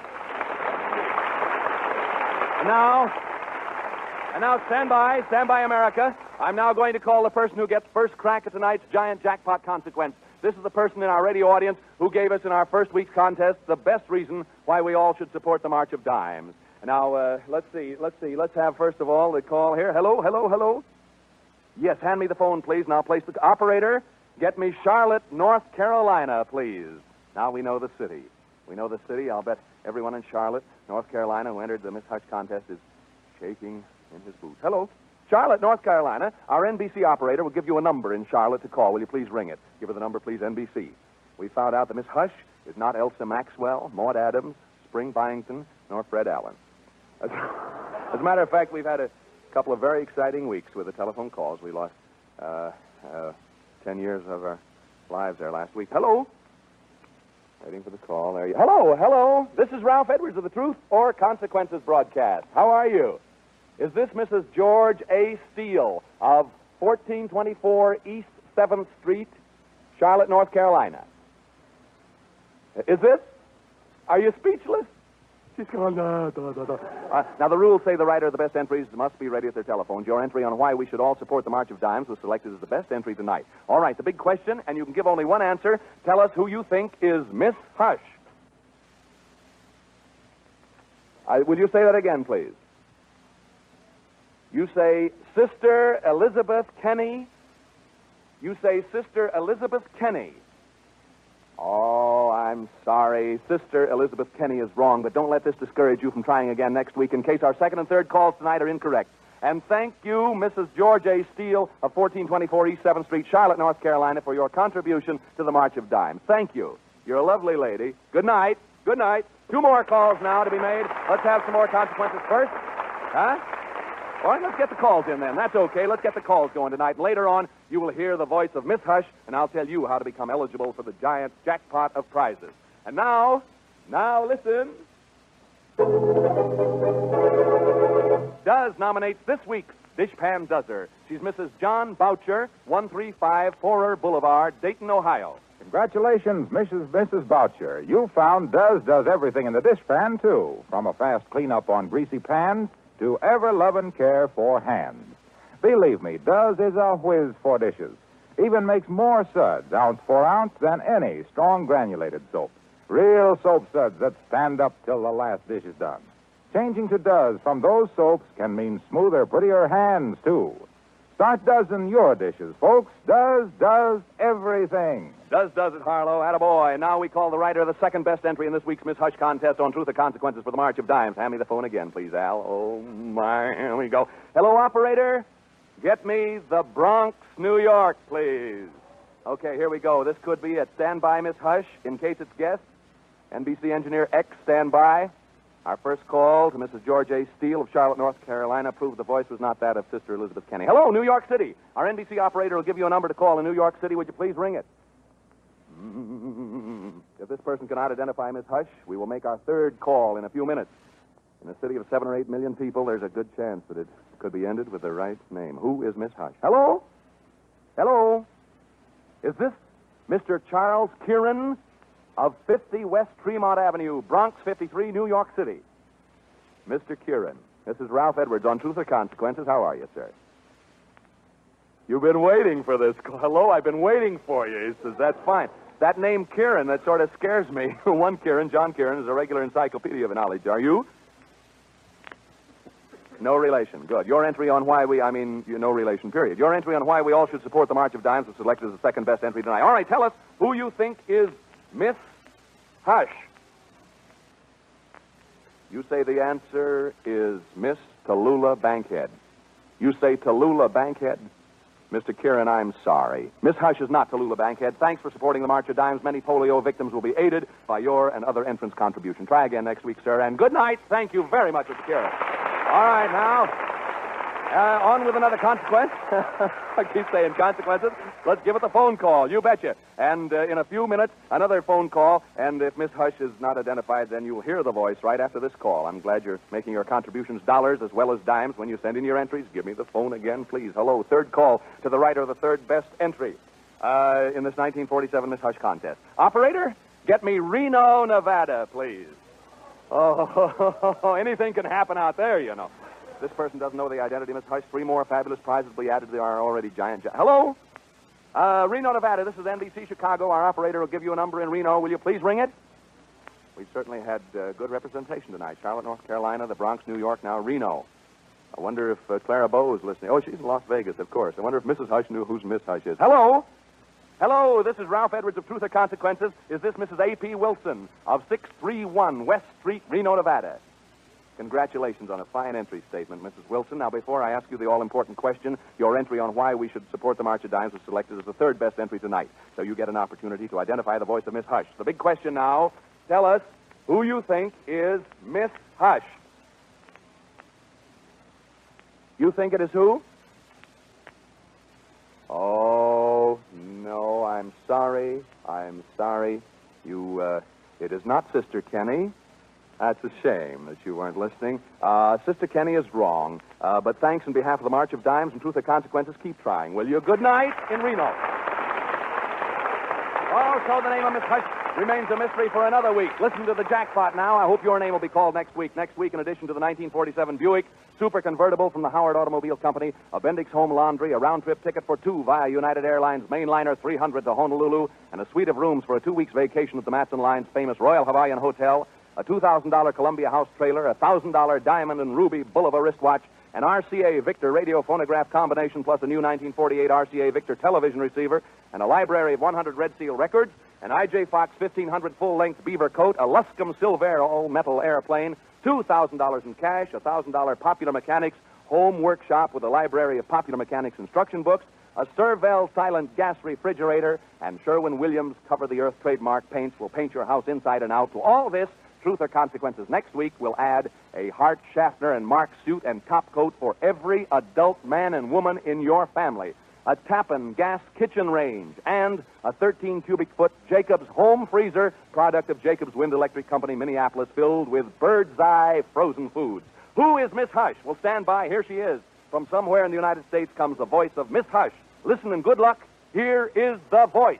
And now, and now stand by, stand by, America. I'm now going to call the person who gets first crack at tonight's giant jackpot consequence. This is the person in our radio audience who gave us in our first week's contest the best reason why we all should support the March of Dimes. Now, uh, let's see, let's see. Let's have first of all the call here. Hello, hello, hello. Yes, hand me the phone, please, I'll place the operator. Get me Charlotte, North Carolina, please. Now we know the city. We know the city. I'll bet everyone in Charlotte, North Carolina, who entered the Miss Hush contest is shaking in his boots. Hello. Charlotte, North Carolina. Our NBC operator will give you a number in Charlotte to call. Will you please ring it? Give her the number, please, NBC. We found out that Miss Hush is not Elsa Maxwell, Maude Adams, Spring Byington, nor Fred Allen. As, as a matter of fact, we've had a couple of very exciting weeks with the telephone calls. We lost uh, uh, ten years of our lives there last week. Hello. Waiting for the call. There you. Hello, hello. This is Ralph Edwards of the Truth or Consequences broadcast. How are you? Is this Mrs. George A. Steele of 1424 East 7th Street, Charlotte, North Carolina? Is this? Are you speechless? Da, da, da, da. Uh, now, the rules say the writer of the best entries must be ready at their telephones. Your entry on why we should all support the March of Dimes was selected as the best entry tonight. All right, the big question, and you can give only one answer. Tell us who you think is Miss Hush. Uh, will you say that again, please? You say Sister Elizabeth Kenny. You say Sister Elizabeth Kenny. Oh, I'm sorry. Sister Elizabeth Kenny is wrong, but don't let this discourage you from trying again next week in case our second and third calls tonight are incorrect. And thank you, Mrs. George A. Steele of 1424 East 7th Street, Charlotte, North Carolina, for your contribution to the March of Dimes. Thank you. You're a lovely lady. Good night. Good night. Two more calls now to be made. Let's have some more consequences first. Huh? All right, let's get the calls in then. That's okay. Let's get the calls going tonight. Later on, you will hear the voice of Miss Hush, and I'll tell you how to become eligible for the giant jackpot of prizes. And now, now listen. Duz nominates this week's Dishpan Dozer. She's Mrs. John Boucher, 135 Forer Boulevard, Dayton, Ohio.
Congratulations, Mrs. Mrs. Boucher. You found Duz does everything in the dishpan, too. From a fast cleanup on greasy pans to ever loving care for hands. Believe me, Duz is a whiz for dishes. Even makes more suds, ounce for ounce, than any strong granulated soap. Real soap suds that stand up till the last dish is done. Changing to Duz from those soaps can mean smoother, prettier hands, too. Start dozen your dishes, folks. Duz does everything.
Duz does it, Harlow. Attaboy. Now we call the writer of the second best entry in this week's Miss Hush contest on Truth or Consequences for the March of Dimes. Hand me the phone again, please, Al. Oh, my. Here we go. Hello, operator. Get me the Bronx, New York, please. Okay, here we go. This could be at Standby, Miss Hush, in case it's guessed. NBC Engineer X, standby. Our first call to Mrs. George A. Steele of Charlotte, North Carolina, proved the voice was not that of Sister Elizabeth Kenny. Hello, New York City. Our NBC operator will give you a number to call in New York City. Would you please ring it? Mm-hmm. If this person cannot identify Miss Hush, we will make our third call in a few minutes. In a city of seven or eight million people, there's a good chance that it could be ended with the right name. Who is Miss Hush? Hello? Hello? Is this Mr. Charles Kieran of 50 West Tremont Avenue, Bronx 53, New York City? Mr. Kieran, this is Ralph Edwards on Truth or Consequences. How are you, sir? You've been waiting for this. Hello, I've been waiting for you. He says, that's fine. That name Kieran, that sort of scares me. One Kieran, John Kieran, is a regular encyclopedia of knowledge. Are you? No relation. Good. Your entry on why we, I mean, you, no relation, period. Your entry on why we all should support the March of Dimes was selected as the second best entry tonight. All right, tell us who you think is Miss Hush. You say the answer is Miss Tallulah Bankhead. You say Tallulah Bankhead? Mr. Kieran, I'm sorry. Miss Hush is not Tallulah Bankhead. Thanks for supporting the March of Dimes. Many polio victims will be aided by your and other entrants' contribution. Try again next week, sir, and good night. Thank you very much, Mr. Kieran. All right, now. Uh, on with another consequence. I keep saying consequences. Let's give it the phone call. You betcha. And uh, in a few minutes, another phone call. And if Miss Hush is not identified, then you'll hear the voice right after this call. I'm glad you're making your contributions dollars as well as dimes when you send in your entries. Give me the phone again, please. Hello, third call to the writer of the third best entry uh, in this 1947 Miss Hush contest. Operator, get me Reno, Nevada, please. Oh, anything can happen out there, you know. This person doesn't know the identity, Miss Hush. Three more fabulous prizes will be added to our already giant. Gi- Hello? Uh, Reno, Nevada. This is NBC Chicago. Our operator will give you a number in Reno. Will you please ring it? We've certainly had uh, good representation tonight. Charlotte, North Carolina, the Bronx, New York, now Reno. I wonder if uh, Clara Bow is listening. Oh, she's in Las Vegas, of course. I wonder if Mrs. Hush knew who's Miss Hush is. Hello? Hello, this is Ralph Edwards of Truth or Consequences. Is this Mrs. A.P. Wilson of 631 West Street, Reno, Nevada? Congratulations on a fine entry statement, Mrs. Wilson. Now, before I ask you the all important question, your entry on why we should support the March of Dimes was selected as the third best entry tonight. So you get an opportunity to identify the voice of Miss Hush. The big question now tell us who you think is Miss Hush. You think it is who? Oh, no, I'm sorry. I'm sorry. You, uh, it is not Sister Kenny. That's a shame that you weren't listening. Uh, Sister Kenny is wrong. Uh, but thanks on behalf of the March of Dimes and Truth or Consequences, keep trying, will you? Good night in Reno. Also, the name of Miss Hush remains a mystery for another week. Listen to the jackpot now. I hope your name will be called next week. Next week, in addition to the 1947 Buick Super Convertible from the Howard Automobile Company, a Bendix Home Laundry, a round trip ticket for two via United Airlines Mainliner 300 to Honolulu, and a suite of rooms for a two weeks vacation at the Matson Line's famous Royal Hawaiian Hotel, a $2,000 Columbia House trailer, a $1,000 Diamond and Ruby Bulova wristwatch, an RCA Victor radio phonograph combination plus a new 1948 RCA Victor television receiver, and a library of 100 Red Seal records, an IJ Fox 1500 full length beaver coat, a Luscombe Silvaire all metal airplane, $2,000 in cash, a $1,000 Popular Mechanics home workshop with a library of Popular Mechanics instruction books, a Servel silent gas refrigerator, and Sherwin Williams Cover the Earth trademark paints will paint your house inside and out. To all this, Truth or Consequences next week will add a Hart Schaffner and Marx suit and top coat for every adult man and woman in your family. A Tappan gas kitchen range and a 13 cubic foot Jacobs home freezer, product of Jacobs Wind Electric Company, Minneapolis, filled with bird's eye frozen foods. Who is Miss Hush? Well, stand by. Here she is. From somewhere in the United States comes the voice of Miss Hush. Listen and good luck. Here is the voice.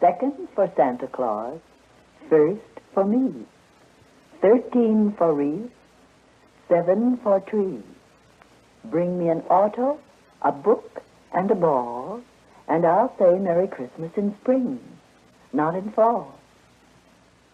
Second for Santa Claus. First for me. Thirteen for wreath. Seven for tree. Bring me an auto, a book, and a ball, and I'll say Merry Christmas in spring, not in fall.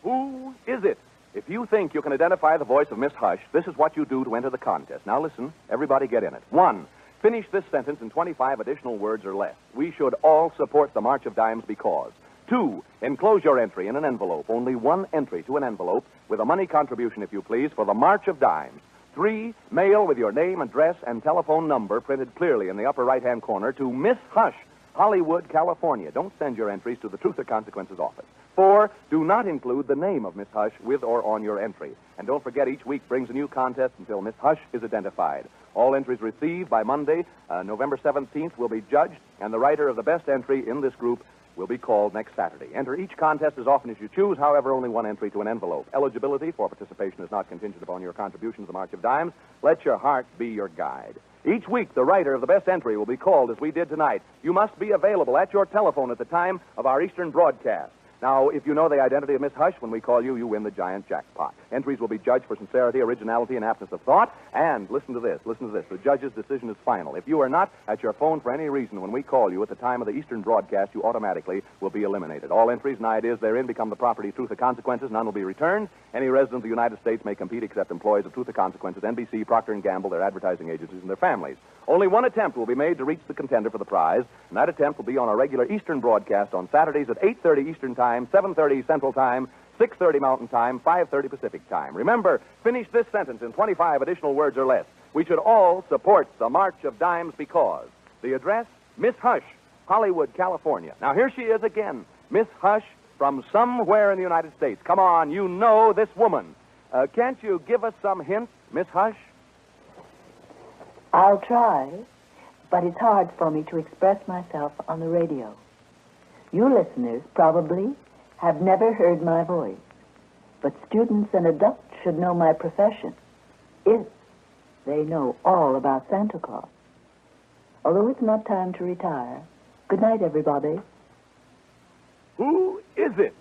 Who is it? If you think you can identify the voice of Miss Hush, this is what you do to enter the contest. Now listen, everybody get in it. One, finish this sentence in 25 additional words or less. We should all support the March of Dimes because. Two, enclose your entry in an envelope, only one entry to an envelope, with a money contribution, if you please, for the March of Dimes. Three, mail with your name, address, and telephone number printed clearly in the upper right hand corner to Miss Hush, Hollywood, California. Don't send your entries to the Truth or Consequences office. Four, do not include the name of Miss Hush with or on your entry. And don't forget, each week brings a new contest until Miss Hush is identified. All entries received by Monday, uh, November 17th, will be judged, and the writer of the best entry in this group will be called next Saturday. Enter each contest as often as you choose, however, only one entry to an envelope. Eligibility for participation is not contingent upon your contribution to the March of Dimes. Let your heart be your guide. Each week, the writer of the best entry will be called as we did tonight. You must be available at your telephone at the time of our Eastern broadcast. Now, if you know the identity of Miss Hush, when we call you, you win the giant jackpot. Entries will be judged for sincerity, originality, and aptness of thought. And listen to this, listen to this. The judge's decision is final. If you are not at your phone for any reason when we call you at the time of the Eastern broadcast, you automatically will be eliminated. All entries and ideas therein become the property of Truth or Consequences. None will be returned. Any resident of the United States may compete except employees of Truth or Consequences, NBC, Procter & Gamble, their advertising agencies, and their families. Only one attempt will be made to reach the contender for the prize, and that attempt will be on a regular Eastern broadcast on Saturdays at 8.30 Eastern Time, 7.30 Central Time, 6.30 Mountain Time, 5.30 Pacific Time. Remember, finish this sentence in 25 additional words or less. We should all support the March of Dimes because. The address, Miss Hush, Hollywood, California. Now, here she is again. Miss Hush from somewhere in the United States. Come on, you know this woman. Uh, can't you give us some hints, Miss Hush?
I'll try, but it's hard for me to express myself on the radio. You listeners probably have never heard my voice, but students and adults should know my profession if they know all about Santa Claus. Although it's not time to retire, good night, everybody.
Who is it?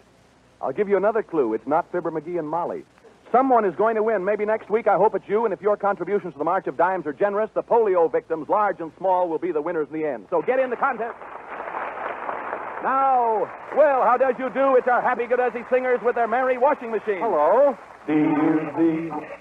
I'll give you another clue. It's not Fibber McGee and Molly. Someone is going to win. Maybe next week. I hope it's you. And if your contributions to the March of Dimes are generous, the polio victims, large and small, will be the winners in the end. So get in the contest. Now, well, how does you do? It's our happy Goduzzi singers with their merry washing machine. Hello. D-U-Z,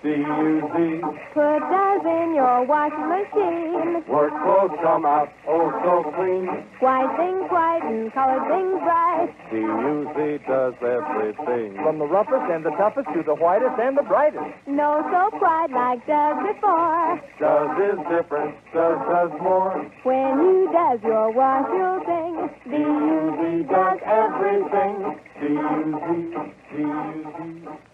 D-U-Z.
Put those in your washing machine.
Work clothes come out oh so clean.
White things white and colored things bright.
D-U-Z does everything.
From the roughest and the toughest to the whitest and the brightest.
No soap quite like Duz before.
Duz is different, Duz does more.
When you Duz your wash, you'll sing. D-U-Z does everything.
D-U-Z, D-U-Z.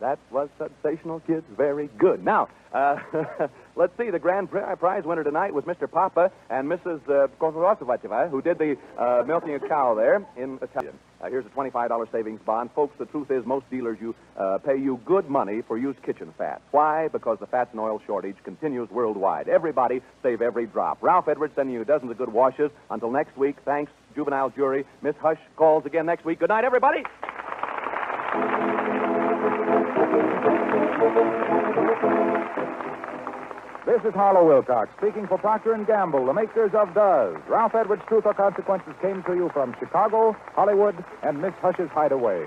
That was sensational, kids. Very good. Now, uh, let's see. The grand prize winner tonight was Mr. Papa and Mrs. Uh, Kozlovacheva, who did the uh, milking a cow there in Italian. Uh, here's a $25 savings bond. Folks, the truth is most dealers you uh, pay you good money for used kitchen fat. Why? Because the fats and oil shortage continues worldwide. Everybody save every drop. Ralph Edwards sending you dozens of good washes. Until next week, thanks, juvenile jury. Miss Hush calls again next week. Good night, everybody.
This is Harlow Wilcox speaking for Procter & Gamble, the makers of Duz. Ralph Edwards' Truth or Consequences came to you from Chicago, Hollywood, and Miss Hush's Hideaway.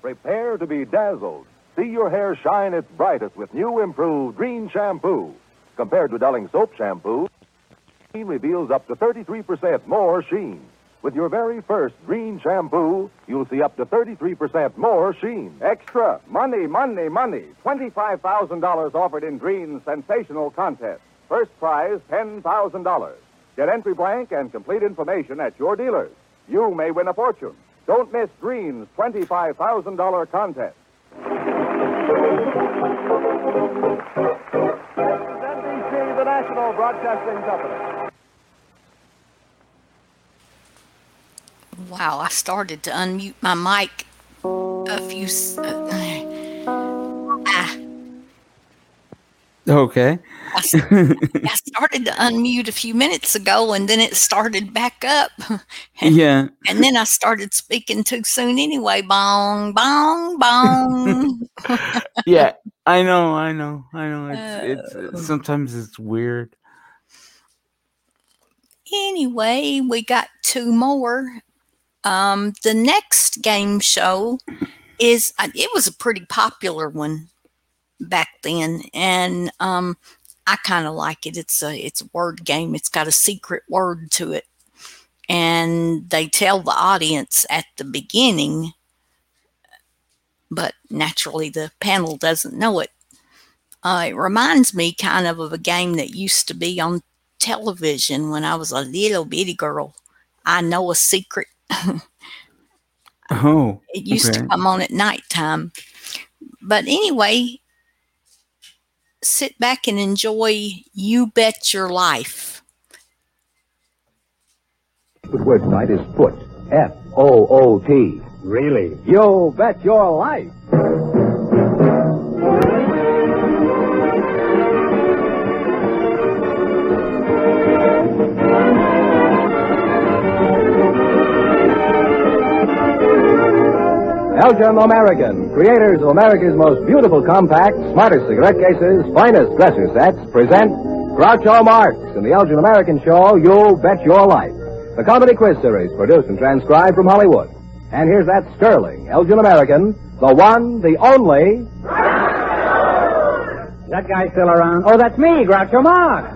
Prepare to be dazzled. See your hair shine its brightest with new improved Drene shampoo. Compared to Dulling soap shampoo, Drene reveals up to 33% more sheen. With your very first Drene shampoo, you'll see up to 33% more sheen.
Extra. Money, money, money. $25,000 offered in Drene's sensational contest. First prize, $10,000. Get entry blank and complete information at your dealers. You may win a fortune. Don't miss Drene's $25,000 contest.
NBC, the National Broadcasting Company.
Wow, I started to unmute my mic a few. s- Uh, ah,
Okay.
I started to unmute a few minutes ago, and then it started back up.
yeah.
And then I started speaking too soon anyway. Bong, bong, bong.
Yeah. I know. I know. I know. It's,
Oh.
it's sometimes it's weird.
anyway, we got two more. Um, the next game show is uh, it was a pretty popular one back then, and um, I kind of like it. It's a it's a word game. It's got a secret word to it, and they tell the audience at the beginning, but naturally the panel doesn't know it. Uh, it reminds me kind of of a game that used to be on television when I was a little bitty girl. I know a secret.
Oh.
It used
okay.
to come on at nighttime. But anyway, sit back and enjoy You Bet Your Life.
The word tonight is foot. F O O T.
Really?
You bet your life. Elgin American, creators of America's most beautiful compact, smartest cigarette cases, finest dresser sets, present Groucho Marx in the Elgin American show, You Bet Your Life, the comedy quiz series produced and transcribed from Hollywood. And here's that sterling Elgin American, the one, the only.
That guy still around? Oh, that's me, Groucho Marx.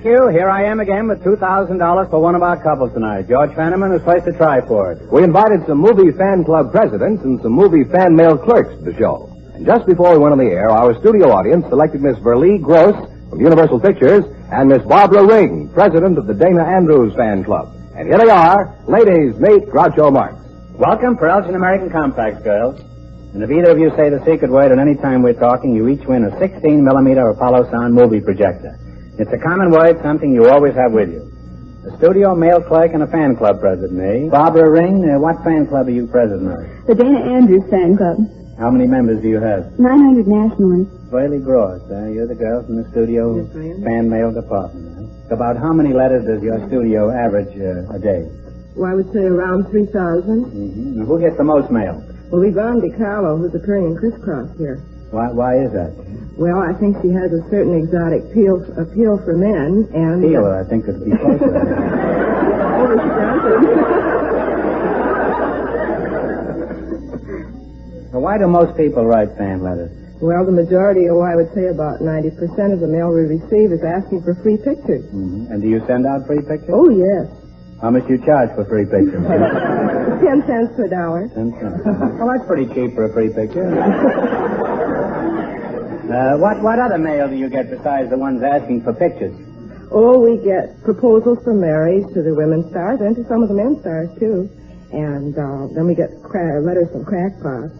Thank you. Here I am again with $2,000 for one of our couples tonight. George Fenneman has placed a it.
We invited some movie fan club presidents and some movie fan mail clerks to the show. And just before we went on the air, our studio audience selected Miss Verlee Gross from Universal Pictures and Miss Barbara Ring, president of the Dana Andrews fan club. And here they are. Ladies, meet Groucho Marx.
Welcome for Elgin American Compacts, girls. And if either of you say the secret word at any time we're talking, you each win a 16 millimeter Apollo Sound movie projector. It's a common word, something you always have with you. A studio mail clerk and a fan club president, eh? Barbara Ring, uh, what fan club are you president of?
The Dana Andrews Fan Club.
How many members do you have?
900 nationally.
Really gross, huh? You're the girl from the studio
Yes,
fan mail department, huh? About how many letters does your studio average uh, a day?
Well, I would say around 3,000.
Mm-hmm. Who gets the most mail?
Well, Yvonne De Carlo, who's appearing in Criss Cross here.
Why, why is that?
Well, I think she has a certain exotic appeal, appeal for men, and...
Peeler, I think, would be closer.
Oh, she
why do most people write fan letters?
Well, the majority, oh, I would say about 90% of the mail we receive is asking for free pictures.
Mm-hmm. And do you send out free pictures?
Oh, yes.
How much do you charge for free pictures?
Ten cents per dollar.
Ten cents. Well, that's pretty cheap for a free picture. uh, what what other mail do you get besides the ones asking for pictures?
Oh, we get proposals for marriage to the women stars and to some of the men stars, too. And uh, then we get cra- letters from crackpots.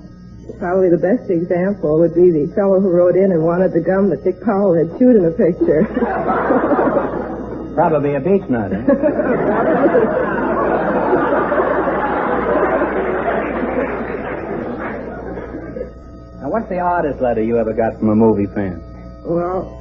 Probably the best example would be the fellow who wrote in and wanted the gum that Dick Powell had chewed in a picture.
Probably a beech nut. Eh? now, what's the oddest letter you ever got from a movie fan?
well,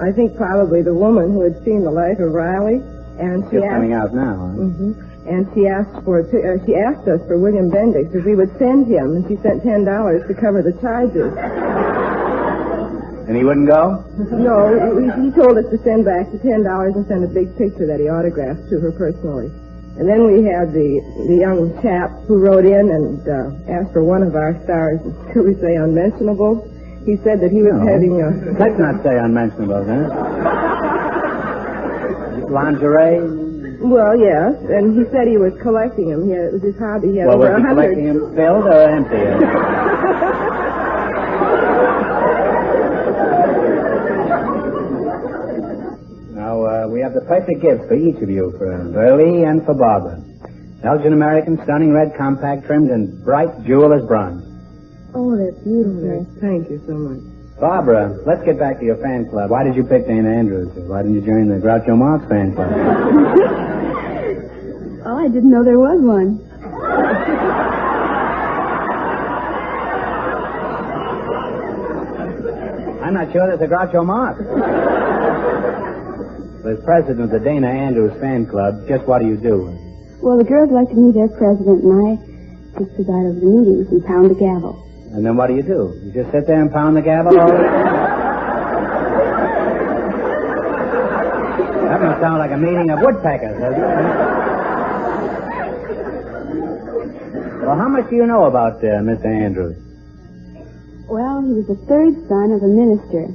I think probably the woman who had seen the life of Riley, and she asked.
coming out now. Huh?
hmm And she asked for uh, she asked us for William Bendix if we would send him, and she sent ten dollars to cover the charges.
And he wouldn't go?
no, he, he told us to send back the ten dollars and send a big picture that he autographed to her personally. And then we had the the young chap who wrote in and uh, asked for one of our stars, shall we say unmentionable. He said that he was
No.
having a
Let's not say unmentionable, huh? Lingerie?
well, yes, and he said he was collecting them. He had, it was his hobby. He had
Well, was he collecting them filled or empty? now, uh, we have the perfect gift for each of you, for Burley and for Barbara. Elgin American stunning red compact trimmed in bright jeweler's bronze.
Oh, that's beautiful. Thank you so much.
Barbara, let's get back to your fan club. Why did you pick Dana Andrews? Why didn't you join the Groucho Marx fan club?
Oh, I didn't know there was one.
I'm not sure there's a Groucho Marx. As president of the Dana Andrews fan club, just what do you do?
Well, the girls like to meet their president, and I just preside over the meetings and pound the gavel.
And then what do you do? You just sit there and pound the gavel all? That must sound like a meeting of woodpeckers. doesn't it? Well, how much do you know about uh, Mr. Andrews?
Well, he was the third son of a minister,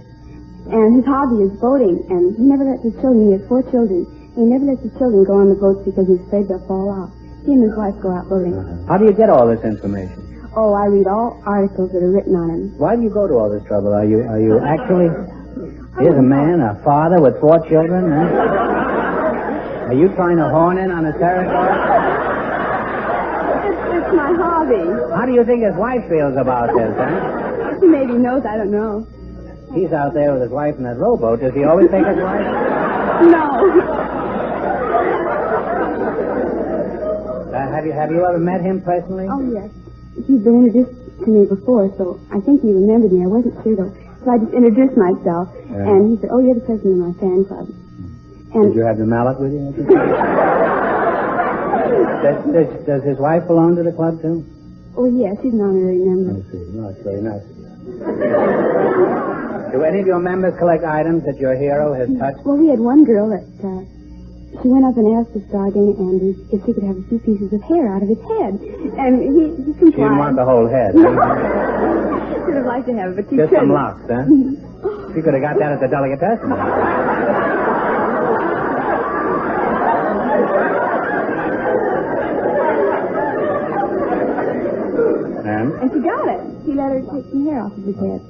and his hobby is boating, and he never lets his children, he has four children, he never lets his children go on the boats because he's afraid they'll fall off. He and his wife go out boating.
How do you get all this information?
Oh, I read all articles that are written on him.
Why do you go to all this trouble? Are you are you actually
Here's a man, a father with four children, huh? Are you trying to horn in on his territory?
It's, my hobby.
How do you think his wife feels about this, huh?
He maybe knows, I don't know.
He's out there with his wife in that rowboat. Does he always take his wife?
No.
Uh, have you have you ever met him personally?
Oh, yes. He's been introduced to me before, so I think he remembered me. I wasn't sure, though. So I just introduced myself,
Yeah.
and he said, oh, you're the president of my fan club.
And Did you have the mallet with you? does, does, does his wife belong to the club, too?
Oh, yes, he's an honorary member.
I see. Well, that's very nice. Do any of your members collect items that your hero has touched?
Well, we had one girl that, uh, she went up and asked the star Dana Andrews if she could have a few pieces of hair out of his head. And he, he complied.
She didn't want the whole head.
She would have liked to have it, but she
Just
couldn't.
some locks, huh? She could have got that at the delicatessen. And?
And she got it. He let her take some hair off of his head.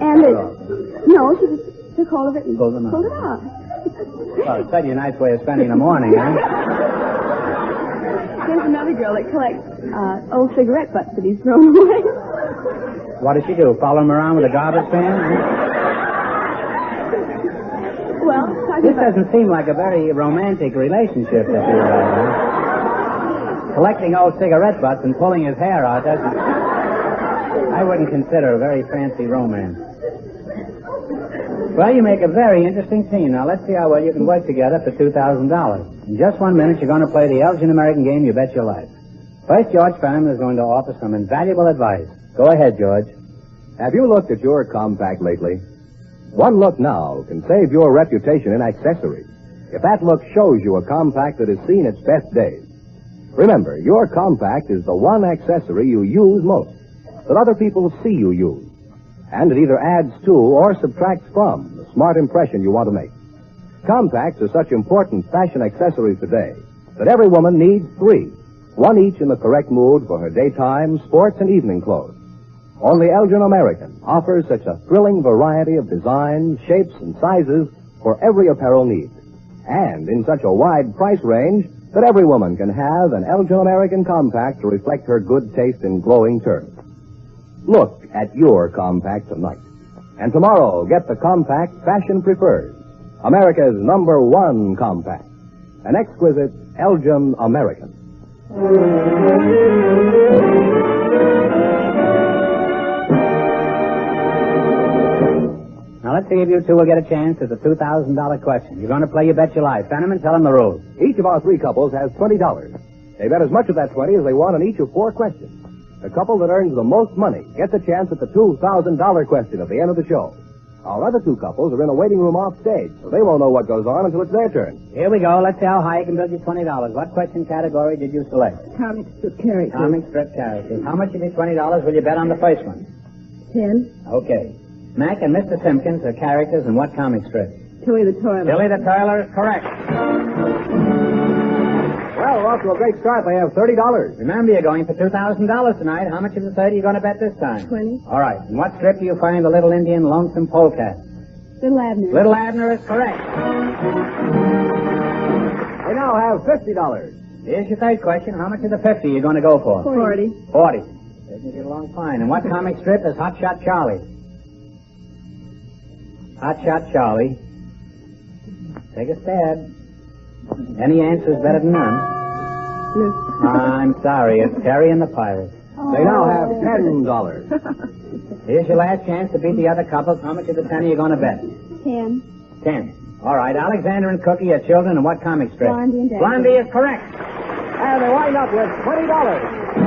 And it, no, she just took hold of it and
Pulled them out.
pulled it out.
Well, it's such a nice way of spending the morning, huh?
There's another girl that collects uh, old cigarette butts that he's thrown away.
What does she do? Follow him around with a garbage can?
well,
This doesn't seem like a very romantic relationship that you have. huh? Collecting old cigarette butts and pulling his hair out doesn't. I wouldn't consider a very fancy romance. Well, you make a very interesting team. Now, let's see how well you can work together for $2,000. In just one minute, you're going to play the Elgin American game you bet your life. First, George Fenneman is going to offer some invaluable advice. Go ahead, George.
Have you looked at your compact lately? One look now can save your reputation in accessories. If that look shows you a compact that has seen its best days. Remember, your compact is the one accessory you use most, that other people see you use. And it either adds to or subtracts from the smart impression you want to make. Compacts are such important fashion accessories today that every woman needs three, one each in the correct mood for her daytime, sports, and evening clothes. Only Elgin American offers such a thrilling variety of designs, shapes, and sizes for every apparel need. And in such a wide price range that every woman can have an Elgin American compact to reflect her good taste in glowing terms. Look at your compact tonight. And tomorrow, get the compact fashion prefers. America's number one compact. An exquisite Elgin American.
Now, let's see if you two will get a chance at the $2,000 question. You're going to play You Bet Your Life. Fenneman, tell them the rules.
Each of our three couples has $20. They bet as much of that 20 as they want on each of four questions. The couple that earns the most money gets a chance at the $2,000 question at the end of the show. Our other two couples are in a waiting room off stage, so they won't know what goes on until it's their turn.
Here we go. Let's see how high you can build your $20. What question category did you select?
Comic strip characters.
Comic strip characters. How much of your $20 will you bet on the first one?
Ten.
Okay. Mac and Mr. Simpkins are characters in what comic strip?
Tilly the toilet.
Tillie the Toiler is correct.
Well, we're off to a great start. They have $30.
Remember, you're going for $2,000 tonight. How much of the 30 are you going to bet this time?
Twenty.
All right. In what strip do you find the little Indian lonesome polecat?
Little Abner.
Little Abner is correct.
They now have $50.
Here's your third question. How much of the 50 are you going to go for?
Forty.
40. Taking you get along fine. And what comic strip is Hot Shot Charlie? Hot Shot Charlie. Take a stab. Any answer is better than none. I'm sorry. It's Terry and the Pirates.
They now have $10.
Here's your last chance to beat the other couples. How much of the 10 are you going to bet?
Ten.
10. All right. Alexander and Cookie are children in what comic strip?
Blondie and Daffy.
Blondie is correct.
And they wind up with $20.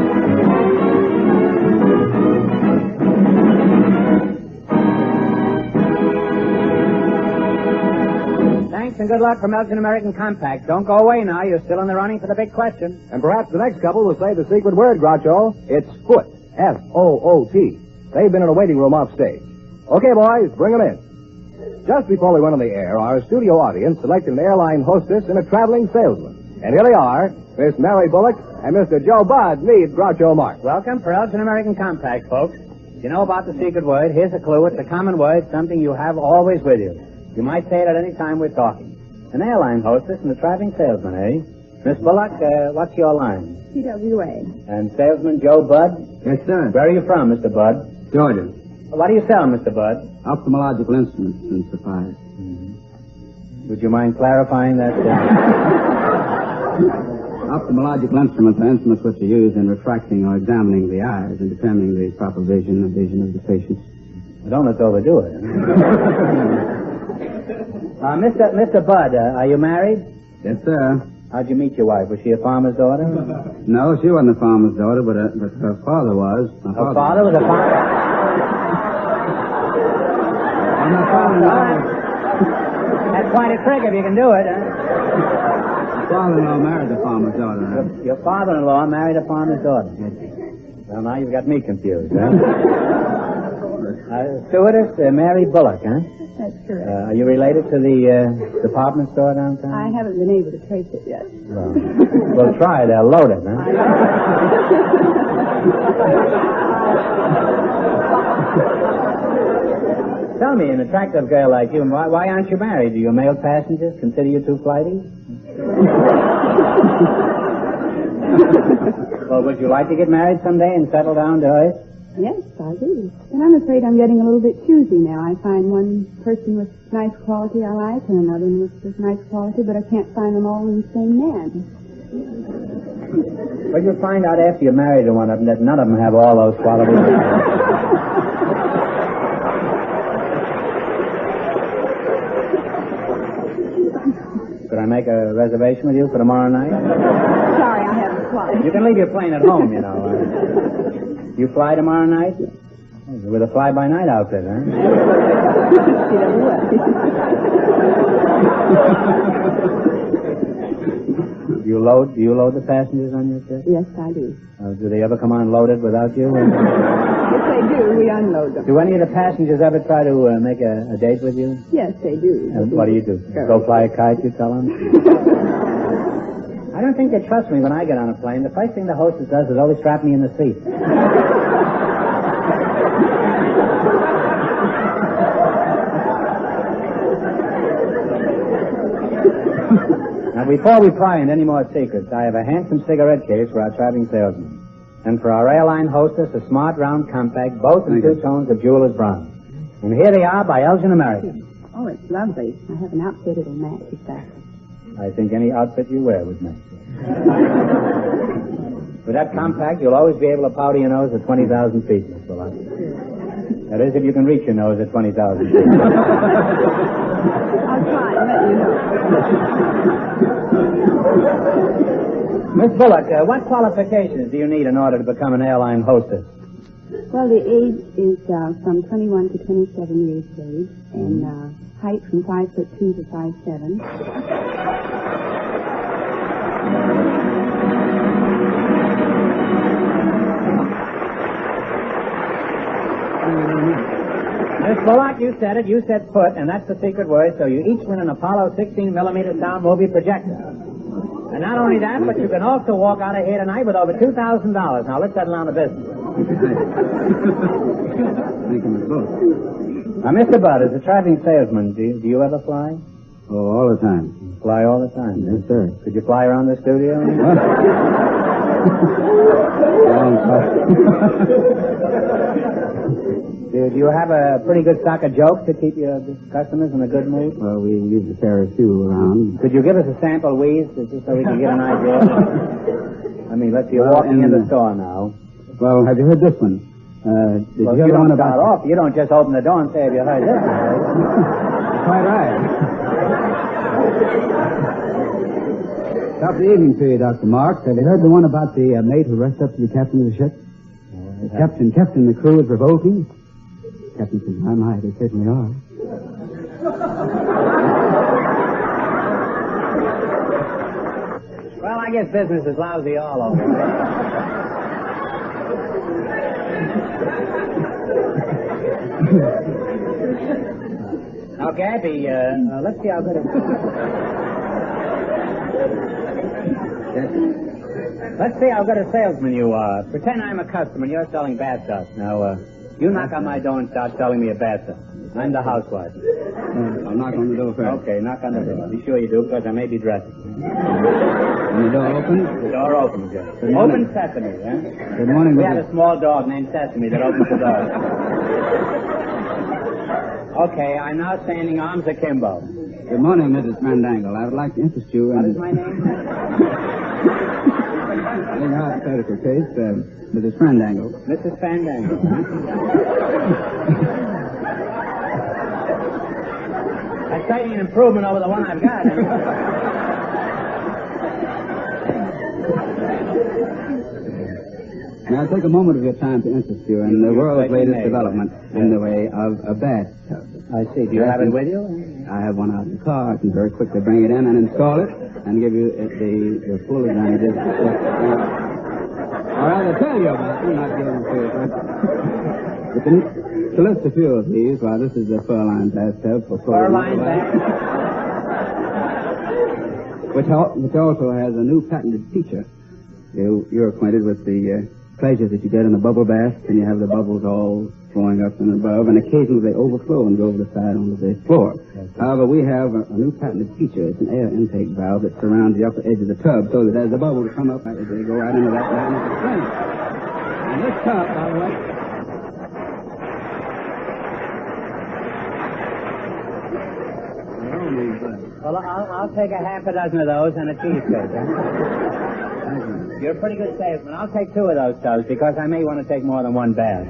Thanks and good luck from Elgin American Compact. Don't go away now. You're still in the running for the big question.
And perhaps the next couple will say the secret word, Groucho. It's foot. F-O-O-T. They've been in a waiting room off stage. Okay, boys, bring them in. Just before we went on the air, our studio audience selected an airline hostess and a traveling salesman. And here they are, Miss Mary Bullock and Mr. Joe Budd. Meet Groucho Marx.
Welcome for Elgin American Compact, folks. You know about the secret word? Here's a clue. It's a common word, something you have always with you. You might say it at any time we're talking. An airline hostess and a traveling salesman, eh? Miss Bullock, uh, what's your line?
TWA.
And salesman Joe Budd?
Yes, sir.
Where are you from, Mr. Budd?
Georgia.
What do you sell, Mr. Budd?
Ophthalmological instruments and supplies.
Would you mind clarifying that? Uh...
Ophthalmological instruments are instruments which are used in refracting or examining the eyes and determining the proper vision and vision of the patient.
I Don't let's overdo it. uh, Mr. Mr. Budd, uh, are you married?
Yes, sir.
How'd you meet your wife? Was she a farmer's daughter?
No, she wasn't a farmer's daughter, but, uh, but her father was. My
Her father was a farmer.
And my father-in-law,
That's quite a trick if you can do it, huh?
father-in-law married a farmer's daughter.
Your, your father-in-law married a farmer's daughter. Well, now you've got me confused, huh? uh, stewardess, uh, Mary Bullock, huh?
That's correct.
Uh, are you related to the uh, department store downtown?
I haven't been able to trace it yet.
Well, we'll try. They're loaded, huh? Tell me, an attractive girl like you, why, why aren't you married? Do your male passengers consider you too flighty? well, would you like to get married someday and settle down to earth?
Yes, I do. And I'm afraid I'm getting a little bit choosy now. I find one person with nice quality I like and another with with nice quality, but I can't find them all in the same man.
Well, you'll find out after you're married to one of them that none of them have all those qualities. Could I make a reservation with you for tomorrow night?
Sorry, I haven't flight.
You can leave your plane at home, you know. You fly tomorrow night? With a fly-by-night outfit, huh? Do you load? Do you load the passengers on your ship?
Yes, I do.
Uh, do they ever come on loaded without you?
If they do, we unload them.
do any of the passengers ever try to uh, make a, a date with you?
Yes, they do.
Uh, what do you do? Go fly a kite? You tell them. I don't think they trust me when I get on a plane. The first thing the hostess does is always strap me in the seat. Now, before we pry into any more secrets, I have a handsome cigarette case for our traveling salesman. And for our airline hostess, a smart round compact, both in two tones of jeweler's brown. And here they are by Elgin American.
Oh, it's lovely. I have an outfit that'll match exactly.
I think any outfit you wear would match. With that compact, you'll always be able to powder your nose at 20,000 feet, Miss Bullock. That is, if you can reach your nose at 20,000 feet.
I'll try and let you know.
Miss Bullock, uh, what qualifications do you need in order to become an airline hostess?
Well, the age is uh, from 21 to 27 years of age, and uh, height from 5 foot 2 to 5 7.
Miss Bullock, you said it. You said foot, and that's the secret word, so you each win an Apollo 16 millimeter sound movie projector. And not only that, but you can also walk out of here tonight with over $2,000. Now, let's settle down to business.
Thank you, Miss Bullock.
Now, Mr. Budd, as a traveling salesman, do you, do you ever fly?
Oh, all the time.
Fly all the time?
Yes, sir.
Could you fly around the studio? do, do you have a pretty good stock of jokes to keep your customers in a good mood?
Well, we carry a few around.
Could you give us a sample wheeze just so we can get an idea? I mean, let's see, you're
Well,
walking in the store now.
Well, have you heard this one? Uh, did
Well,
you hear
you don't start
about...
off. You don't just open the door and say, have you heard this?
Quite right. Top the evening to you, Dr. Marx. Have you heard the one about the uh, mate who rushed up to the captain of the ship? The captain, captain, the crew is revolting. Captain said, my, my, they certainly are.
Well, I guess business is lousy all over. now, Gabby, uh, uh, let's see how good it Let's see how good a salesman you are. Pretend I'm a customer and you're selling bath dust. Now, uh, You knock on my door and start selling me a bath. I'm the housewife.
Uh, I'll knock on the door first.
Okay, knock on the door. Be sure you do, because I may be dressing.
When the door opens,
The door opens, yes.
Good morning.
Open sesame, eh?
Good morning,
We had a small dog named Sesame that opens the door. Okay, I'm now standing arms akimbo.
Good morning, Mrs. Fandangle. I would like to interest you in...
What is my name?
In a hypothetical case, uh, Mrs. Fandangle.
Mrs. Fandangle, That's certainly an improvement over the one I've got.
Now, I'll take a moment of your time to interest you in the world's latest development in the way of a bathtub.
I see. Do you have it with you?
I have one out in the car. I can very quickly bring it in and install it and give you uh, the, the full advantages. Or rather tell you about them, not give them to you. To, list a few of these, well, this is the Furline bathtub for
Furline
weather, which, al- which also has a new patented feature. You, you're acquainted with the uh, pleasure that you get in a bubble bath, and you have the bubbles all flowing up and above, and occasionally they overflow and go over the side onto the floor. However, we have a, a new patented feature. It's an air intake valve that surrounds the upper edge of the tub so that as the bubbles come up, they go right into that line of the. And this tub, by the way,
Well, I'll, I'll take a half a dozen of those and a cheesecake. Huh? You're a pretty good salesman. I'll take two of those tubs because I may want to take more than one bath.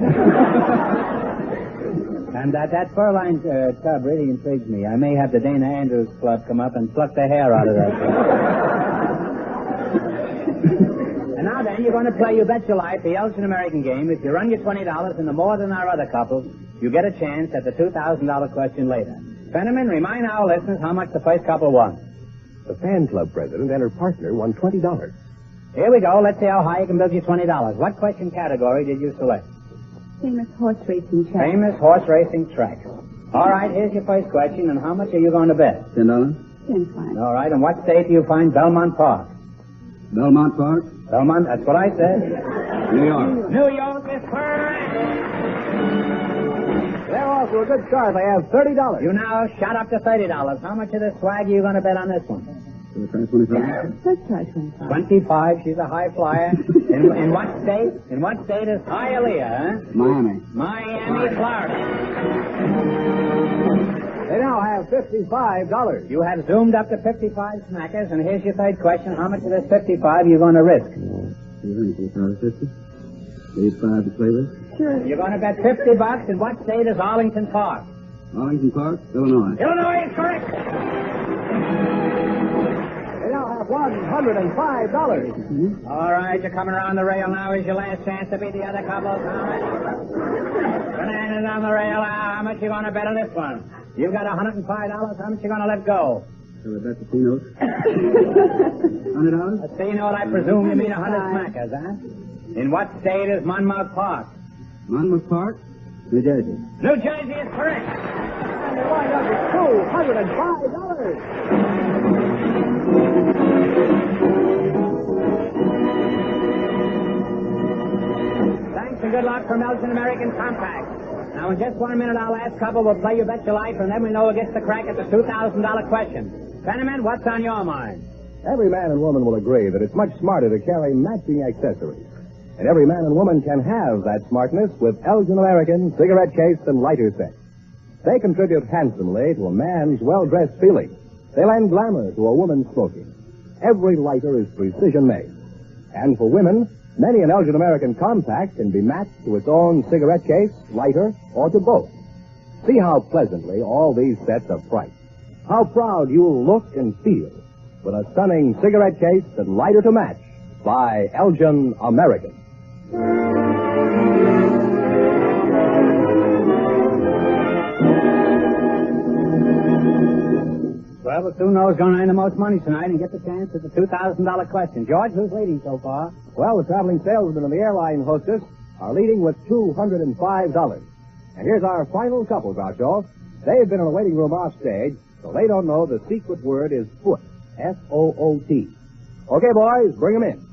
and that that Furline uh, tub really intrigues me. I may have the Dana Andrews Club come up and pluck the hair out of that tub. and now then, you're going to play You Bet Your Life, the Elgin American game. If you run your $20 into more than our other couples, you get a chance at the $2,000 question later. Fenneman, remind our listeners how much the first couple won.
The fan club president and her partner won $20.
Here we go. Let's see how high you can build your $20. What question category did you select?
Famous horse racing track.
Famous horse racing track. All right, here's your first question, and how much are you going to bet?
ten dollars.
Ten fine.
All right, and what state do you find Belmont Park?
Belmont Park,
Belmont, that's what I said.
New York.
New York is correct.
They're off to a good start. They have $30.
You now shot up to $30. How much of this swag are you going to bet on this one?
So we try twenty-five.
Let's try 25.
25. She's a high flyer. in, in what state? In what state is Hialeah, huh?
Miami.
Miami, Florida.
They now have $55.
You have zoomed up to 55 smackers, and here's your third question. How much of this 55 are you going to risk?
Fifty. Eight five to play with.
Sure.
You're going to bet 50 bucks. In what state is Arlington Park?
Arlington Park, Illinois.
Illinois is correct.
They $105.
All right, you're coming around the rail now. Is your last chance to beat the other couples. Bananas on the rail. How much you going to bet on this one? You've got $105. How much you going to let go?
So we bet the two notes. Hundred dollars.
A C note, I presume you mean 100 smackers, huh? In what state is Monmouth Park?
Monmouth Park, New Jersey.
New Jersey is correct.
And they wind up with $205.
Thanks and good luck from Elgin American Compact. Now, in just one minute, our last couple will play You Bet Your Life, and then we know who gets the crack at the $2,000 question. Fenneman, what's on your mind?
Every man and woman will agree that it's much smarter to carry matching accessories. And every man and woman can have that smartness with Elgin American cigarette case and lighter set. They contribute handsomely to a man's well-dressed feeling. They lend glamour to a woman's smoking. Every lighter is precision made. And for women, many an Elgin American compact can be matched to its own cigarette case, lighter, or to both. See how pleasantly all these sets are priced. How proud you'll look and feel with a stunning cigarette case and lighter to match by Elgin American.
Well, two knows going to earn the most money tonight and get the chance at the $2,000 question. George, who's leading so far?
Well, the traveling salesman and the airline hostess are leading with $205. And here's our final couple, Groucho. They've been in the waiting room off stage, so they don't know the secret word is foot. F-O-O-T. Okay, boys, bring them in.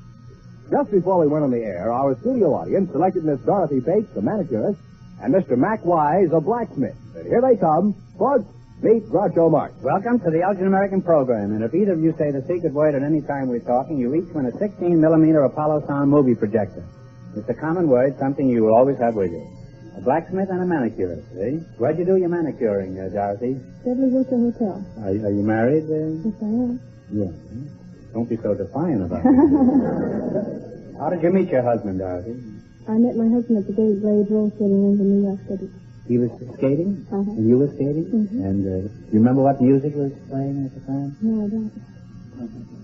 Just before we went on the air, our studio audience selected Miss Dorothy Bates, the manicurist, and Mr. Mac Wise, a blacksmith. And here they come. Folks, meet Groucho Marx.
Welcome to the Elgin American program. And if either of you say the secret word at any time we're talking, you each win a 16 millimeter Apollo sound movie projector. It's a common word, something you will always have with you. A blacksmith and a manicurist, see? Where'd you do your manicuring, uh, Dorothy?
Beverly Wilshire Hotel.
Are, are you married? Uh?
Yes, I am.
Yeah. Don't be so defiant about it. How did you meet your husband, Dorothy?
I met my husband at the Dave Blade Roll rink in New York City.
He was skating,
Uh-huh.
and you were skating,
Mhm.
and uh, you remember what music was playing at the time?
No, I don't.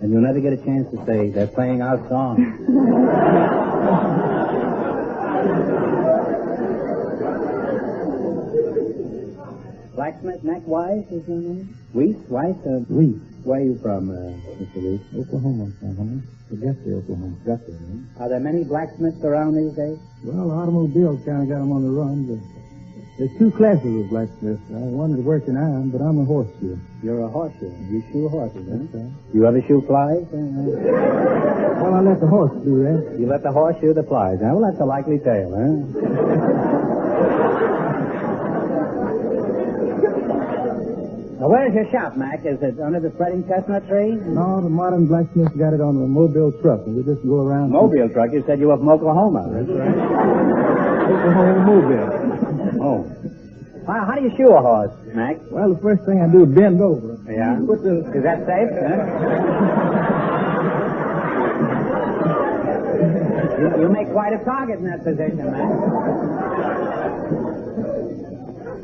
And you'll never get a chance to say they're playing our song. Blacksmith Mac Wise is your name? Weiss? Weiss? Uh, Weiss. Where are you from, uh, Mr. Weiss?
Oklahoma, Oklahoma. Augusta, Oklahoma.
Augusta, huh? Are there many blacksmiths around these days?
Well, automobiles kind of got them on the run, but there's two classes of blacksmiths. Uh, one is working iron, but I'm a horseshoe.
You're a horseshoe. You shoe horses, huh?
That's right.
You ever shoe flies? Uh,
Well, I let the horse do that.
you let the horse shoe the flies. Now, well, that's a likely tale, huh? Now, where's your shop, Mac? Is it under the spreading chestnut tree?
No, the modern blacksmiths got it on a mobile truck, and we just go around.
Mobile truck. You said you were from Oklahoma.
That's right. Oklahoma mobile.
Oh. How, how do you shoe a horse, Mac?
Well, the first thing I do is bend over.
Yeah.
Put the
Is that safe? Huh? you, you make quite a target in that position, Mac.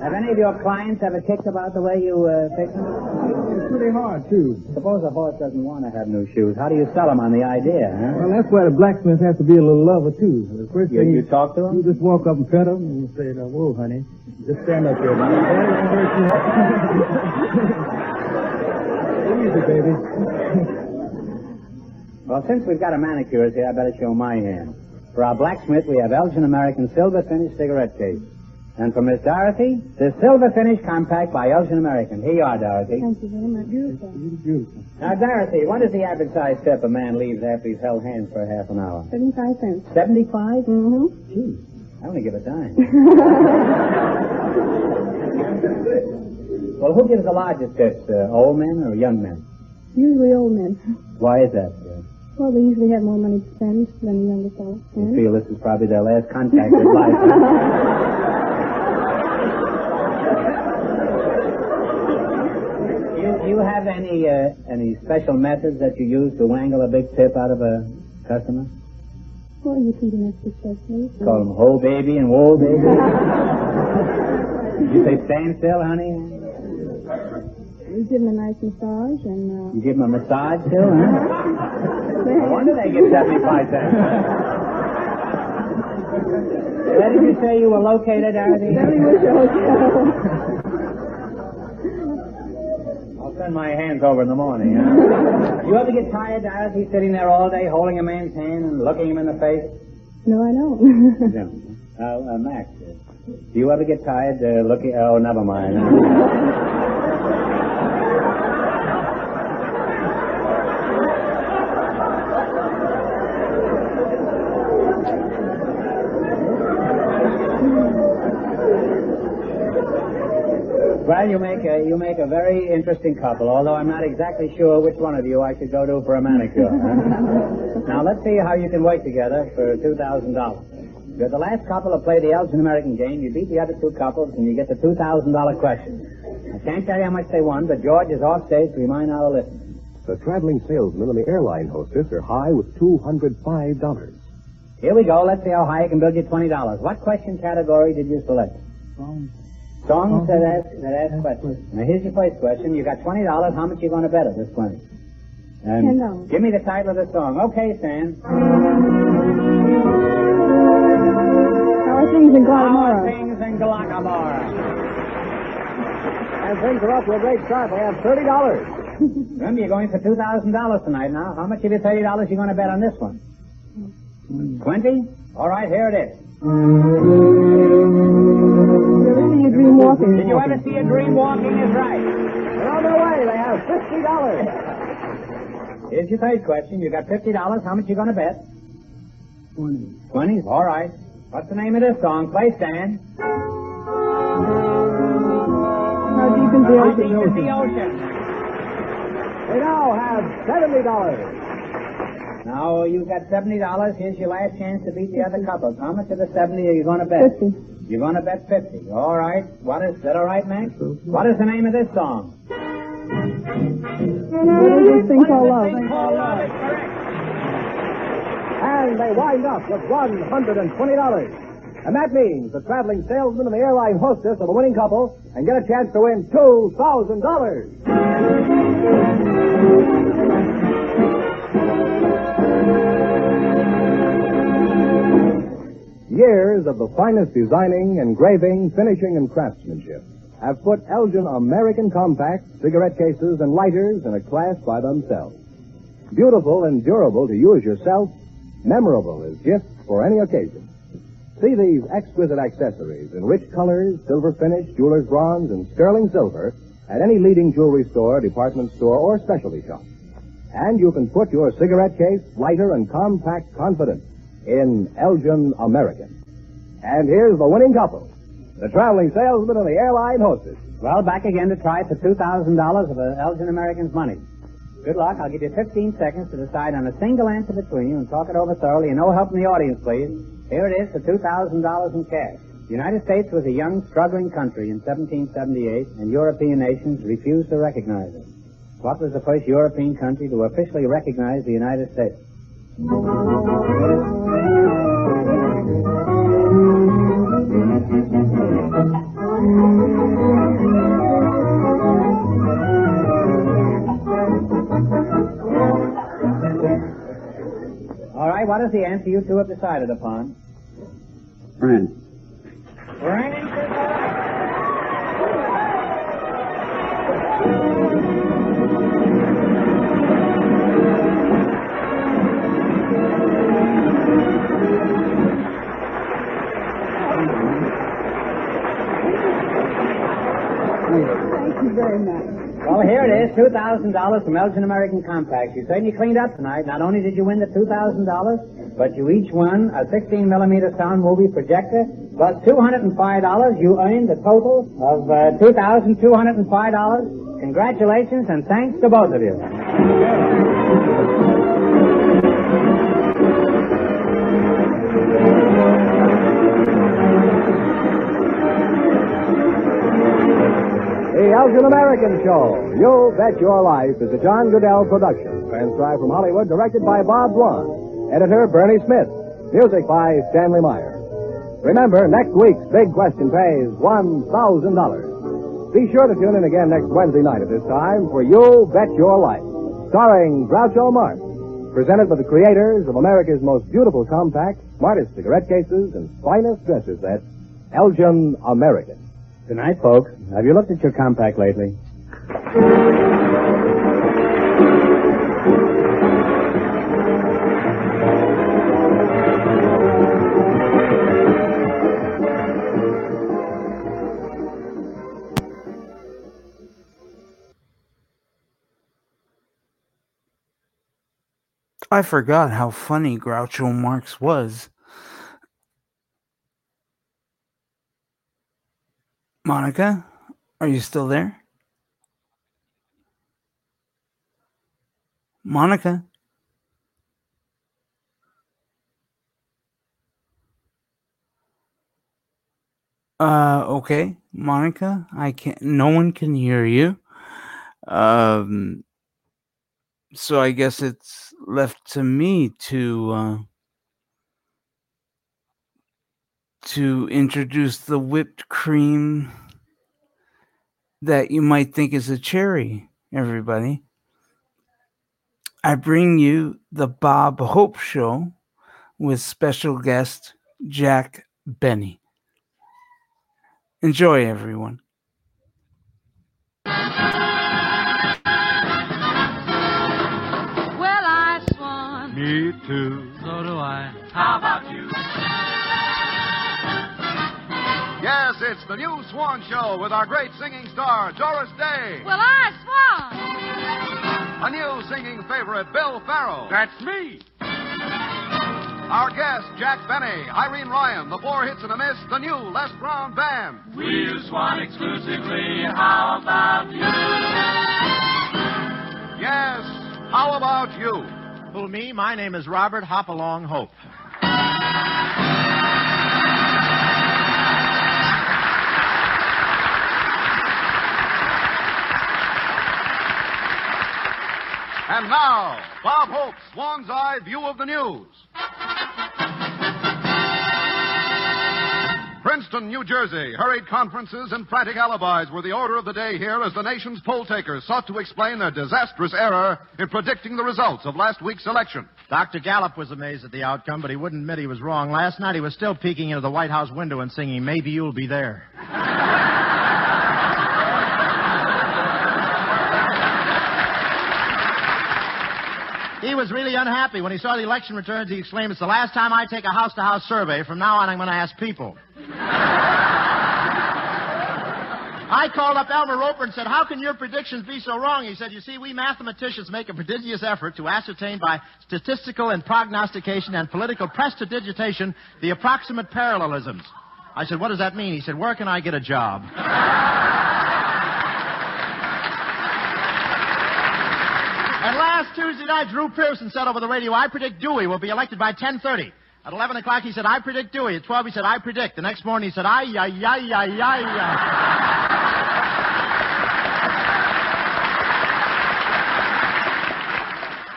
Have any of your clients ever kicked about the way you uh, fix them?
It's pretty hard, too.
Suppose a horse doesn't want to have new shoes. How do you sell them on the idea, huh?
Well, that's why the blacksmith has to be a little lover, too. The first
You,
thing
you talk to
You just walk up and pet him and say, "Now, whoa, honey, just stand up here. Easy, baby.
Well, since we've got a manicurist here, I better show my hand. For our blacksmith, we have Elgin American silver finish cigarette case. And for Miss Dorothy, the silver finish compact by Elgin American. Here you are, Dorothy.
Thank you very much. Beautiful.
Beautiful.
Now, Dorothy, what is the average size tip a man leaves after he's held hands for a half an hour?
75 cents.
75?
Mm-hmm.
Gee, I only give a dime. well, who gives the largest tips, uh, old men or young men?
Usually old men.
Why is that? Uh,
Well, they usually have more money to spend than the younger fellow.
you feel this is probably their last contact with life. huh? you, have any uh, any special methods that you use to wangle a big tip out of a customer?
Well, you see domestic specialists.
Call them whole baby and wool baby. you say stand still, honey.
You give them a nice massage and, uh,
You give them a massage still, huh? No wonder they get 75 cents. Where did you say you were located, Dorothy?
Beverly Wilshire Hotel.
I'll send my hands over in the morning. Huh? you ever get tired, Dorothy, sitting there all day holding a man's hand and looking him in the face?
No, I don't.
No. Uh, uh, Max, uh, do you ever get tired uh, looking? Oh, never mind. Well, you make a you make a very interesting couple. Although I'm not exactly sure which one of you I should go to for a manicure. huh? now let's see how you can work together for two thousand dollars. You're the last couple to play the Elgin American game. You beat the other two couples, and you get the two thousand dollar question. I can't tell you how much they won, but George is off stage to remind our listeners.
The traveling salesman and the airline hostess are high with $205.
Here we go. Let's see how high I can build you twenty dollars. What question category did you select? Songs oh. that ask that ask questions. Now here's your first question. You got twenty dollars. How much you going to bet at this twenty? And
$10.
Give me the title of the song. Okay, Sam.
How are things in
How are
Guatemala?
things in Glocca Morra?
And things are off to a great start. They have $30.
Remember, you're going for two thousand dollars tonight. Now, how much of your thirty dollars you going to bet on this one? Hmm. Twenty. All right, here it is.
Dream walking.
Did you ever see a dream walking is right?
They're on their way. They have $50.
Here's your third question. You got fifty dollars. How much you going to bet?
Twenty.
Twenty. All right.
What's the name of this song? Play, Stan.
How deep in the
How
ocean?
deep is the ocean?
We now have seventy dollars.
Now, you've got $70. Here's your last chance to beat the other couples. How much of the 70 are you going to bet?
50.
You're going to bet 50. All right. What is that all right, Max? What is the name of this song?
What is this thing called love?
And they wind up with $120. And that means the traveling salesman and the airline hostess are the winning couple and get a chance to win $2,000. Years of the finest designing, engraving, finishing, and craftsmanship have put Elgin American compacts, cigarette cases, and lighters in a class by themselves. Beautiful and durable to use yourself, memorable as gifts for any occasion. See these exquisite accessories in rich colors, silver finish, jeweler's bronze, and sterling silver at any leading jewelry store, department store, or specialty shop. And you can put your cigarette case, lighter, and compact confidence in Elgin American. And here's the winning couple, the traveling salesman and the airline hostess.
Well, back again to try for $2,000 of the Elgin American's money. Good luck. I'll give you 15 seconds to decide on a single answer between you and talk it over thoroughly. And no help from the audience, please. Here it is for $2,000 in cash. The United States was a young, struggling country in 1778, and European nations refused to recognize it. What was the first European country to officially recognize the United States? All right, what is the answer you two have decided upon?
France.
Thank very much.
Well, here it is, $2,000 from Elgin American Compacts. You certainly cleaned up tonight. Not only did you win the $2,000, but you each won a 16 millimeter sound movie projector, plus $205. You earned a total of uh, $2,205. Congratulations and thanks to both of you.
The Elgin American Show. You Bet Your Life is a John Guedel production. Transcribed from Hollywood, directed by Bob Dwan. Editor Bernie Smith. Music by Stanley Meyer. Remember, next week's big question pays $1,000. Be sure to tune in again next Wednesday night at this time for You Bet Your Life, starring Groucho Marx. Presented by the creators of America's most beautiful compact, smartest cigarette cases, and finest dresses sets, Elgin American.
Good night, folks. Have you looked at your compact lately?
I forgot how funny Groucho Marx was. Monica, are you still there? Monica? Uh, okay, Monica, I can't, no one can hear you. Um, so I guess it's left to me to, uh, to introduce the whipped cream that you might think is a cherry, everybody. I bring you the Bob Hope Show with special guest Jack Benny. Enjoy, everyone.
Well, I swan.
Me too.
So do I. How about you?
Yes, it's the new Swan Show with our great singing star, Doris Day.
Well, I swan.
A new singing favorite, Bill Farrell.
That's me.
Our guest, Jack Benny, Irene Ryan, the Four Hits and a Miss, the new Les Brown Band.
We use Swan exclusively. How about you?
Yes, how about you?
Who, me? My name is Robert Hopalong Hope.
And now, Bob Hope's Swan's Eye View of the News. Princeton, New Jersey. Hurried conferences and frantic alibis were the order of the day here as the nation's poll takers sought to explain their disastrous error in predicting the results of last week's election.
Dr. Gallup was amazed at the outcome, but he wouldn't admit he was wrong. Last night he was still peeking into the White House window and singing, Maybe You'll Be There. He was really unhappy. When he saw the election returns, he exclaimed, It's the last time I take a house to house survey. From now on, I'm going to ask people. I called up Elmo Roper and said, How can your predictions be so wrong? He said, You see, we mathematicians make a prodigious effort to ascertain by statistical and prognostication and political prestidigitation the approximate parallelisms. I said, What does that mean? He said, Where can I get a job? And last Tuesday night, Drew Pearson said over the radio, I predict Dewey will be elected by 10.30. At 11 o'clock, he said, I predict Dewey. At 12, he said, I predict. The next morning, he said, ay, ay, ay, ay, ay, ay.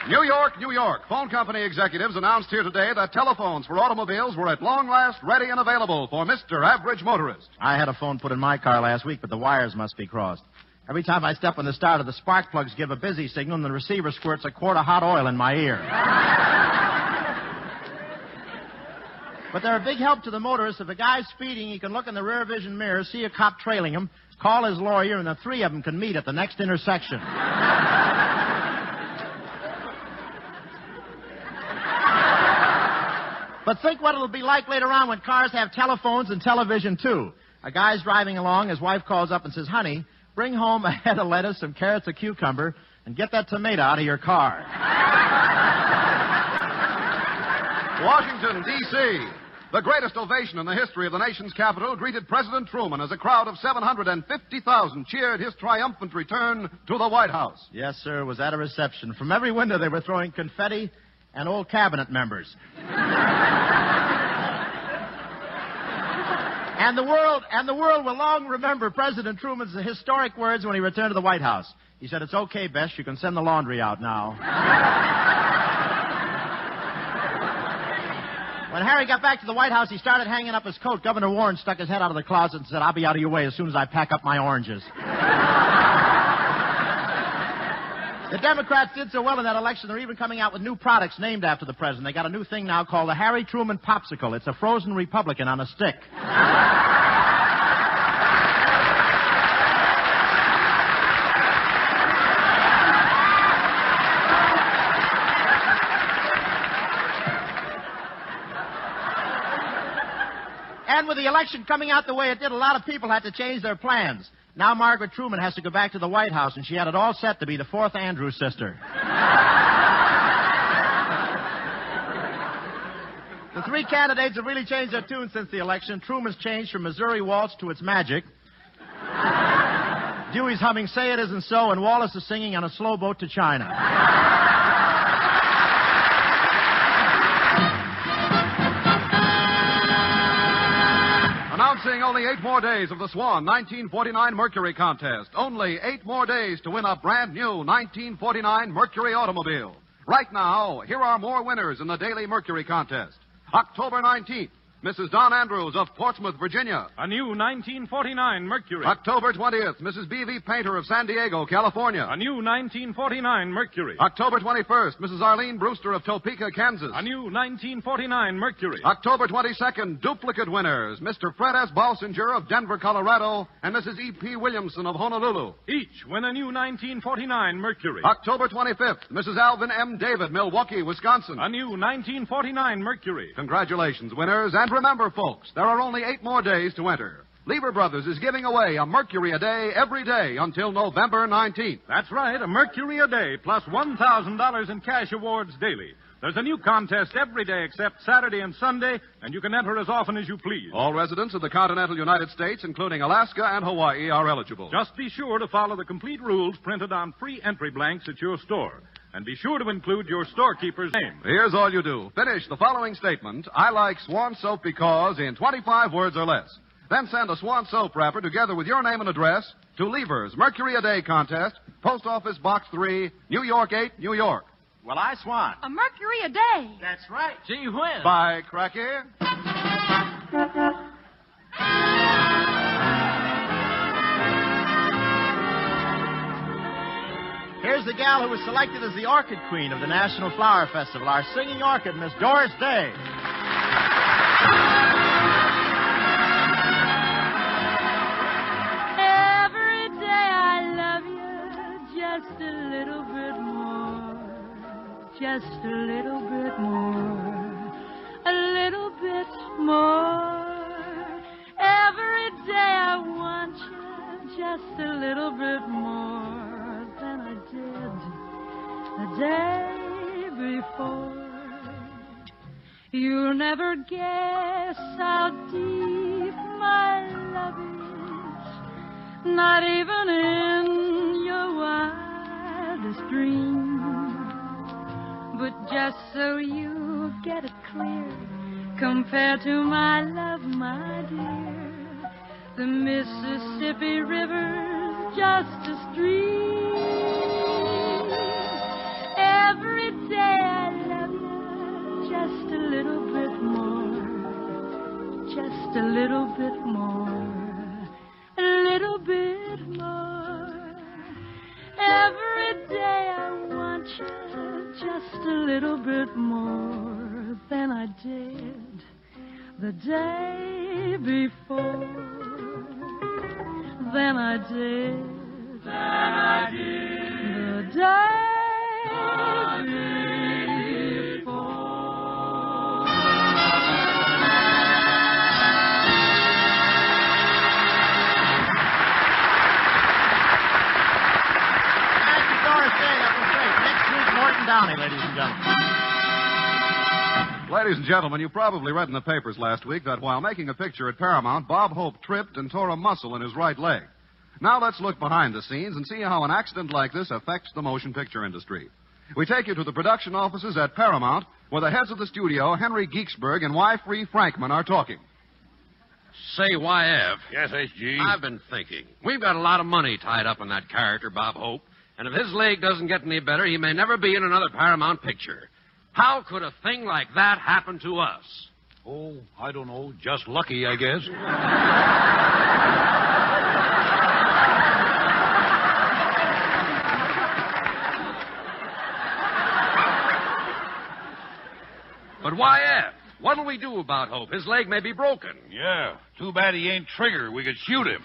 New York, New York. Phone company executives announced here today that telephones for automobiles were at long last ready and available for Mr. Average Motorist.
I had a phone put in my car last week, but the wires must be crossed. Every time I step on the starter, the spark plugs give a busy signal, and the receiver squirts a quart of hot oil in my ear. but they're a big help to the motorist. If a guy's speeding, he can look in the rear vision mirror, see a cop trailing him, call his lawyer, and the three of them can meet at the next intersection. But think what it'll be like later on when cars have telephones and television, too. A guy's driving along, his wife calls up and says, Honey, bring home a head of lettuce, some carrots, a cucumber, and get that tomato out of your car.
Washington, D.C. The greatest ovation in the history of the nation's capital greeted President Truman as a crowd of 750,000 cheered his triumphant return to the White House.
Yes, sir, was at a reception. From every window they were throwing confetti and old cabinet members. and the world and the world will long remember President Truman's historic words when he returned to the White House. He said, It's okay, Bess, you can send the laundry out now. When Harry got back to the White House, he started hanging up his coat. Governor Warren stuck his head out of the closet and said, I'll be out of your way as soon as I pack up my oranges. The Democrats did so well in that election, they're even coming out with new products named after the president. They got a new thing now called the Harry Truman Popsicle. It's a frozen Republican on a stick. And with the election coming out the way it did, a lot of people had to change their plans. Now Margaret Truman has to go back to the White House, and she had it all set to be the fourth Andrews sister. the three candidates have really changed their tune since the election. Truman's changed from Missouri Waltz to its magic. Dewey's humming Say It Isn't So, and Wallace is singing on a slow boat to China.
Announcing only eight more days of the Swan 1949 Mercury contest. Only eight more days to win a brand new 1949 Mercury automobile. Right now, here are more winners in the Daily Mercury contest. October 19th, Mrs. Don Andrews of Portsmouth, Virginia.
A new 1949 Mercury.
October 20th, Mrs. B.V. Painter of San Diego, California.
A new 1949 Mercury.
October 21st, Mrs. Arlene Brewster of Topeka, Kansas.
A new 1949 Mercury.
October 22nd, duplicate winners, Mr. Fred S. Balsinger of Denver, Colorado, and Mrs. E.P. Williamson of Honolulu.
Each win a new 1949 Mercury.
October 25th, Mrs. Alvin M. David, Milwaukee, Wisconsin.
A new 1949 Mercury.
Congratulations, winners, and remember, folks, there are only eight more days to enter. Lever Brothers is giving away a Mercury a day every day until November 19th.
That's right, a Mercury a day plus $1,000 in cash awards daily.
There's a new contest every day except Saturday and Sunday, and you can enter as often as you please.
All residents of the continental United States, including Alaska and Hawaii, are eligible.
Just be sure to follow the complete rules printed on free entry blanks at your store. And be sure to include your storekeeper's name.
Here's all you do. Finish the following statement. I like Swan soap because in 25 words or less. Then send a Swan soap wrapper together with your name and address to Lever's Mercury a Day contest, Post Office Box 3, New York 8, New York.
Well, I swan.
A mercury a day.
That's right. Gee whiz.
Bye, Cracky.
Here's the gal who was selected as the Orchid Queen of the National Flower Festival, our singing orchid, Miss Doris Day.
Every day I love you just a little bit more. Just a little bit more. A little bit more. Every day I want you just a little bit more than I did the day before. You'll never guess how deep my love is, not even in your wildest dream. But just so you get it clear, compared to my love, my dear, the Mississippi River's just a stream. Every day I love you just a little bit more, just a little bit more, a little bit more. Every day I want you just a little bit more than I did the day before. Than I did. Than I did. The day before.
Day. That was great. Next week, Morton Downey, ladies and gentlemen.
Ladies and gentlemen, you probably read in the papers last week that while making a picture at Paramount, Bob Hope tripped and tore a muscle in his right leg. Now let's look behind the scenes and see how an accident like this affects the motion picture industry. We take you to the production offices at Paramount, where the heads of the studio, Henry Ginsberg and Y. Free Frankman, are talking.
Say, YF.
Yes, SG.
I've been thinking. We've got a lot of money tied up in that character, Bob Hope. And if his leg doesn't get any better, he may never be in another Paramount picture. How could a thing like that happen to us?
Oh, I don't know. Just lucky, I guess.
But YF, eh? what'll we do about Hope? His leg may be broken.
Yeah. Too bad he ain't Trigger. We could shoot him.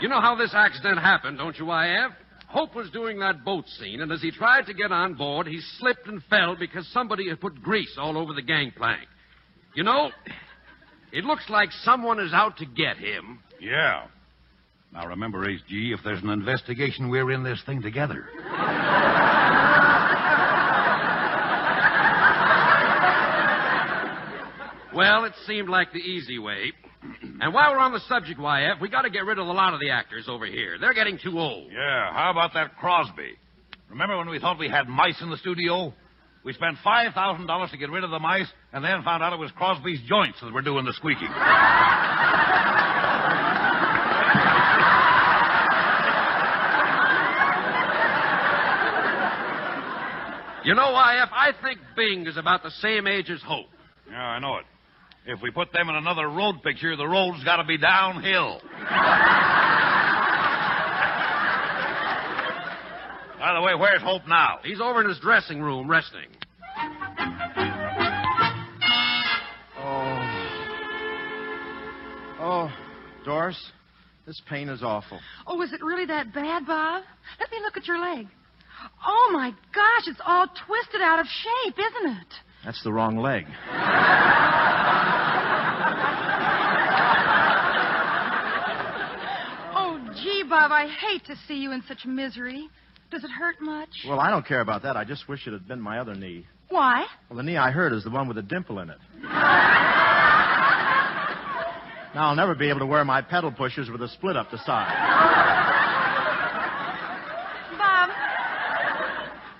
You know how this accident happened, don't you, YF? Hope was doing that boat scene, and as he tried to get on board, he slipped and fell because somebody had put grease all over the gangplank. You know, it looks like someone is out to get him.
Yeah. Now remember, HG, if there's an investigation, we're in this thing together.
Well, it seemed like the easy way. And while we're on the subject, YF, we got to get rid of a lot of the actors over here. They're getting too old.
Yeah, how about that Crosby? Remember when we thought we had mice in the studio? We spent $5,000 to get rid of the mice, and then found out it was Crosby's joints that were doing the squeaking.
You know, YF, I think Bing is about the same age as Hope.
Yeah, I know it. If we put them in another road picture, the road's got to be downhill. By the way, where's Hope now?
He's over in his dressing room resting.
Oh, Oh, Doris, this pain is awful.
Oh, is it really that bad, Bob? Let me look at your leg. Oh, my gosh, it's all twisted out of shape, isn't it?
That's the wrong leg.
Oh, gee, Bob, I hate to see you in such misery.
Does it hurt much?
Well, I don't care about that. I just wish it had been my other knee.
Why?
Well, the knee I hurt is the one with the dimple in it. now I'll never be able to wear my pedal pushers with a split up the side.
Bob.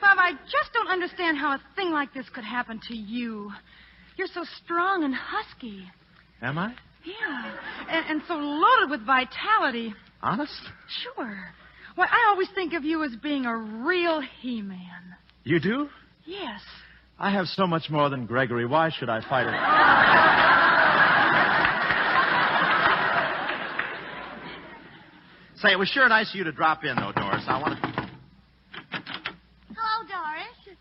Bob, I just don't understand how a thing like this could happen to you. You're so strong and husky.
Am I?
Yeah. And, and so loaded with vitality.
Honest?
Sure. Why, I always think of you as being a real He Man.
You do?
Yes.
I have so much more than Gregory. Why should I fight it? Say, it was sure nice of you to drop in, though, Doris. I want to.
Hello, Doris.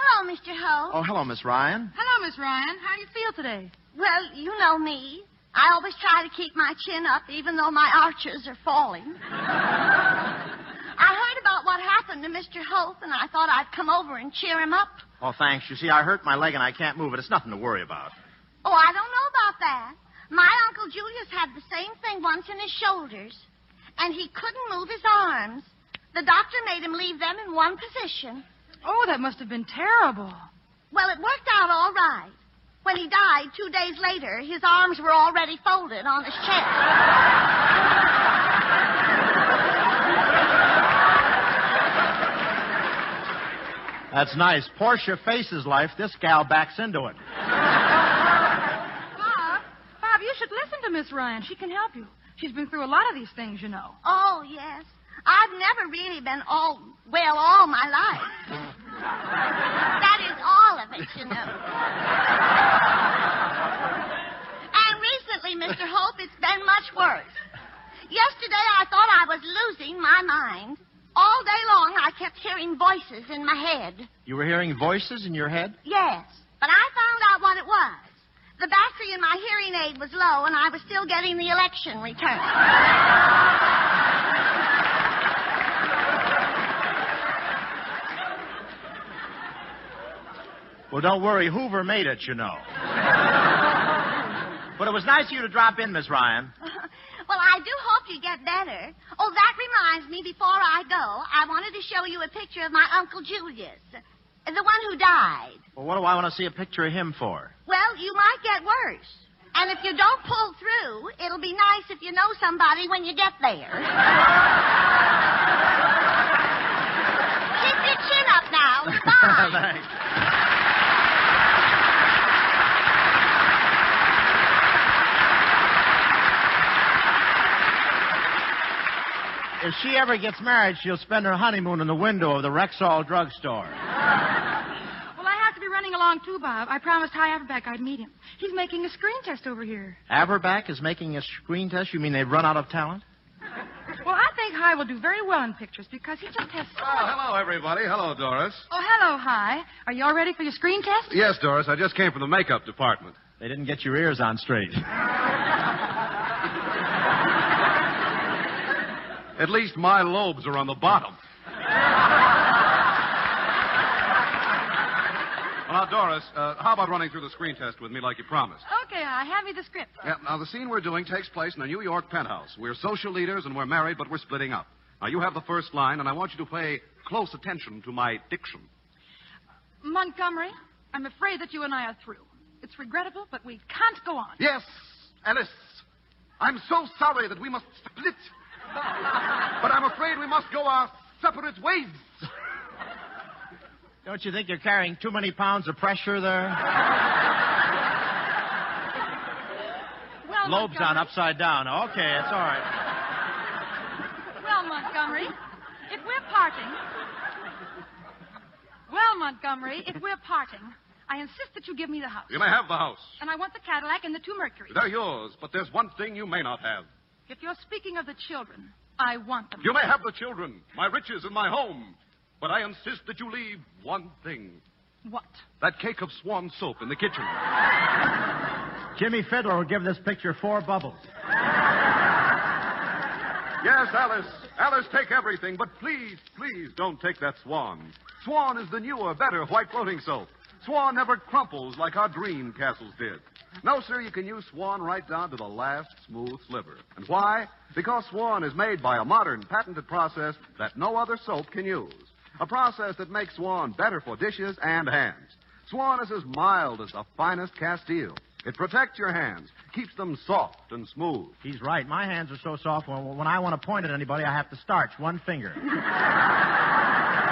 Hello, Mr. Hope.
Oh, hello, Miss Ryan.
Hello, Miss Ryan. How do you feel today?
Well, you know me. I always try to keep my chin up, even though my arches are falling. I heard about what happened to Mr. Hope, and I thought I'd come over and cheer him up.
Oh, thanks. You see, I hurt my leg and I can't move it. It's nothing to worry about.
Oh, I don't know about that. My Uncle Julius had the same thing once in his shoulders, and he couldn't move his arms. The doctor made him leave them in one position.
Oh, that must have been terrible.
Well, it worked out all right. When he died, two days later, his arms were already folded on his chest.
That's nice. Portia faces life. This gal backs into it.
Bob, Bob, you should listen to Miss Ryan. She can help you. She's been through a lot of these things, you know.
Oh, yes. I've never really been all, well, all my life. that is all of it, you know. and recently, Mr. Hope, it's been much worse. Yesterday, I thought I was losing my mind. All day long, I kept hearing voices in my head.
You were hearing voices in your head?
Yes, but I found out what it was. The battery in my hearing aid was low, and I was still getting the election return.
Well, don't worry. Hoover made it, you know. but it was nice of you to drop in, Miss Ryan.
well, I do hope you get better. Oh, that reminds me, before I go, I wanted to show you a picture of my Uncle Julius, the one who died.
Well, what do I want to see a picture of him for?
Well, you might get worse. And if you don't pull through, it'll be nice if you know somebody when you get there. Keep your chin up now. Goodbye.
Thanks. If she ever gets married, she'll spend her honeymoon in the window of the Rexall drugstore.
Well, I have to be running along too, Bob. I promised Hy Averback I'd meet him. He's making a screen test over here.
Averback is making a screen test? You mean they've run out of talent?
Well, I think Hy will do very well in pictures because he just has so
Oh, hello, everybody. Hello, Doris.
Oh, hello, Hy. Are you all ready for your screen test?
Yes, Doris, I just came from the makeup department.
They didn't get your ears on straight.
At least my lobes are on the bottom. Well, now, Doris, uh, how about running through the screen test with me like you promised?
Okay, Hy. Hand me the script.
Yeah, now, the scene we're doing takes place in a New York penthouse. We're social leaders and we're married, but we're splitting up. Now, you have the first line, and I want you to pay close attention to my diction.
Montgomery, I'm afraid that you and I are through. It's regrettable, but we can't go on.
Yes, Alice. I'm so sorry that we must split. But I'm afraid we must go our separate ways.
Don't you think you're carrying too many pounds of pressure there?
Well,
Lobes on upside down. Okay, it's all right.
Well, Montgomery, if we're parting. Well, Montgomery, if we're parting, I insist that you give me the house.
You may have the house.
And I want the Cadillac and the two Mercuries.
They're yours, but there's one thing you may not have.
If you're speaking of the children, I want them.
You may have the children, my riches, and my home, but I insist that you leave one thing.
What?
That cake of swan soap in the kitchen.
Jimmie Fidler will give this picture four bubbles.
Yes, Alice. Alice, take everything, but please, please don't take that swan. Swan is the newer, better white floating soap. Swan never crumples like our dream castles did. No, sir, you can use Swan right down to the last smooth sliver. And why? Because Swan is made by a modern, patented process that no other soap can use. a process that makes Swan better for dishes and hands. Swan is as mild as the finest Castile. It protects your hands, keeps them soft and smooth.
He's right. My hands are so soft, when, when I want to point at anybody, I have to starch one finger.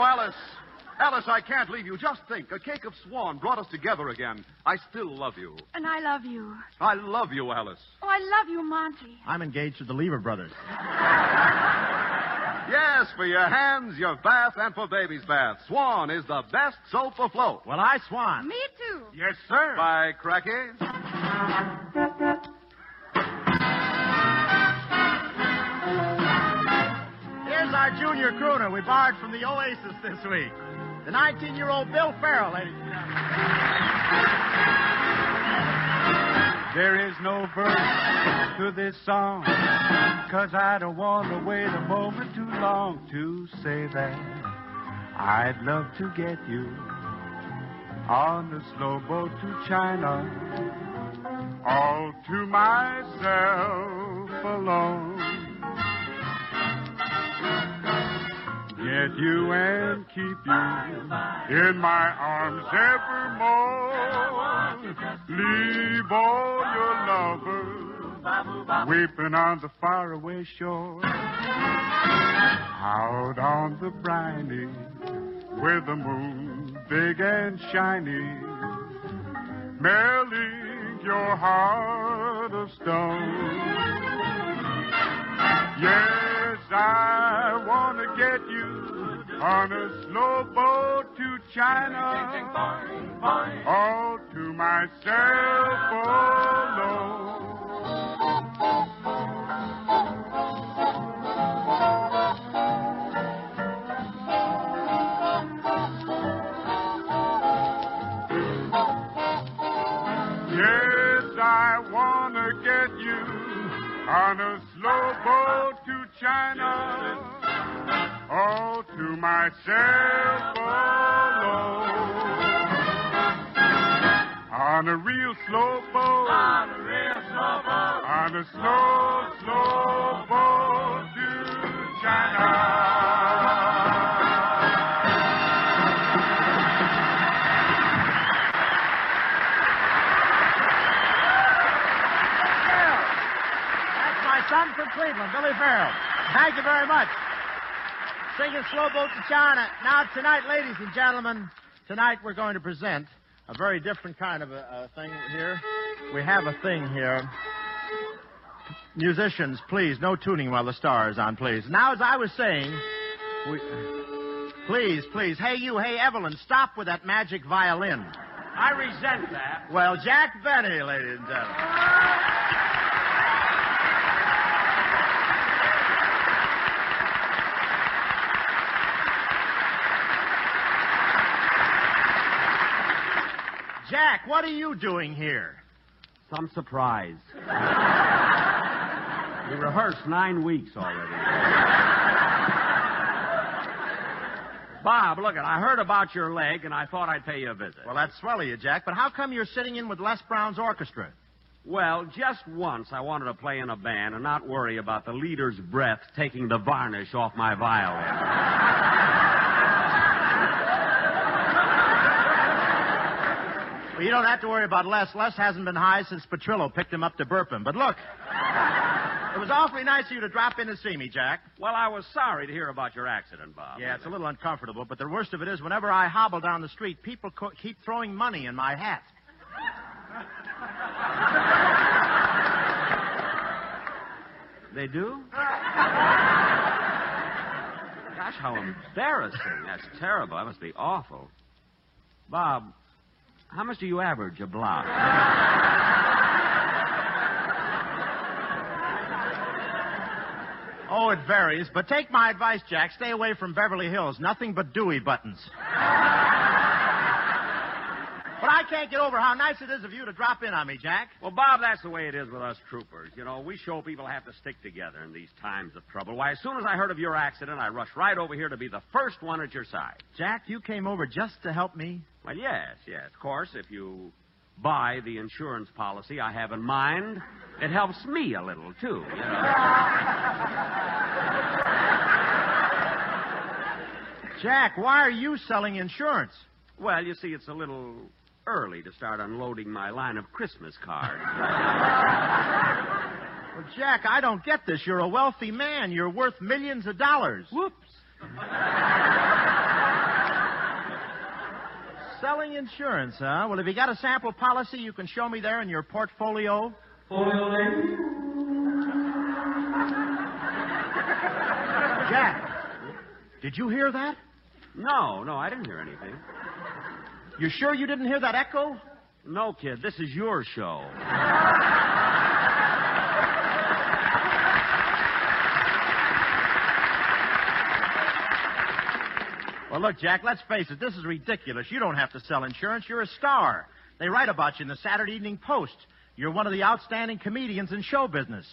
Oh, Alice. Alice, I can't leave you. Just think. A cake of swan brought us together again. I still love you.
And I love you.
I love you, Alice.
Oh, I love you, Monty.
I'm engaged to the Lever brothers.
Yes, for your hands, your bath, and for baby's bath. Swan is the best soap afloat.
Well, I swan.
Me too.
Yes, sir.
By cracky.
Our junior crooner we borrowed from the Oasis this week. The 19-year-old Bill Farrell, ladies and gentlemen.
There is no verse to this song, cause I don't want to wait a moment too long to say that I'd love to get you on the slow boat to China, all to myself alone. Get you and keep you in my arms evermore. Leave all your lovers weeping on the faraway shore. Out on the briny, with the moon big and shiny, melting your heart of stone. Yes, I want to get you on a slow boat to China, all to myself alone. Yes, I want to get you on a slow boat China, all to myself alone. On a real slow boat, on a real slow boat, on a slow, slow boat to China.
That's my son from Cleveland, Billy Farrell. Thank you very much. Singing Slow Boat to China. Now, tonight, ladies and gentlemen, tonight we're going to present a very different kind of a, a thing here. We have a thing here. Musicians, please, no tuning while the star is on, please. Now, as I was saying, we... Please, please. Hey, you, hey, Evelyn, stop with that magic violin.
I resent that.
Well, Jack Benny, ladies and gentlemen. Jack, what are you doing here?
Some surprise. we rehearsed nine weeks already. Bob, look, it. I heard about your leg, and I thought I'd pay you a visit.
Well, that's swell of you, Jack, but how come you're sitting in with Les Brown's orchestra?
Well, just once I wanted to play in a band and not worry about the leader's breath taking the varnish off my violin.
Well, you don't have to worry about Les. Les hasn't been high since Petrillo picked him up to burp him. But look, it was awfully nice of you to drop in to see me, Jack.
Well, I was sorry to hear about your accident, Bob.
Yeah, it's a little uncomfortable, but the worst of it is whenever I hobble down the street, people co- keep throwing money in my hat.
They do? Gosh, how embarrassing. That's terrible. That must be awful. Bob, how much do you average a block?
Oh, it varies, but take my advice, Jack. Stay away from Beverly Hills. Nothing but Dewey buttons. But I can't get over how nice it is of you to drop in on me, Jack.
Well, Bob, that's the way it is with us troopers. You know, we show people have to stick together in these times of trouble. Why, as soon as I heard of your accident, I rushed right over here to be the first one at your side.
Jack, you came over just to help me?
Well, yes, yes. Of course, if you
buy the insurance policy I have in mind, it helps me a little, too. You know?
Jack, why are you selling insurance?
Well, you see, it's a little early to start unloading my line of Christmas cards.
Well, Jack, I don't get this. You're a wealthy man. You're worth millions of dollars.
Whoops.
Selling insurance, huh? Well, have you got a sample policy you can show me there in your portfolio? Jack, did you hear that?
No, no, I didn't hear anything.
You sure you didn't hear that echo?
No, kid, this is your show.
Well, look, Jack, let's face it. This is ridiculous. You don't have to sell insurance. You're a star. They write about you in the Saturday Evening Post. You're one of the outstanding comedians in show business.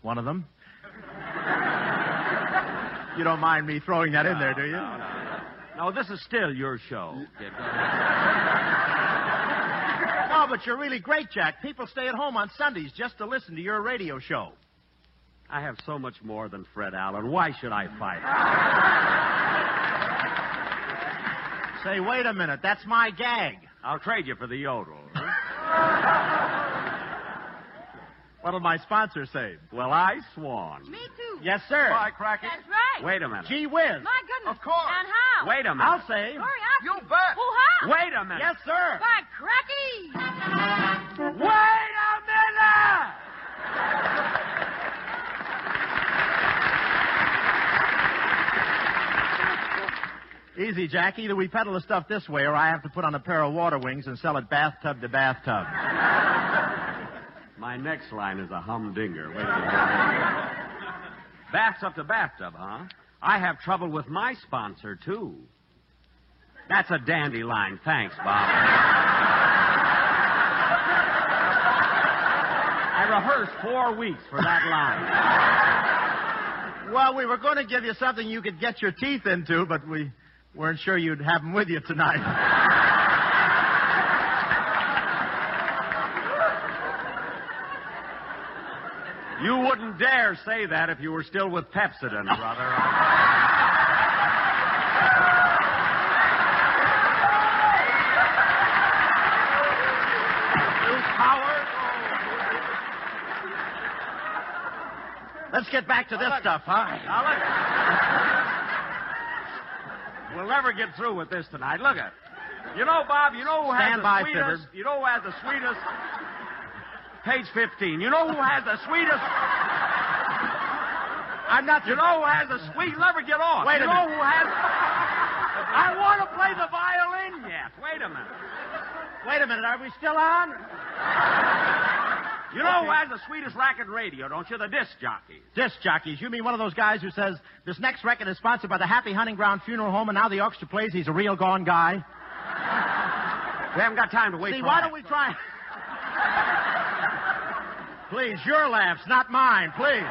One of them. you don't mind me throwing that in there, do you?
No, no, no. No, this is still your show.
No, but you're really great, Jack. People stay at home on Sundays just to listen to your radio show.
I have so much more than Fred Allen. Why should I fight?
Say, wait a minute. That's my gag.
I'll trade you for the yodel.
What'll my sponsor say?
Well, I swan.
Me too.
Yes, sir.
Bye, Cracky.
That's right.
Wait a minute.
Gee whiz.
My goodness.
Of course.
And how?
Wait a minute.
I'll say.
Hurry up.
You bet.
Hoo-ha.
Wait a minute.
Yes, sir.
By cracky.
Wait
Easy, Jack. Either we peddle the stuff this way, or I have to put on a pair of water wings and sell it bathtub to bathtub.
My next line is a humdinger. Wait a minute. Bathtub to bathtub, huh? I have trouble with my sponsor, too. That's a dandy line. Thanks, Bob. I rehearsed four weeks for that line.
Well, we were going to give you something you could get your teeth into, but we weren't sure you'd have them with you tonight.
You wouldn't dare say that if you were still with Pepsodent, brother.
Let's get back to this stuff, huh?
Now. We'll never get through with this tonight. Look at. You know, Bob, you know who has
Stand
the
by,
sweetest. You know who has the sweetest. Page 15. You know who has the sweetest.
I'm not.
You know who has the sweet. Never get off.
Wait
you
a
know
minute.
who has. I want to play the violin yet. Wait a minute.
Wait a minute. Are we still on?
You know who has the sweetest racket radio, don't you? The disc jockeys.
Disc jockeys. You mean one of those guys who says this next record is sponsored by the Happy Hunting Ground Funeral Home, and now the orchestra plays he's a real gone guy?
We haven't got time to wait
See, why
that.
don't we try? Please, your laughs, not mine. Please.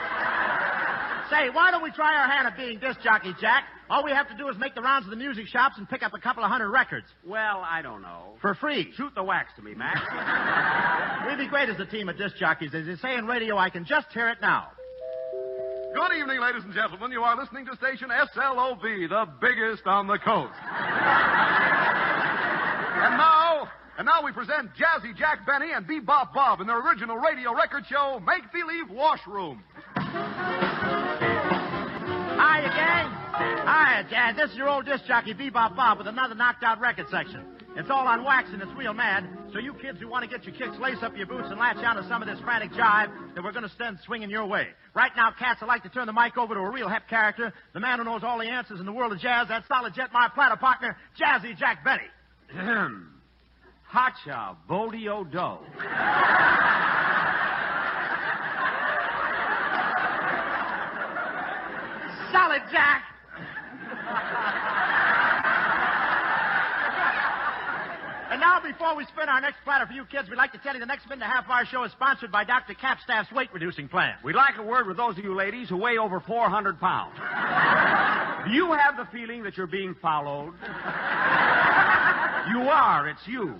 Say, why don't we try our hand at being disc jockey, Jack? All we have to do is make the rounds of the music shops and pick up a couple of hundred records
Well, I don't know.
for free.
Shoot the wax to me, Max.
We'd be great as a team of disc jockeys. As they say in radio, I can just hear it now.
Good evening, ladies and gentlemen. You are listening to station SLOB, the biggest on the coast. and now, and now we present Jazzy Jack Benny and Bebop Bob in their original radio record show, Make Believe Washroom.
Hiya, gang. Hiya, Dad. This is your old disc jockey, Bebop Bob, with another knocked out record section. It's all on wax and it's real mad, so you kids who want to get your kicks, lace up your boots and latch onto some of this frantic jive that we're going to send swinging your way. Right now, cats, I'd like to turn the mic over to a real hep character, the man who knows all the answers in the world of jazz, that solid jet, my platter partner, Jazzy Jack Benny.
Ahem. Hacha Bodio Do.
Solid Jack. And now, before we spin our next platter for you kids, we'd like to tell you the next minute and a half of our show is sponsored by Dr. Capstaff's weight reducing plan.
We'd like a word with those of you ladies who weigh over 400 pounds. Do you have the feeling that you're being followed? You are. It's you.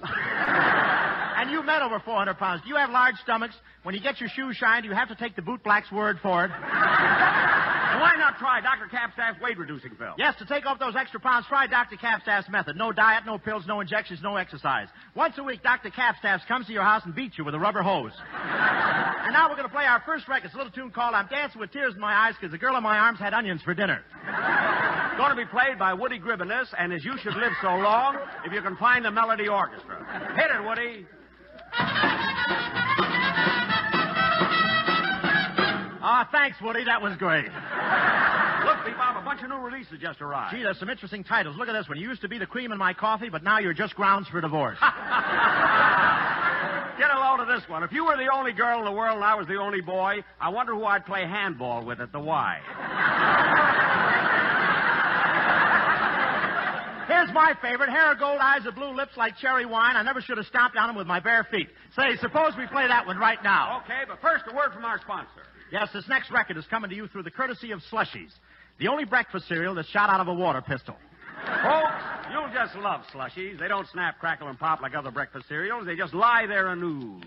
And you've met over 400 pounds, do you have large stomachs? When you get your shoes shined, you have to take the bootblack's word for it.
why not try Dr. Capstaff's weight reducing pill?
Yes, to take off those extra pounds, try Dr. Capstaff's method. No diet, no pills, no injections, no exercise. Once a week, Dr. Capstaff comes to your house and beats you with a rubber hose. and now we're going to play our first record. It's a little tune called I'm Dancing with Tears in My Eyes because the girl in my arms had onions for dinner.
Going to be played by Woody Gribbenus and as You Should Live So Long, if you can find the Melody Orchestra. Hit it, Woody.
Ah, thanks, Woody. That was great.
Look, Bebop, a bunch of new releases just arrived.
Gee, there's some interesting titles. Look at this one. You used to be the cream in my coffee, but now you're just grounds for divorce.
Get a load of this one. If you were the only girl in the world and I was the only boy, I wonder who I'd play handball with at the Y.
Here's my favorite. Hair of gold, eyes of blue, lips like cherry wine. I never should have stomped on them with my bare feet. Say, suppose we play that one right now.
Okay, but first a word from our sponsor.
Yes, this next record is coming to you through the courtesy of Slushies, the only breakfast cereal that's shot out of a water pistol.
Folks, you'll just love slushies. They don't snap, crackle, and pop like other breakfast cereals. They just lie there and ooze.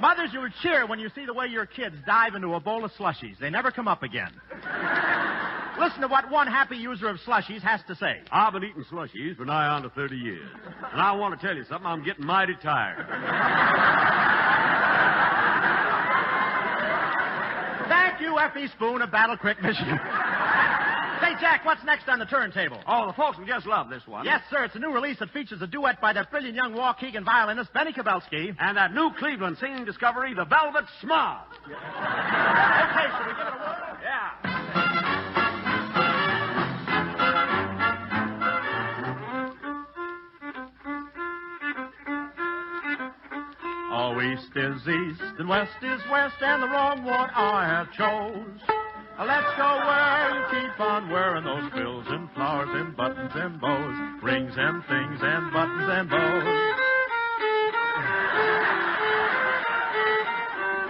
Mothers, you would cheer when you see the way your kids dive into a bowl of slushies. They never come up again. Listen to what one happy user of slushies has to say.
I've been eating slushies for nigh on to 30 years. And I want to tell you something, I'm getting mighty tired.
Thank you, F.E. Spoon of Battle Creek, Michigan. Say, Jack, what's next on the turntable?
Oh, the folks will just love this one.
Yes, sir. It's a new release that features a duet by that brilliant young Waukegan violinist, Benny Kubelsky.
And that new Cleveland singing discovery, the Velvet Smog.
okay, should we give it a whirl?
Yeah.
East is east and west is west, and the wrong one I have chose. Let's go where you keep on wearing those frills and flowers and buttons and bows, rings and things and buttons and bows.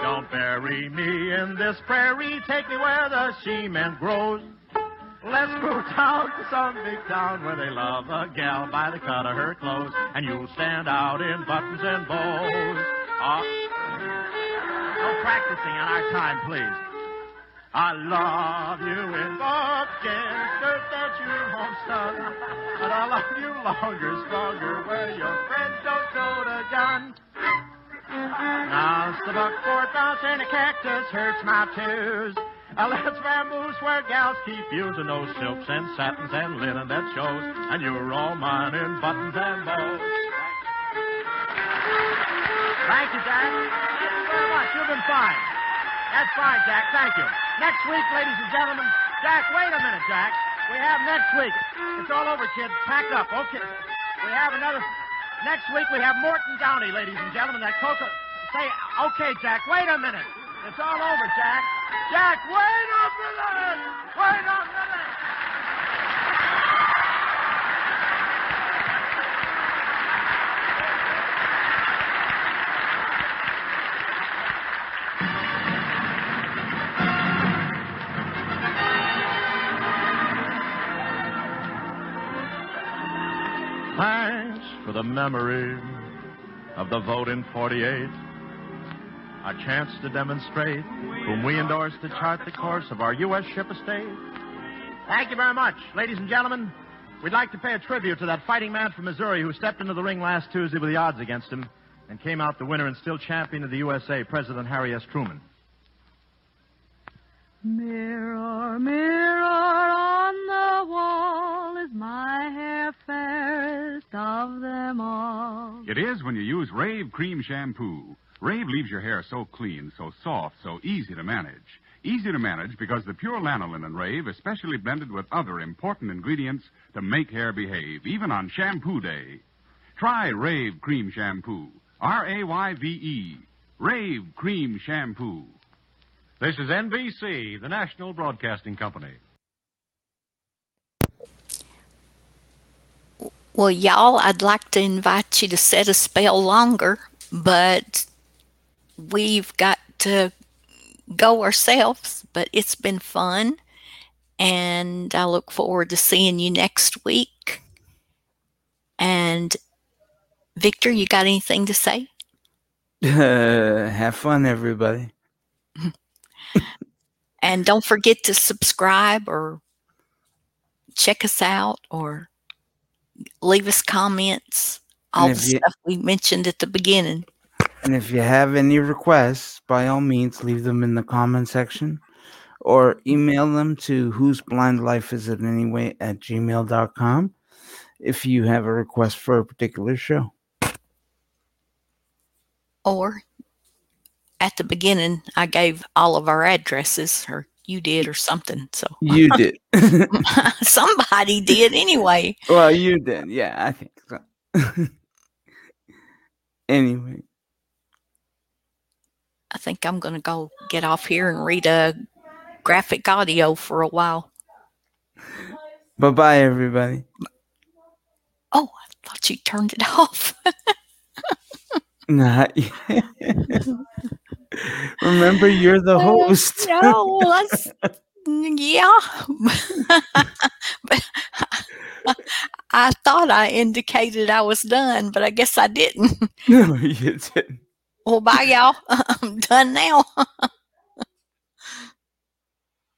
Don't bury me in this prairie, take me where the she-man grows. Let's go down to some big town where they love a gal by the cut of her clothes, and you'll stand out in buttons and bows. Ah,
No practicing on our time, please.
I love you in buckskin skirt that you homestead, but I love you longer, stronger, where your friends don't go to gun.
Now the buckboard bounce and a cactus hurts my toes. Uh, let's vamoose where gals keep using those silks and satins and linen that shows, and you're all mine in buttons and bows. Thank you, Jack. Thank you very much. You've been fine. That's fine, Jack. Thank you. Next week, ladies and gentlemen. Jack, wait a minute, Jack. We have next week. It's all over, kids. Pack up. Okay. We have another. Next week we have Morton Downey, ladies and gentlemen. That cocoa. Say, okay, Jack. Wait a minute. It's all over, Jack. Jack, wait a minute. Wait a minute.
The memory of the vote in 48. A chance to demonstrate whom we endorse to chart the course of our U.S. ship estate.
Thank you very much. Ladies and gentlemen, we'd like to pay a tribute to that fighting man from Missouri who stepped into the ring last Tuesday with the odds against him and came out the winner and still champion of the USA, President Harry S. Truman.
Mirror, mirror on the wall, is my hair fairest of them all?
It is when you use Rayve Cream Shampoo. Rayve leaves your hair so clean, so soft, so easy to manage. Easy to manage because the pure lanolin in Rayve is specially blended with other important ingredients to make hair behave, even on shampoo day. Try Rayve Cream Shampoo. R A Y V E. Rayve Cream Shampoo.
This is NBC, the national broadcasting company.
Well, y'all, I'd like to invite you to set a spell longer, but we've got to go ourselves. But it's been fun, and I look forward to seeing you next week. And Victor, you got anything to say?
have fun, everybody.
And don't forget to subscribe or check us out or leave us comments. All the
you-
stuff we mentioned at the beginning.
And if you have any requests, by all means, leave them in the comment section or email them to whose blind life is it anyway at gmail.com if you have a request for a particular show.
Or at the beginning, I gave all of our addresses, or you did, or something. So
You did.
somebody did anyway.
well, you did. Yeah, I think so. anyway,
I think I'm going to go get off here and read a graphic audio for a while.
bye bye, everybody.
Oh, I thought you turned it off.
Not yet. Remember, you're the host.
no, that's, yeah. but I thought I indicated I was done, but I guess I didn't.
no, you didn't.
Well, bye, y'all. I'm done now.